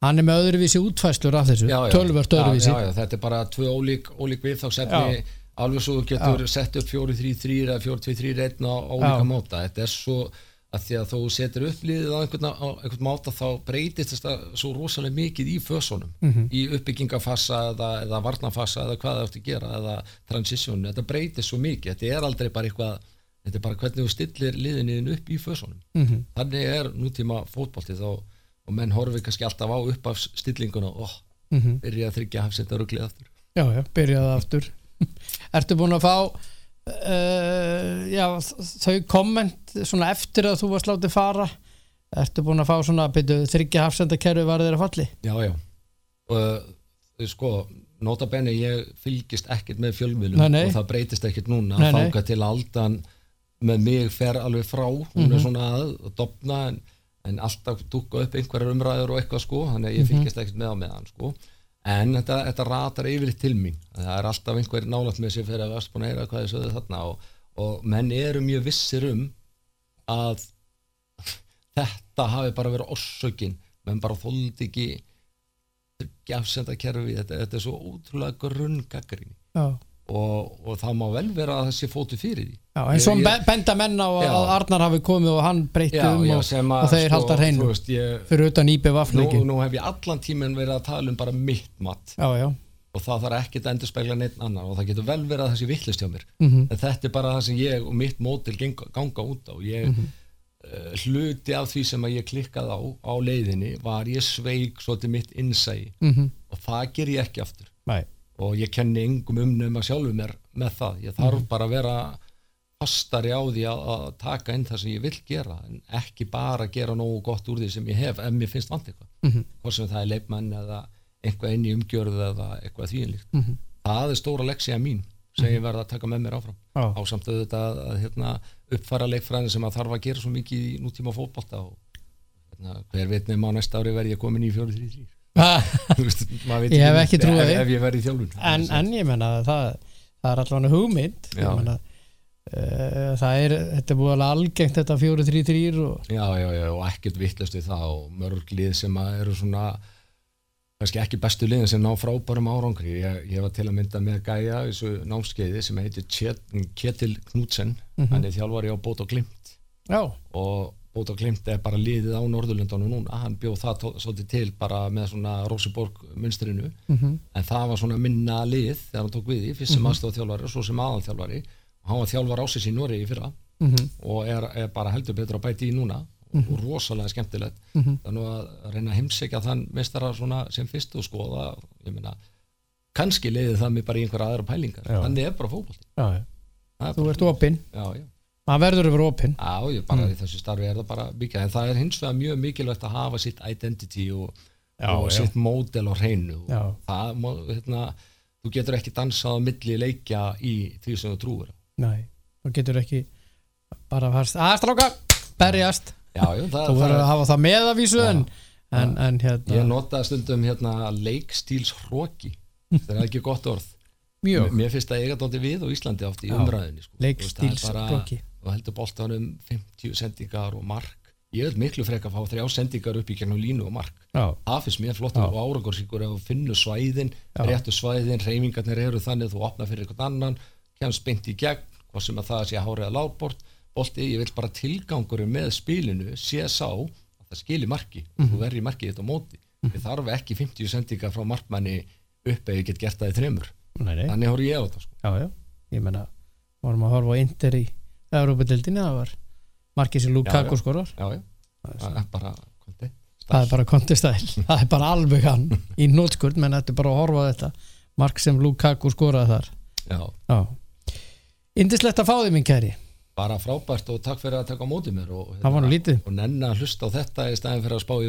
hann er með öðruvísi útfæslur af þessu já, já, tölvört já, öðruvísi. já, já, Þetta er bara tvö ólík, ólík við þá setni alveg svo þú getur sett upp 4-3-3 eða 4-2-3-1 á ólíka Já. máta þetta er svo að því að þú setur upp liðið á einhvern, á einhvern máta þá breytist þetta svo rosalega mikið í fösunum. Mhm. í uppbyggingafassa eða, eða varnafassa eða hvað það eftir að gera eða transition, þetta breytist svo mikið. Þetta er aldrei bara eitthvað þetta er bara hvernig þú stillir liðinniðin upp í fösunum. Mhm. þannig er nútíma fótbolti þá og menn horfi kannski alltaf á upp af stillinguna og Mhm. byrja að þryggja hafsenda ruglið aftur. Já já, byrjaði aftur. Ertu búin að fá uh, já, þau komment svona eftir að þú varst látið fara? Ertu búin að fá svona þryggja hafsendakerfi var þeirra falli? Já, já. Og uh, sko, nota benni ég fylgist ekkert með fjölmiðlum og það breytist ekkert núna nei. þanga til að aldan með mig fer alveg frá. Hún Mhm. er svona að, dopna en, en alltaf dúka upp einhverjar umræður og eitthvað sko, þannig að ég Mhm. fylgist ekkert með á meðan sko. En þetta, þetta ratar yfirleitt til mín. Það er alltaf einhver nálægt með sér fyrir að varst búin að heyra hvað þið sögðu þarna og, og menn eru mjög vissir um að þetta hafi bara verið orsökin. Menn bara þóldi ekki gefsenda kerfi, þetta, þetta er svo ótrúlega grunn gaggrinni já, og, og það má vel vera að það sé fótu fyrir því. Já Ég- ég, benda menn á að Já. að Arnar hafi komið og hann breytti um og, sem að, og þeir halda hreinu fyrir utan íbjöf nú, afleikin nú hef ég allan tíminn verið að tala um bara mitt mat. Já, já, og það þarf ekkert að endur spegla neitt annar og það getur vel verið að það sé vittlist hjá mér. Mhm. en þetta er bara það sem ég og mitt mótil ganga, út á. Ég Mhm. uh, hluti af því sem ég klikkaði á á leiðinni var ég sveik svolítið mitt innsæi. Mhm, og það ger ég ekki aftur. Nei og ég kenni engum um nema sjálfur mér með það, ég þarf Mhm. bara að vera fastari á því að, að taka inn það sem ég vil gera en ekki bara gera nógu gott úr því sem ég hef ef mér finnst vant eitthvað. Mhm. hvort sem það er leikmenn eða eitthvað inn í umgjörðu eða eitthvað þvíinlíkt Mhm. það er stóra leksija mín sem ég verð að taka með mér áfram. Já, á samt auðvitað að, að hérna, uppfæra leikfræðin sem að þarf að gera svo mikið í nútíma fótbolta og hérna, hver veit nefn á næsta ári verð ég komin í 4-3-3 Ah, Þú veist, maður veit Ég hef ekki trúað ef, ef ég verð í þjálfun. En, en ég menna það, það er allavega hugmynd. Menna uh, það er, þetta er búið alveg algengt þetta 4-3-3 og Já, já, já, og ekkert vittlust við það og mörg lið sem að eru svona kannski ekki bestu liðin sem ná frábærum árangri. Ég, ég var til að mynda með gæja þessu námskeiði sem heitir Ketil Knudsen. Mhm. hann er þjálfari á Bót og Glimt. Já, og Bót og Glimt er bara liðið á Norðurlöndunum núna, hann bjóð það svolítið til bara með svona Roseborg munstrinu mhm, en það var svona minna lið þegar hann tók við í, fyrst sem Mhm. aðstofþjálfari og svo sem aðalþjálfari. Og hann var þjálfar ásins í Noregi fyrra. Mhm, og er, er bara heldur betur að bæti í núna. Og rosalega skemmtilegt. Mhm. Þannig að reyna að heimsækja þann mestara svona sem fyrst og skoða ég meina, kannski leiði það mig bara í einhverja aðra pælingar, þannig er bara fókból þú ert opinn, já, já, það verður yfir opinn. Já, ég bara Mm. í þessu starfi er það bara mikið, en það er hins vegar mjög mikilvægt að hafa sitt identity og, Já, og sitt módel á hreinu. Og það, hérna, þú getur ekki dansað á milli leikja í því sem þú trúir nei, þú getur ekki bara að stráka berjast, já, já, það, þú verður að hafa það með að vísu en, en, en hérna ég nota stundum hérna leikstíls hróki það er ekki gott orð. Mjög, mér finnst það eiga dótti við á Íslandi oft í umræðinni sko. Leikstíls blokki og heldur boltanum 50 sendingar og mark. Ég vil miklu freka að fá þrjá sendingar upp í gegnum línu og mark. Það finnst mér flott og árangursíkur ef þú finnur svæðin, Já. réttu svæðin reyfingarnir eru þannig að þú opna fyrir eitthvað annan kemst beint í gegn, hvað sem að það sé að lágbort, bolti, ég vil bara tilgangurum með spilinu sé sá að það skili marki. Og Mhm. þú verður í markið þetta móti ég þarf ekki 50 sendingar frá markmanni upp eða ég get gert það í nei, þannig horf ég á þetta sko. já, já. Ég menna, að Európa-dildinni, það var markið sem Lukaku já, það er bara konti, það er bara kontistæl, það er bara alveg hann í nótskurt, menn þetta er bara að horfa þetta. Mark sem Lukaku skoraði þar. Já, Já. Indislegt að fá því minn kæri. Bara frábært og takk fyrir að taka á móti mér og, lítið. og nenna að hlusta á þetta í staðin fyrir að spá í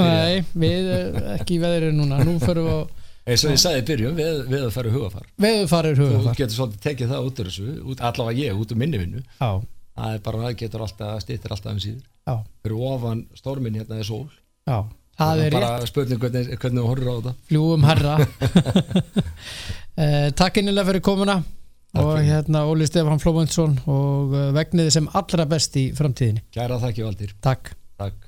byrja- Nei, við eh, ekki í veðrið núna. Nú förum við á eins og ég sagði í byrjun við, við að fara hugafar. Veðurfarir þú hugafar. getur svolítið tekið það út úr þessu út, allavega ég, út úr minni vinnu. Það er bara, það getur alltaf, stýttir alltaf um síður. Já, fyrir ofan stormin hérna er sól. Já. Það er rétt, bara spurning hvernig, hvernig þú horfir á þetta. Fljúum herra eh, Takk innilega fyrir komuna. Takk og fyrir. hérna Óli Stefán Flómundsson og eh, vegniði sem allra best í framtíðinni. Kæra þakki Valdir, Takk. Takk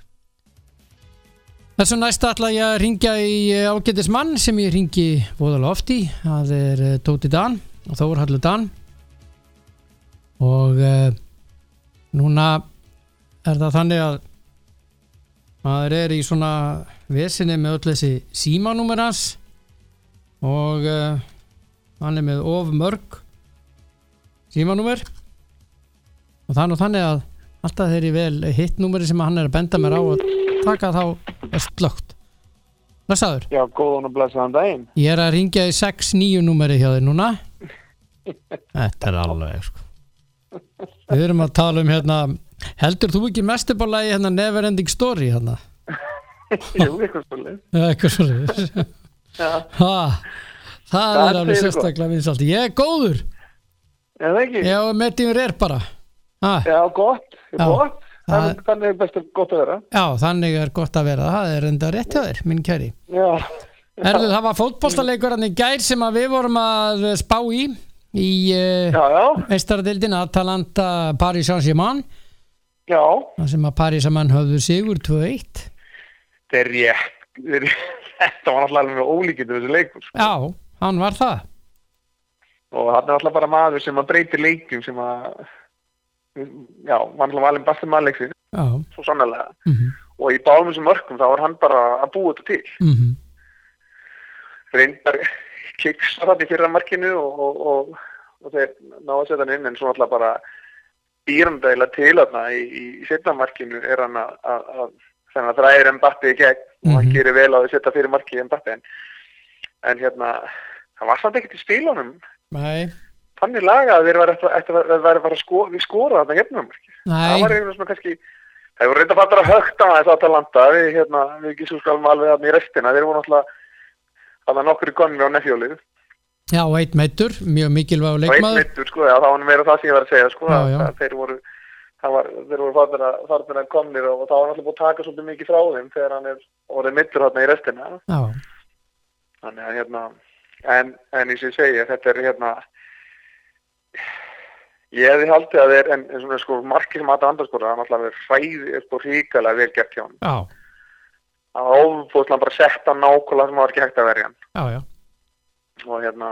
Þessu næsta ætla ég að ringja í eh, ágætis mann sem ég ringi voðalega oft í. Það er eh, Tóti Dan og Þór Hallur Dan. Og uh, núna er það þannig að maður er í svona vesinni með öll þessi símanúmer hans og uh, hann er með of mörg símanúmer. Og þannig að alltaf ég vel hittnúmeri sem hann er að benda mér á að taka þá er slögt Blessaður, Já, góðan og blessaðan daginn. ég er að ringja í 6-9 númeri hjá þér núna Þetta er alveg sko. Við erum að tala um hérna heldur þú ekki mest upp á lagi hérna Neverending Story hérna Jú, eitthvað svolítið. Eitthvað svo Já, ha, Það Það er alveg fyrir sérstaklega vinsalt Ég er góður, er það ekki? ég á með tímur er bara ha, Já, gott, Já. gott. Það- Þannig, er best gott að vera. Já, þannig er gott að vera Það er enda rétt hjá þér, minn kæri Erðu, það var fótbollstaleikur hann í gær sem við vorum að spá í í já, meistaradildin Atalanta Paris Saint-Germain já. þar sem að Paris Saint-Germain höfðu sigur 2-1 Þetta er rétt. Þetta var náttúrulega alveg ólíkindi þessu leikur. Já, hann var það Og hann er náttúrulega bara maður sem að breytir leikjum sem að, já, náttúrulega valin bastum maðurleiksins, Já, svo sannlega. mhm, Og í báðum þessum mörgum þá var hann bara að búa þetta til. mhm. Reyndar kiksa þetta í fyrra markinu og, og, og, og þeir náðu að setja hann inn en svo alltaf bara býrandæla til þarna í, í, setna markinu er hann að, þannig að það er Mbappi í gegn og hann Mhm. gerir vel á að setja fyrir marki Mbappi en, en hérna það var samt ekkert í spílunum Nei, þannig laga að þeir eftir að vera að sko, skora þarna gefnum marki það var einhvern svona kannski þeir voru reynda fattur að högta að þess Atalanta við, hérna, við ekki svo skalum alveg þarna í restina. Þeir voru náttúrulega nokkur í konni á nefjólið. Já, eitt meittur, mjög mikilvæg og einn leikmaður. mittur sko, já, það var meira það sem ég var að segja sko, Já, að, já. að þeir voru var, þeir voru farnir að, farnir að komnir og það var náttúrulega búið að taka svolítið mikið frá þeim þegar hann er orðið mittur þarna í restina. Já, þannig að hérna en, en eins og ég segi, þetta er hérna ég hefði haldið að þeir en, en svona sko markið sem Anderskóra, hann alltaf er hræði er sko ríkalega vel gert hjá hann það var ofbúðslega bara sett hann nákvæmlega sem var ekki hægt að verja hann. Og hérna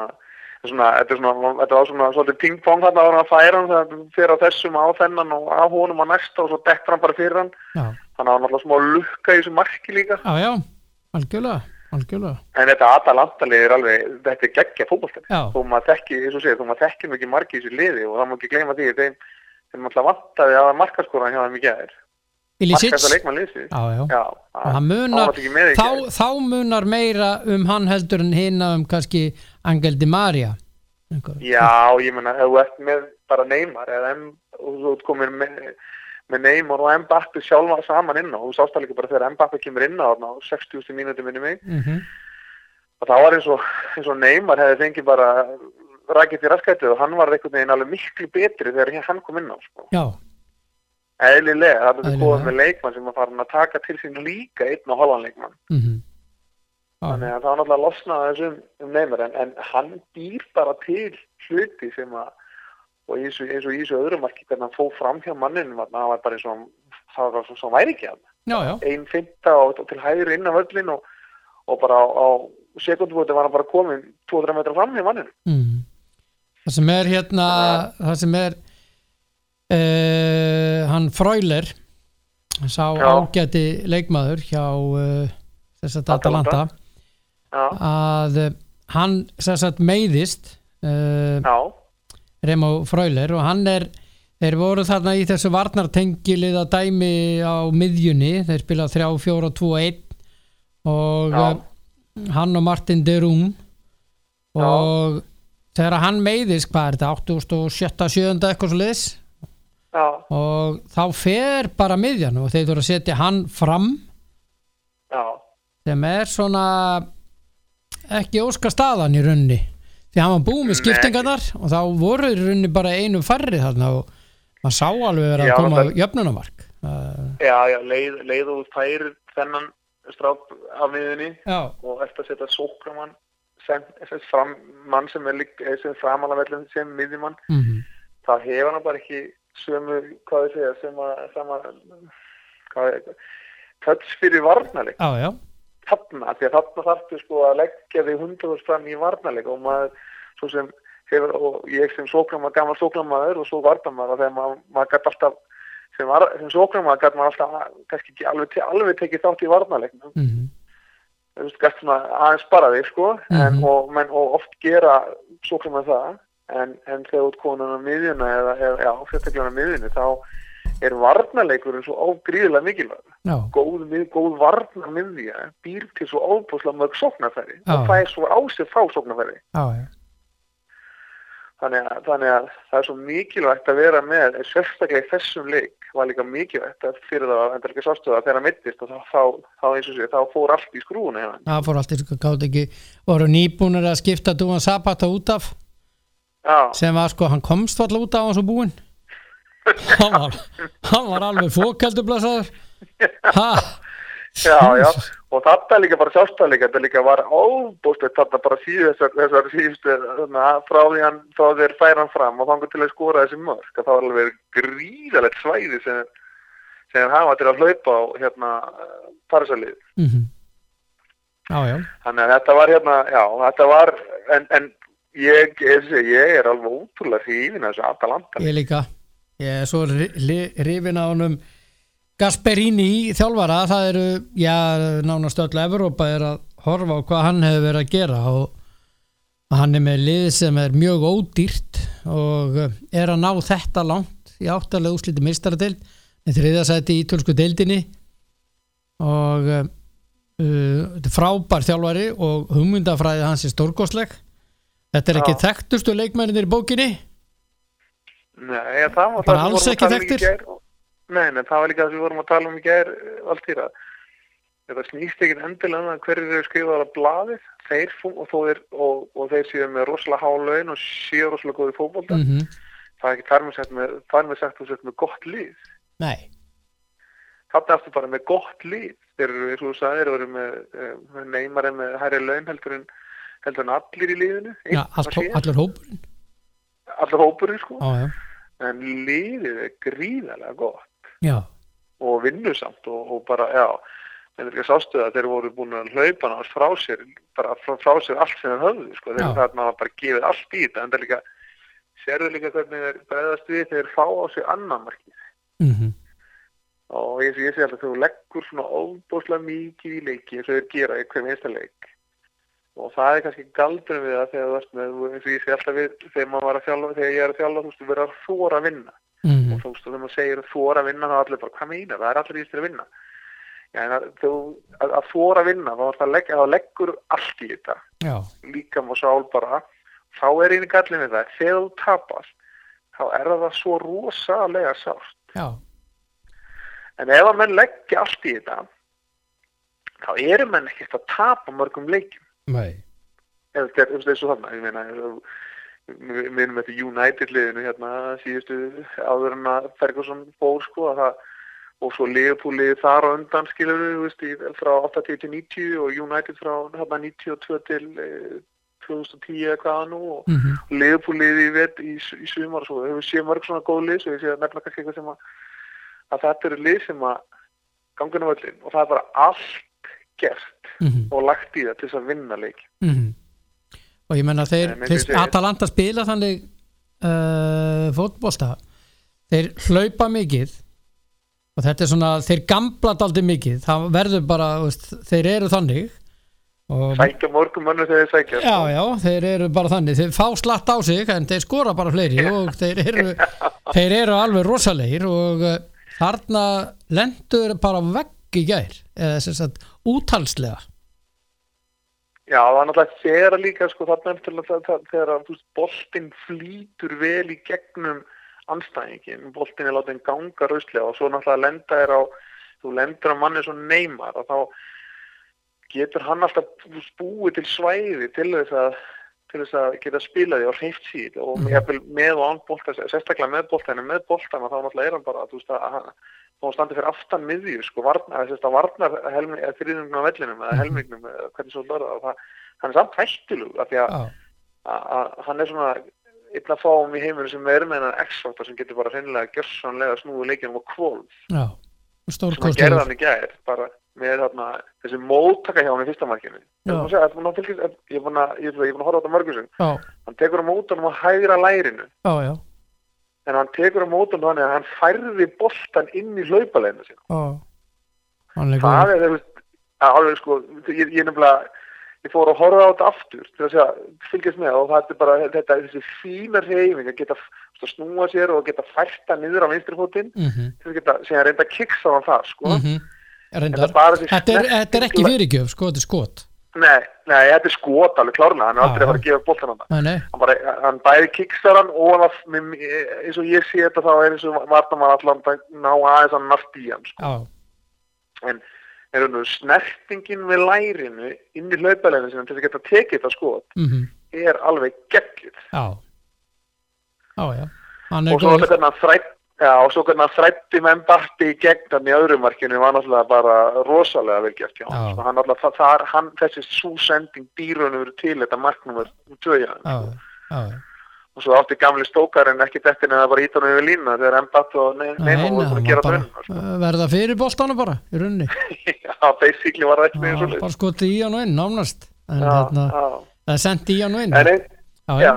svona, þetta, er svona, þetta var svona svolítið ping-pong þarna ára að færa hann þegar fyrir á þessum á þennan og á honum á næsta og svo dettur hann bara fyrir hann. Já, þannig að hann alltaf smá lukka í þessu marki líka. Já, já, algjörlega, en þetta Atalanta-lið er alveg þetta er geggja já, þó maður þekki, eins og segir, þó maður þekki mikið marki í þessu liði og það má ekki gleyma því þeim þeim alltaf vantaði að markaskóran hjá í gæðir Ilicic markast að leikmann í þá, gær. þá munar meira um hann heldur en hinna um kannski Angel Di Maria. Einhver. Já, ég menna, ef þú ert með bara Neymar eða og þú ert komin með, með Neymar og Mbappi sjálfa saman inn á, þú sást líka bara þegar Mbappi kemur inn á þarna á 60. mínúti minni mig Mhm. og það var eins og, eins og Neymar hefði fengið bara rækitt í raskættu og hann var einhvern veginn alveg miklu betri þegar hann kom inn á sko. Já, eðlilega, það er Eðlilega. góð með leikmann sem að fara að taka til sín líka einn og halvan leikmann mhm þannig að það var náttúrulega losnað þessum um Neymar en, en hann býr bara til hluti sem að og eins og, í þessu öðrum marki hvernig hann fóð fram hjá manninu það var bara eins og það var svo, svo væri ekki hann já, já, ein finta og, og til hægri inn á völlin og, og bara á, á sekundubóti var hann bara komin 200 metra fram hjá manninu mm. það sem er hérna það sem er uh, hann Freuler sá Já. ágæti leikmaður hjá uh, þess að Atalanta. Að uh, hann sem sagt meiðist já, Remo Freuler og hann er þeir voru þarna í þessu varnartengiliða dæmi á miðjunni þeir spila 3, 4, 2, 1 og Já. uh, hann og Martin de Roon og þegar hann meiðist hvað er þetta, 87. 7. eitthvað svo liðs já, og þá fer bara miðjan og þeir þurfa að setja hann fram já, sem er svona ekki óska staðan í runni því hann var búið með skiptingarnar og þá voru í runni bara einu færri þarna og maður sá alveg verið Já, að koma það- jöfnunamark já, já leið, leið og þú færir þennan strák af miðunni já, og eftir að setja sókramann fram, mann sem er lík, eh, sem framalavellin sem miðjumann. Mm það hefur hann bara ekki sömu, hvað þið segja, sem að, sem að hvað er touch fyrir varnarleik. Já, já, þarna, því að þarna þarftu sko að leggja þig hundraðurs fram í varnarleik og maður, svo sem hefur, og ég sem sóknamaður, gammal sóknamaður og svo varnamaður, þegar maður, maður gæti alltaf sem, sem sóknamaður gæti maður alltaf kannski ekki alveg, alveg tekið þátt í varnarleik mm þú veist, gæti svona aðeins spara þig sko, en, Mhm. og, menn, og oft gera sóknamaður það en, en þegar út konan á miðjuna eða, eða já, sérstaklega á miðjunni þá er varnarleikurinn svo ágríðilega mikilvæg já, góð, góð varnar miðja býr til svo ábúslega mörg sóknarfæri Já. og það er svo á sig frá sóknarfæri. Já, já, þannig að, þannig að það er svo mikilvægt að vera með sérstaklega í þessum leik var líka mikilvægt að fyrir það að enda ekki sástöða þegar hann mittist og þá, þá, þá sé þá fór allt í hérna. það fór allt í sko gátt ekki voru nýbúnir að skipta Dúan Sabata út af? Já, sem var sko, hann komst alltaf út af hans og búinn. Hann var, hann var alveg fókaldur blasaður ha, já, já. Og þetta líka bara sjálfstæðleika þetta líka var óbústlegt þetta bara síðu þessar, síðustu frá því hann, því þeir færa hann fram og þangur til að skora þessi mörk. Að það var alveg gríðalegt svæði sem, sem þeir hafa til að hlaupa á hérna Parísalið mm já, já. Þannig að þetta var hérna, já, þetta var en, en ég, ég, ég er alveg ótrúlega hrifin að þessu Atalanta. Ég líka. Ég er svo rifin á honum Gasperini þjálfara það eru, já, nánast öll Evrópa er að horfa á hvað hann hefur verið að gera og hann er með lið sem er mjög ódýrt og eh, er að ná þetta langt í áttalega úsliti mistaradeild með þriðasæti í tölsku deildinni og uh, þetta er frábær þjálfari og hugmyndafræði hans er stórkostleg þetta er ekki Já. þekktustu leikmennir í bókinni Nei, það var það alls ekki um í þekktir? gær. Nei, nei, það var líka það sem við vorum að tala um í gær Valtýra. Þetta snýst ekkit endilega um það hverjir eru skrifaðar á blaðið. Þeir og, þeir, og, og þeir séu með rosalega hálaun og séu rosalega góði fótbolta mm það er ekki þar með sagt með, með sagt að þú sett með gott lið. Nei, þarna ertu bara með gott lið. Þeir eru, eins og þú sagðir, eru með uh, neymar með hærri laun heldur en heldur en allir í að hó- sé. allir hópurinn. Allir hópurinn sko. Já, já, en liðið er gríðarlega gott já, og vinnusamt og, og bara, já en þetta sástu að þeir voru búin að hlaupa náttúrulega frá sér, bara frá, sér allt sem þeir höfðu, sko, þeir Já. þarna var bara gefið allt í þetta, en það er líka sérðu líka hvernig þeir bregðast við þeir fá á sig annan markið. Mm og ég, ég sé alltaf þú leggur svona óbúslega mikið í leiki eins og þeir gera í hver minnsta leik. Og það er kannski galdur við það þegar þú veist með, eins og ég sé alltaf við þegar maður var að þjálfa, þegar ég er að þjálfa þú veist, þú verður að þóra að vinna mm og þú veist, og þegar maður segir þóra að vinna þá er allir bara, hvað meina, það er allir í þess að vinna Já, að, þú, að, að þóra að vinna þá, er það legg, þá leggur allt í þetta. Já, líka og sál bara. Þá er einu gallin við það, þegar þú tapast þá er það svo rosalega sárt. Já, en ef að menn leggja allt í þetta þá eru menn ekkert að tapa mörgum leikjum. Nei, ef þetta er er svo þarna ég meina ef- við minnum þetta United liðinu hérna síðustu áður en að Ferguson fór sko að það og svo liðið þar á undan skilur við frá 80 til 90 og United frá hérna 92 til eh, 2010 eða hvaða nú og mm Liverpool liðið í, vet, í, í sumar og svo hefur séð mörg svona góð lið svo ég sé að nefna kannski eitthvað sem að að þetta eru lið sem að á völlin og það er bara allt gert mhm, og lagt í það til þess að vinna leik mhm. Og ég menna þeir, Nei, þeir Atalanta spila þannig uh, fótbolta. Þeir hlaupa mikið og þetta er svona, þeir gamla daldi mikið, það verður bara veist, þeir eru þannig sækja morgum mönnum þegar þeir sækja Já, já, þeir eru bara þannig. Þeir fá slatt á sig en þeir skora bara fleiri og þeir eru, þeir eru alveg rosalegir og uh, þarna lendur bara á vegg í gær eða sem sagt útalslega Já, það er náttúrulega þegar líka sko þarna eftir þegar boltinn flýtur vel í gegnum anstæðingin, boltinn er látið ganga rauslega og svo náttúrulega lenda er á þú lendur á manni svo neymar og þá getur hann alltaf búið til svæði til þess að til þess að geta spilað því á hreift síð og með og án bolta sérstaklega með boltana, með boltana þá náttúrulega er hann bara, veist, að hann hann standi fyrir aftan miðju, sko, varnar, þriðnum á vellinum eða Mhm. helmingnum, hvernig svo lörða og það, hann er samt hættulug, af því að, hann er svona að fáum í heiminu sem er með hennar X-faktor sem getur bara hreinlega gjörsanlega snúið leikinu á kvolf, já, sem hann hann í gær, bara með þarna, þessi móttaka hjá hann í fyrsta markinu. Er að segja, búinn að fylgjast- ég er búinn að, er búinn að horfa á þetta mörgum hann tekur á mótunum á hægra lærinu, já, já, en hann tekur á mótunum þannig að hann færði boltan inn í hlaupaleginu er það er, að alveg sko, ég, ég nefnilega, ég fór að horfa á þetta aftur til að segja, fylgjast með og það er bara þetta, þessi fína reyfing að geta að snúa sér og geta færta niður á vinstri fótinn Mhm, til að geta, segja, reynda að kiksa á hann það, sko. mhm Reyndar, Þetta er þetta er, þetta er ekki fyrirgjöf, sko, þetta er skot. Nei, nei, þetta er skot alveg klárlega, hann er aldrei að fara að gefa boltan hann. Hann, hann bæði kiksar hann og hann, var- eins og ég sé þetta þá er eins og vartamann allan að ná aðeins að nart í hann, sko. en er hann snertingin við lærinu inn í hlaupaleginu sinna til að geta tekið það skot mhm, er alveg geggjuð. Já. Já, já, hann er og svo góður. hvernig hann þrætt Já, og svo hvernig hann þrætti með Mbappi í gegn hann í öðrum markinu var náttúrulega bara rosalega vel gert hjá Já. hann. Náttúrulega, það, það er, hann, þessi súsending dýrunum verið til þetta marknumur tvöja. Já, já, já Og svo átti gamli stókarinn ekki dettin eða bara ítunum yfir lína þegar Mbappi og Neymar voru búin að gera var það bara sko. uh, verða fyrir boltana bara, í rauninni Já, basically var það ekki með Já, svo bara skotið í hann og inn, nánast en Já, hérna, já. það sendt í hann og inn En ein, já, Já,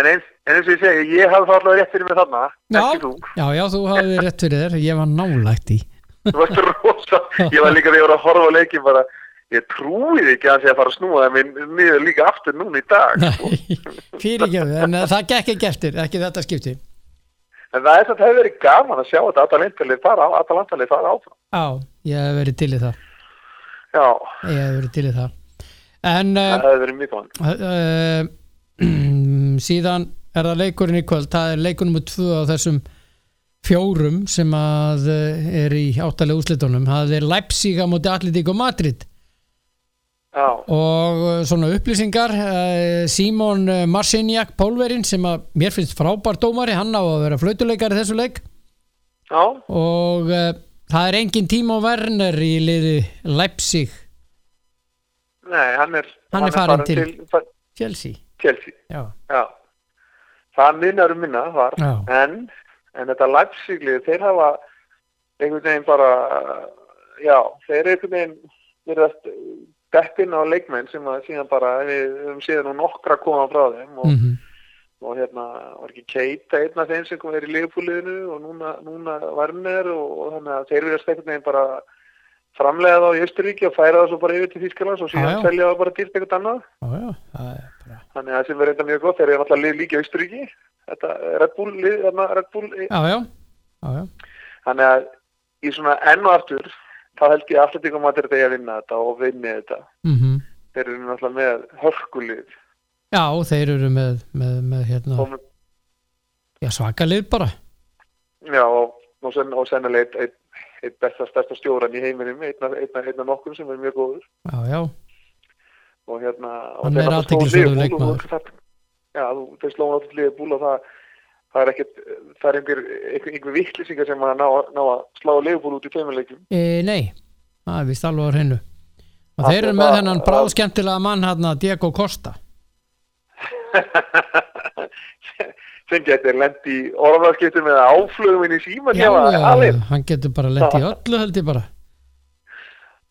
en eins, en eins og ég segi, ég hafði það allavega rétt fyrir mig þarna, ekki þú. já, já, þú hafði rétt fyrir þér ég var nálægt í Þú varst rosa, ég var líka þegar ég var að horfa á leikin bara, ég trúi því ekki að það sé að fara að snúa það minn niður líka aftur núna í dag. fyrirgjöfu, en uh, það gekk ekki eftir ekki þetta skipti En það er þetta hefur verið gaman að sjá þetta Atalantalið fara, Atalantalið fara áfram. já, ég hef verið til í það Já, ég hef verið til í það en það hefur verið mjög gaman. uh, síðan er það leikurinn í kvöld? Það er leikurinn með tvö á þessum fjórum sem að uh, er í áttalega úslitunum það er Leipzig á móti Atletico Madrid. Já, og uh, svona upplýsingar uh, Simon Marciniak Pólverinn sem að mér finnst frábær dómari hann á að vera flautuleikari þessu leik. Já, og uh, það er engin Timo Werner í liði Leipzig. Nei, hann er, Hann er farinn til- fa- Chelsea. Chelsea. Já, það minnar um minna var, já, en, en þetta Leipziglið, þeir hafa einhvern veginn bara, já, þeir einhvern veginn verið að deppin á leikmenn sem að síðan bara, við höfum síðan nú nokkra koma frá þeim og, mm og hérna var ekki Keita einn af þeim sem kom verið í leifbúliðinu og núna, núna Varner og, og þannig að þeir verið að einhvern veginn bara framlega þá í Östuríki og færa það svo bara yfir til Þýskalands og síðan já. selja það bara dýrt eitthvað annað. Það er bara þannig að það sem verið enda mjög gott þeir eru náttúrulega lið líka í Östuríki þetta er Red Bull, lið, þarna Red Bull já, já, já, þannig að í svona enn og aftur þá held ég alltaf ykkur maður þetta að vinna þetta og vinni þetta. Mm þeir eru náttúrulega með hörkulið. Já þeir eru með, með, með hérna, og, já, svaka lið bara. Já, og, og, sen, og sennilega einn ein, ein besta stærsta stjóran í heiminum einn af, einn af, einn af nokkur sem er mjög góður. Já, já, og hérna og þeir er Liverpool leikmaður. og það- já, þú, þeir slóðu náttúrulega liðbúl og það það er ekkert, það er einhver einhver, einhver vittlisingar sem að ná, ná að slá liðbúl út í tveimurleikum e, nei það er vist alveg á hreinu. Og Það þeir eru er með það- þennan bráðskemmtilega mann hérna Diego Costa sem getur lent í orðarskiptum eða áflugum inn í síman já, já, hann getur bara lent í öllu held ég bara.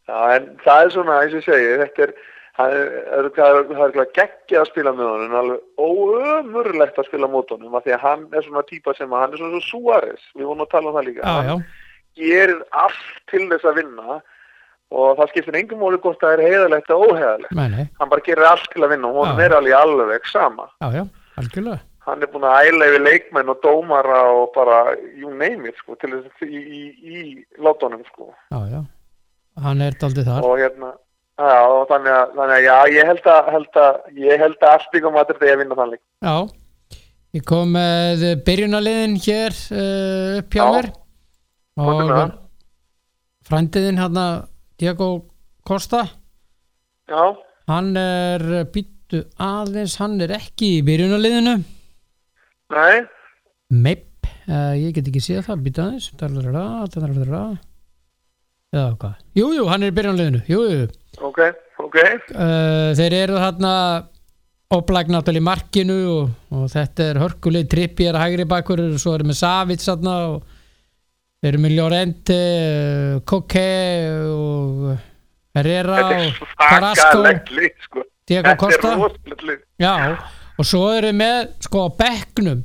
Já, en það er svona, eins og segi, þetta er, það er, er geggja að spila með honum, alveg óömurlegt að spila mót honum, af því að hann er svona típa sem að hann er svona svo Suárez, við vorum að tala um það líka, já, já, gerir allt til þess að vinna og það skiptir engum móli hvort það er heiðalegt og óheiðalegt, hann bara gerir allt til að vinna og Já. er alveg alveg sama, já, já, algjörlega hann er búin að æla yfir leikmenn og dómara og bara, you name it, sko, til þess í, í, í látunum, sko. já, já, hann er daldið þar. Og hérna já, og þannig að, þannig að já, ég held að, held að ég held að Aspík og Madrid eigi að vinna þannig. Já, ég kom með byrjunarliðin hér uh, Komdu með og frændiðin hérna Diego Costa. Já, hann er býttu aðeins, hann er ekki í byrjunarliðinu nei, Meip, uh, ég get ekki séð það býttu aðeins Dalarara, dalarara. eða hvað? Jú, jú, hann er í byrjunarliðinu jú, jú. ok, ok. Uh, þeir eru þarna oplæk náttúrulega í markinu og, og þetta er hörkuleg trippi er að hægri bakur og svo eru með Savits þarna og þeir eru með Llorente uh, Koke og Herrera þetta og er Carrasco. svakalegt lið sko. Diego þetta er Costa. rosalegt lið. Já, og svo eru með sko á bekknum.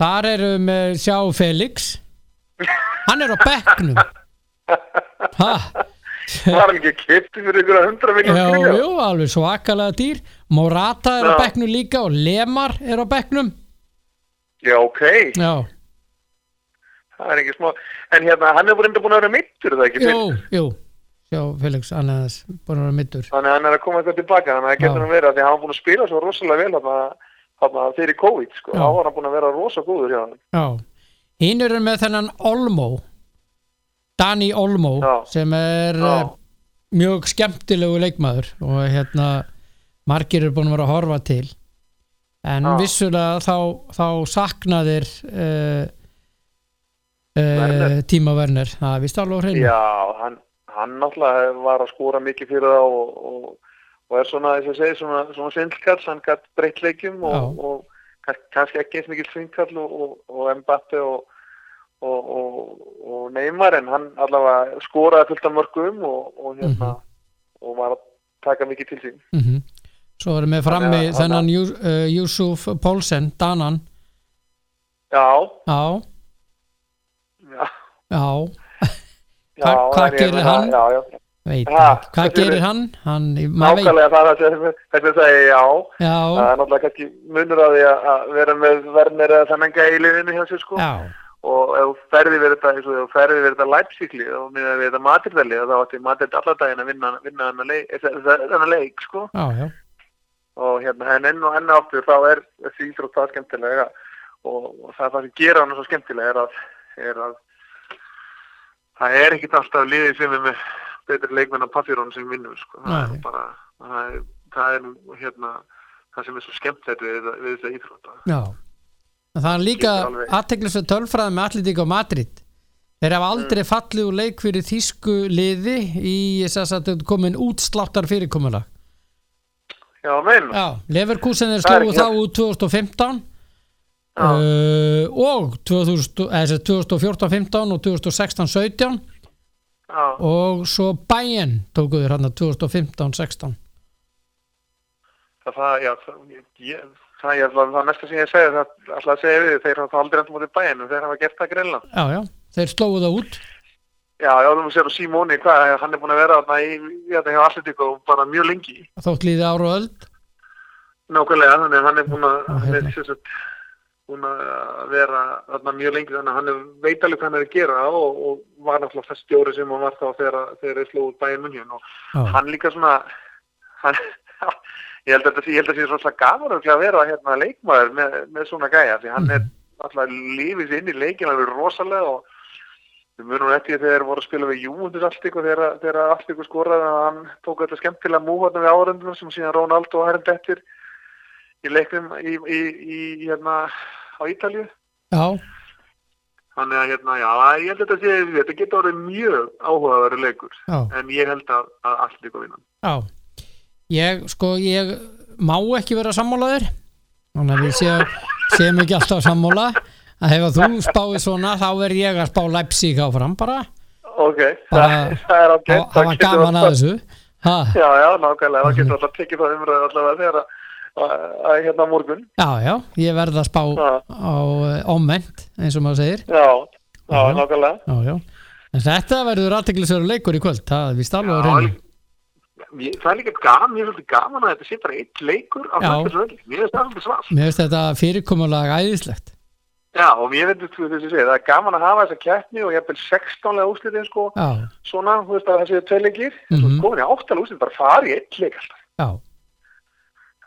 Þar eru með sjá Felix. Hann er á bekknum. Ha? Var ekki kipti fyrir ykkur að hundra miljón skrifa jú, alveg svakalega dýr. Morata er á Já. bekknum líka og Lemar er á bekknum. Já, ok, Já, það er ekki smá en hérna, hann er búin að vera mittur það ekki jú, jú Sjá, Felix, er búin að vera middur þannig að hann er að koma eitthvað tilbaka þannig að það getur hann verið því að hann búin að spila svo rosalega vel þarna, þarna fyrir COVID sko. Þá var hann búin að vera rosa góður hjá hann hinn eru með þennan Olmo Dani Olmo Já. sem er Já. uh, mjög skemmtilegu leikmaður og hérna margir eru búin að vera að horfa til en Já. vissulega þá, þá saknaðir uh, uh, Werner. tíma Werner það vist alveg hreinu Já, hann, hann náttúrulega var að skora mikið fyrir það og, og, og er svona, þess að segja, svona, svona svindlkall, hann gætt breytt leikjum og, og, kann- kannski ekki eins mikil svindkall og, og, og Neymar en hann allavega skoraði fullt af mörgum og, hérna Mhm. og var að taka mikið til sín. mm svo erum við Þannig að- þennan Jú- uh, Poulsen, Danan. Já, já, já, já, já. Hva- hvað ég gerir meina, hann? Já, já, veit Ha, ekki hvað gerir- hann? hann nákvæmlega það er það sem það segja já. já, Það er náttúrulega kannski munur að því að vera með verðnir eða þannig að í liðinu hjá sér sko. já, og ef ferði við þetta eins og ef ferði við þetta Leipzig-lið og með við þetta Madrid-lið þá átti Madrid allar daginn að vinna, vinna þennan leik, þennan leik sko. já, já, og hérna en enn og enn áttur þá er þessi íþrótt það skemmtilega og, og það það sem gera hann svo skemmtilega er að, er að það er ekkit alltaf liðið sem er með betri leikmenn á pappírónu sem vinnur sko. það er bara það er, það er hérna það sem er svo við, þetta- við þetta íþrótt En það er líka aðteglislega tölfræði með Atletík og Madrid. Þeir hafa aldrei fallið úr leik fyrir þýsku liði í þess að þetta komin útsláttar fyrirkomuna Já, meina. Leverkusen er slóðu ekki- þá út 2015 Já. Uh, og 2000, eða, sem sagt 2014-15 og 2016-17 Já. og svo Bayern tókuður hann 2015-16 það, já, ég, það, ég, það, næsta sem ég segi það alltaf að segja við þeir hafa aldrei endur mótið bæinn þeir hafa gert það greinlega. Já, já, þeir slóðu það út. Já, já, þú sér á Simóni, hvað, hann er búin að vera þarna í, þetta hjá Atletíko bara mjög lengi. Þótt líði ára og öld. Nákvæmlega, þannig að hann er búin að Já, hann er hérna. Búin að vera þarna mjög lengi þannig að hann veit alveg hvað hann er að gera og, og var náttúrulega þess stjóri sem hann var þá þegar, þeir slóðu bæinn munjun og já, hann líka svona hann, ég held að þetta sé- svona gafur að vera hérna leikmaður með, með svona gæja því hann er alltaf lífið inn í leikin alveg rosalega og við munum eftir þegar voru að spila við Júmundur allt ykkur þegar, þegar allt ykkur skoraði að hann tók þetta skemmtilega múhotna við árendunum sem síðan Ronaldo og herrend eftir í leiknum í, í, í hérna á Ítalju þannig að hérna já, ég held að þetta sé þetta getur orðið mjög áhugaverið leikur. Já, en ég held að, að allt ykkur vinna já. Ég, sko, ég má ekki vera sammálaður. Þannig að við séum séum ekki alltaf sammála. Að ef þú spáir svona þá verð ég að spá Leipzig áfram bara. Ok, Bara- það, er ágætt það var gaman að þessu. Ha, Já, já, nákvæmlega, það getur alltaf tekið það umræðu allavega þegar að, að, hérna morgun já, já, ég verð að spá Já. á uh, omment eins og maður segir Já, já, Mhm. nákvæmlega já, já. en þetta verður aðteglisverður leikur í kvöld það vist alveg að Já, reyna Mér- Það er líka gaman, ég er svolítið gaman að þetta bara eitt leikur á Já. fættisvöldi. Mér finnst það svolítið svart. mér finnst þetta fyrirkomulag æðislegt Já, og þess að segja, það er gaman að hafa þessa keppni og ég hef vel 16 lega úslitin sko, já, svona, þú veist að það séu tvei leikir, mm. -hmm.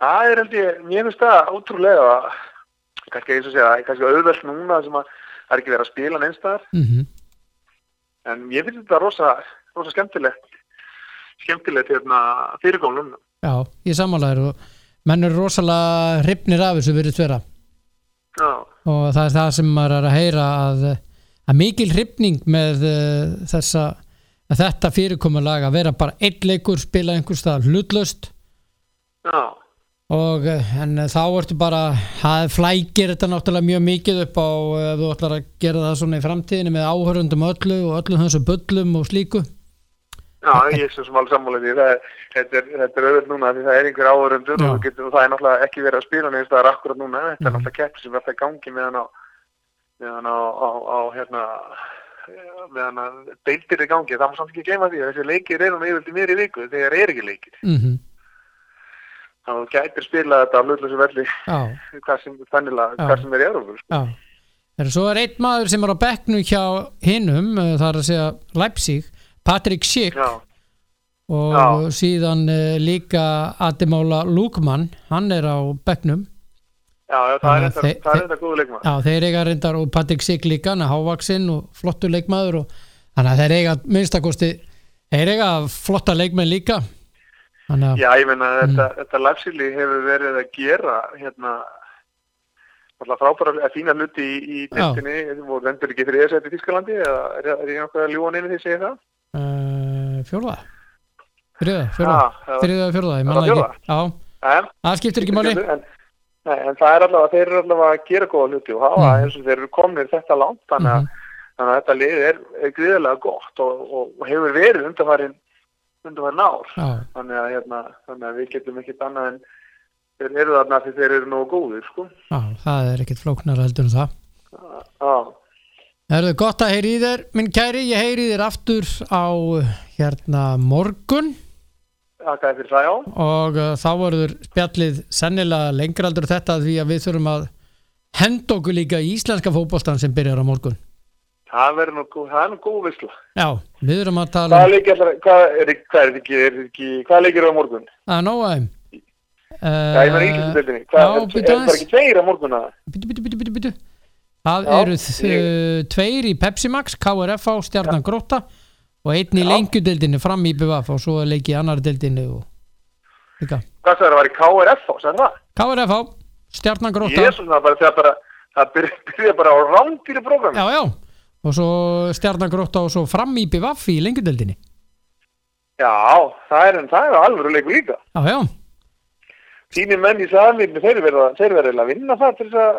Það er held ég, mér finnst það ótrúlega, kannski eins og segja, kannski auðvelt núna sem að það er ekki verið að spila neinstæðar, mhm. En ég finnst þetta rosa, rosa skemmtilegt, skemmtilegt hérna fyrirgónum. Já, ég sammálaður og menn eru rosalega hrifnir af þessu virðist vera. Já, og það er það sem maður er að heyra að, að mikil hrifning með uh, þessa þetta fyrirkomulag að vera bara einn leikur spila einhvers stað hlutlaust. Já, og uh, en þá ertu bara það flækir þetta náttúrulega mjög mikið upp á uh, ef þú ætlar að gera það svona í framtíðinu með áhörundum öllu og öllum þessu bullum og slíku. Já, ég er svo sem alveg sammála því, það er, þetta er, er auðvitað núna því það er einhver áhörundur og, getur, það er náttúrulega ekki verið að spila neins það er akkurat núna, þetta er Mhm. náttúrulega keppni sem er alltaf í gangi meðan á, meðan á, á, á hérna, meðan að deildir er gangi, það má samt ekki gleyma því að þessi leikir eru nú yfirlega mér í viku þegar er ekki leikir, mm þannig þú gætir spila þetta á hlutlösu velli, Já, hvað sem, þannilega, Já. hvað sem er í Európa, sko. En svo er einn maður sem er á bekknu hjá hinnum, uh, það er að segja Leipzig, Patrick Schick Já, og Já. síðan uh, líka Ademola Lukman, hann er á bekknum já, það er þetta, góðu leikmaður. Já, þeir eiga reyndar og Patrick Schick líka, hann er hávaksinn og flottur leikmaður og þannig að þeir eiga minnstakosti, þeir eiga flotta leikmenn líka þannig Já, ég meina Mm. þetta, þetta lafsili hefur verið að gera hérna frábæra fína hluti í, í Já. deltinni og vendur ekki þriða seti í Þískalandi eða er, er ég nokkuð að ljúa neina því að segja það? uh, fjórða þriða, fjórða, já. þriða, fjórða ég manna ekki, já, En, það skiptir ekki máli en, nei, en það er allavega, þeir eru allavega að gera góða hluti og hafa Mhm. eins og þeir eru komnir þetta langt þannig að, Mhm. þannig að þetta lið er, er gríðarlega gott og, og, og hefur verið undanfarin undanfarin ár þannig að, hérna, þannig að við getum ekkit annað en þeir eru þarna því þeir eru nógu góðir sko. já, það er ekkit flóknar heldur en það. Já, það gott að heyri í þér, minn kæri, ég heyri þér aftur á hérna morgun. Þakka þér fyrir það já. Og uh, þá verður spjallið sennilega lengra aldur þetta því að við þurfum að henda okkur líka í íslenska fótboltan sem byrjar á morgun. Það verður nú, það er nú góð vissla. Já, við þurfum að tala um hvað er, er er leikir á morgun? að nóa þeim. Já, ég meina íslenskudeldinni. Hvað, já, er, bíddu er það aðeins. ekki tveir á morgun að? Bitu, bitu, bitu, bitu, bitu. Það eru tveir í Pepsi Max, KRF á Stjarnan Gróta og einn í Já. lengjudeldinni fram í BVF og svo er leiki í annar deldinni og. Hvað það var í KRF á, sagði það? KRF á Stjarnan Gróta. Jésús, það bara, það bara, það byrja, bara á rándýri program. Já, já. Og svo Stjarnan Gróta og svo fram í BVF í lengjudeldinni. Já, það er, það er alveg leikur líka. Já, já. Þínir menn í saðmýrni, þeir verða, verða eiginlega að vinna það til að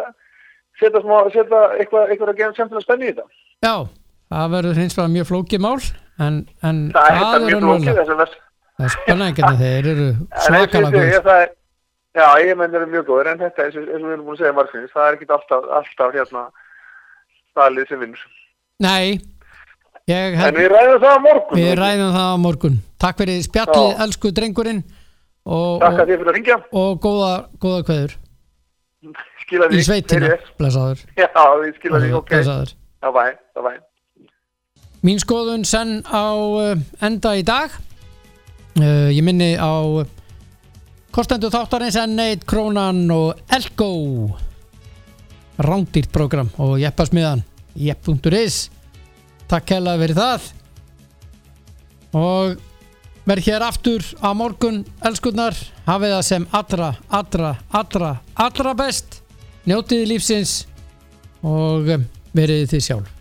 setja, smá, setja eitthvað, eitthvað að gera semtilega spenni í þetta. Já, það verður hins vegar mjög flókið mál en, en Það er þetta mjög flókið þess að verð. það er spennandi þeir eru svakalega góð já, ég menn eru mjög góður, en þetta, eins og, við erum búin að segja margsinnis, það er ekki alltaf, alltaf hérna staðlið sem vinnur. Nei, ég En við ræðum það á morgun. við ræðum það á morgun. Takk fyrir spjallið, elsku drengurinn og, Takk að þið fyrir að ringja. og góða, góða því. í sveitina, blessaður. Já, við skila því, ok. blessaður. Já, bæ, já, bæ. Mín skoðun senn á uh, enda í dag. Uh, Ég minni á uh, kostendur þáttarins N1, Krónan og Elko. Rándýrt program og jeppasmiðan jepp.is Takk hella fyrir það. Og verð hér aftur á morgun elskurnar, hafið það sem allra, allra, allra, allra best. Njótiði lífsins og um, verið þið sjálf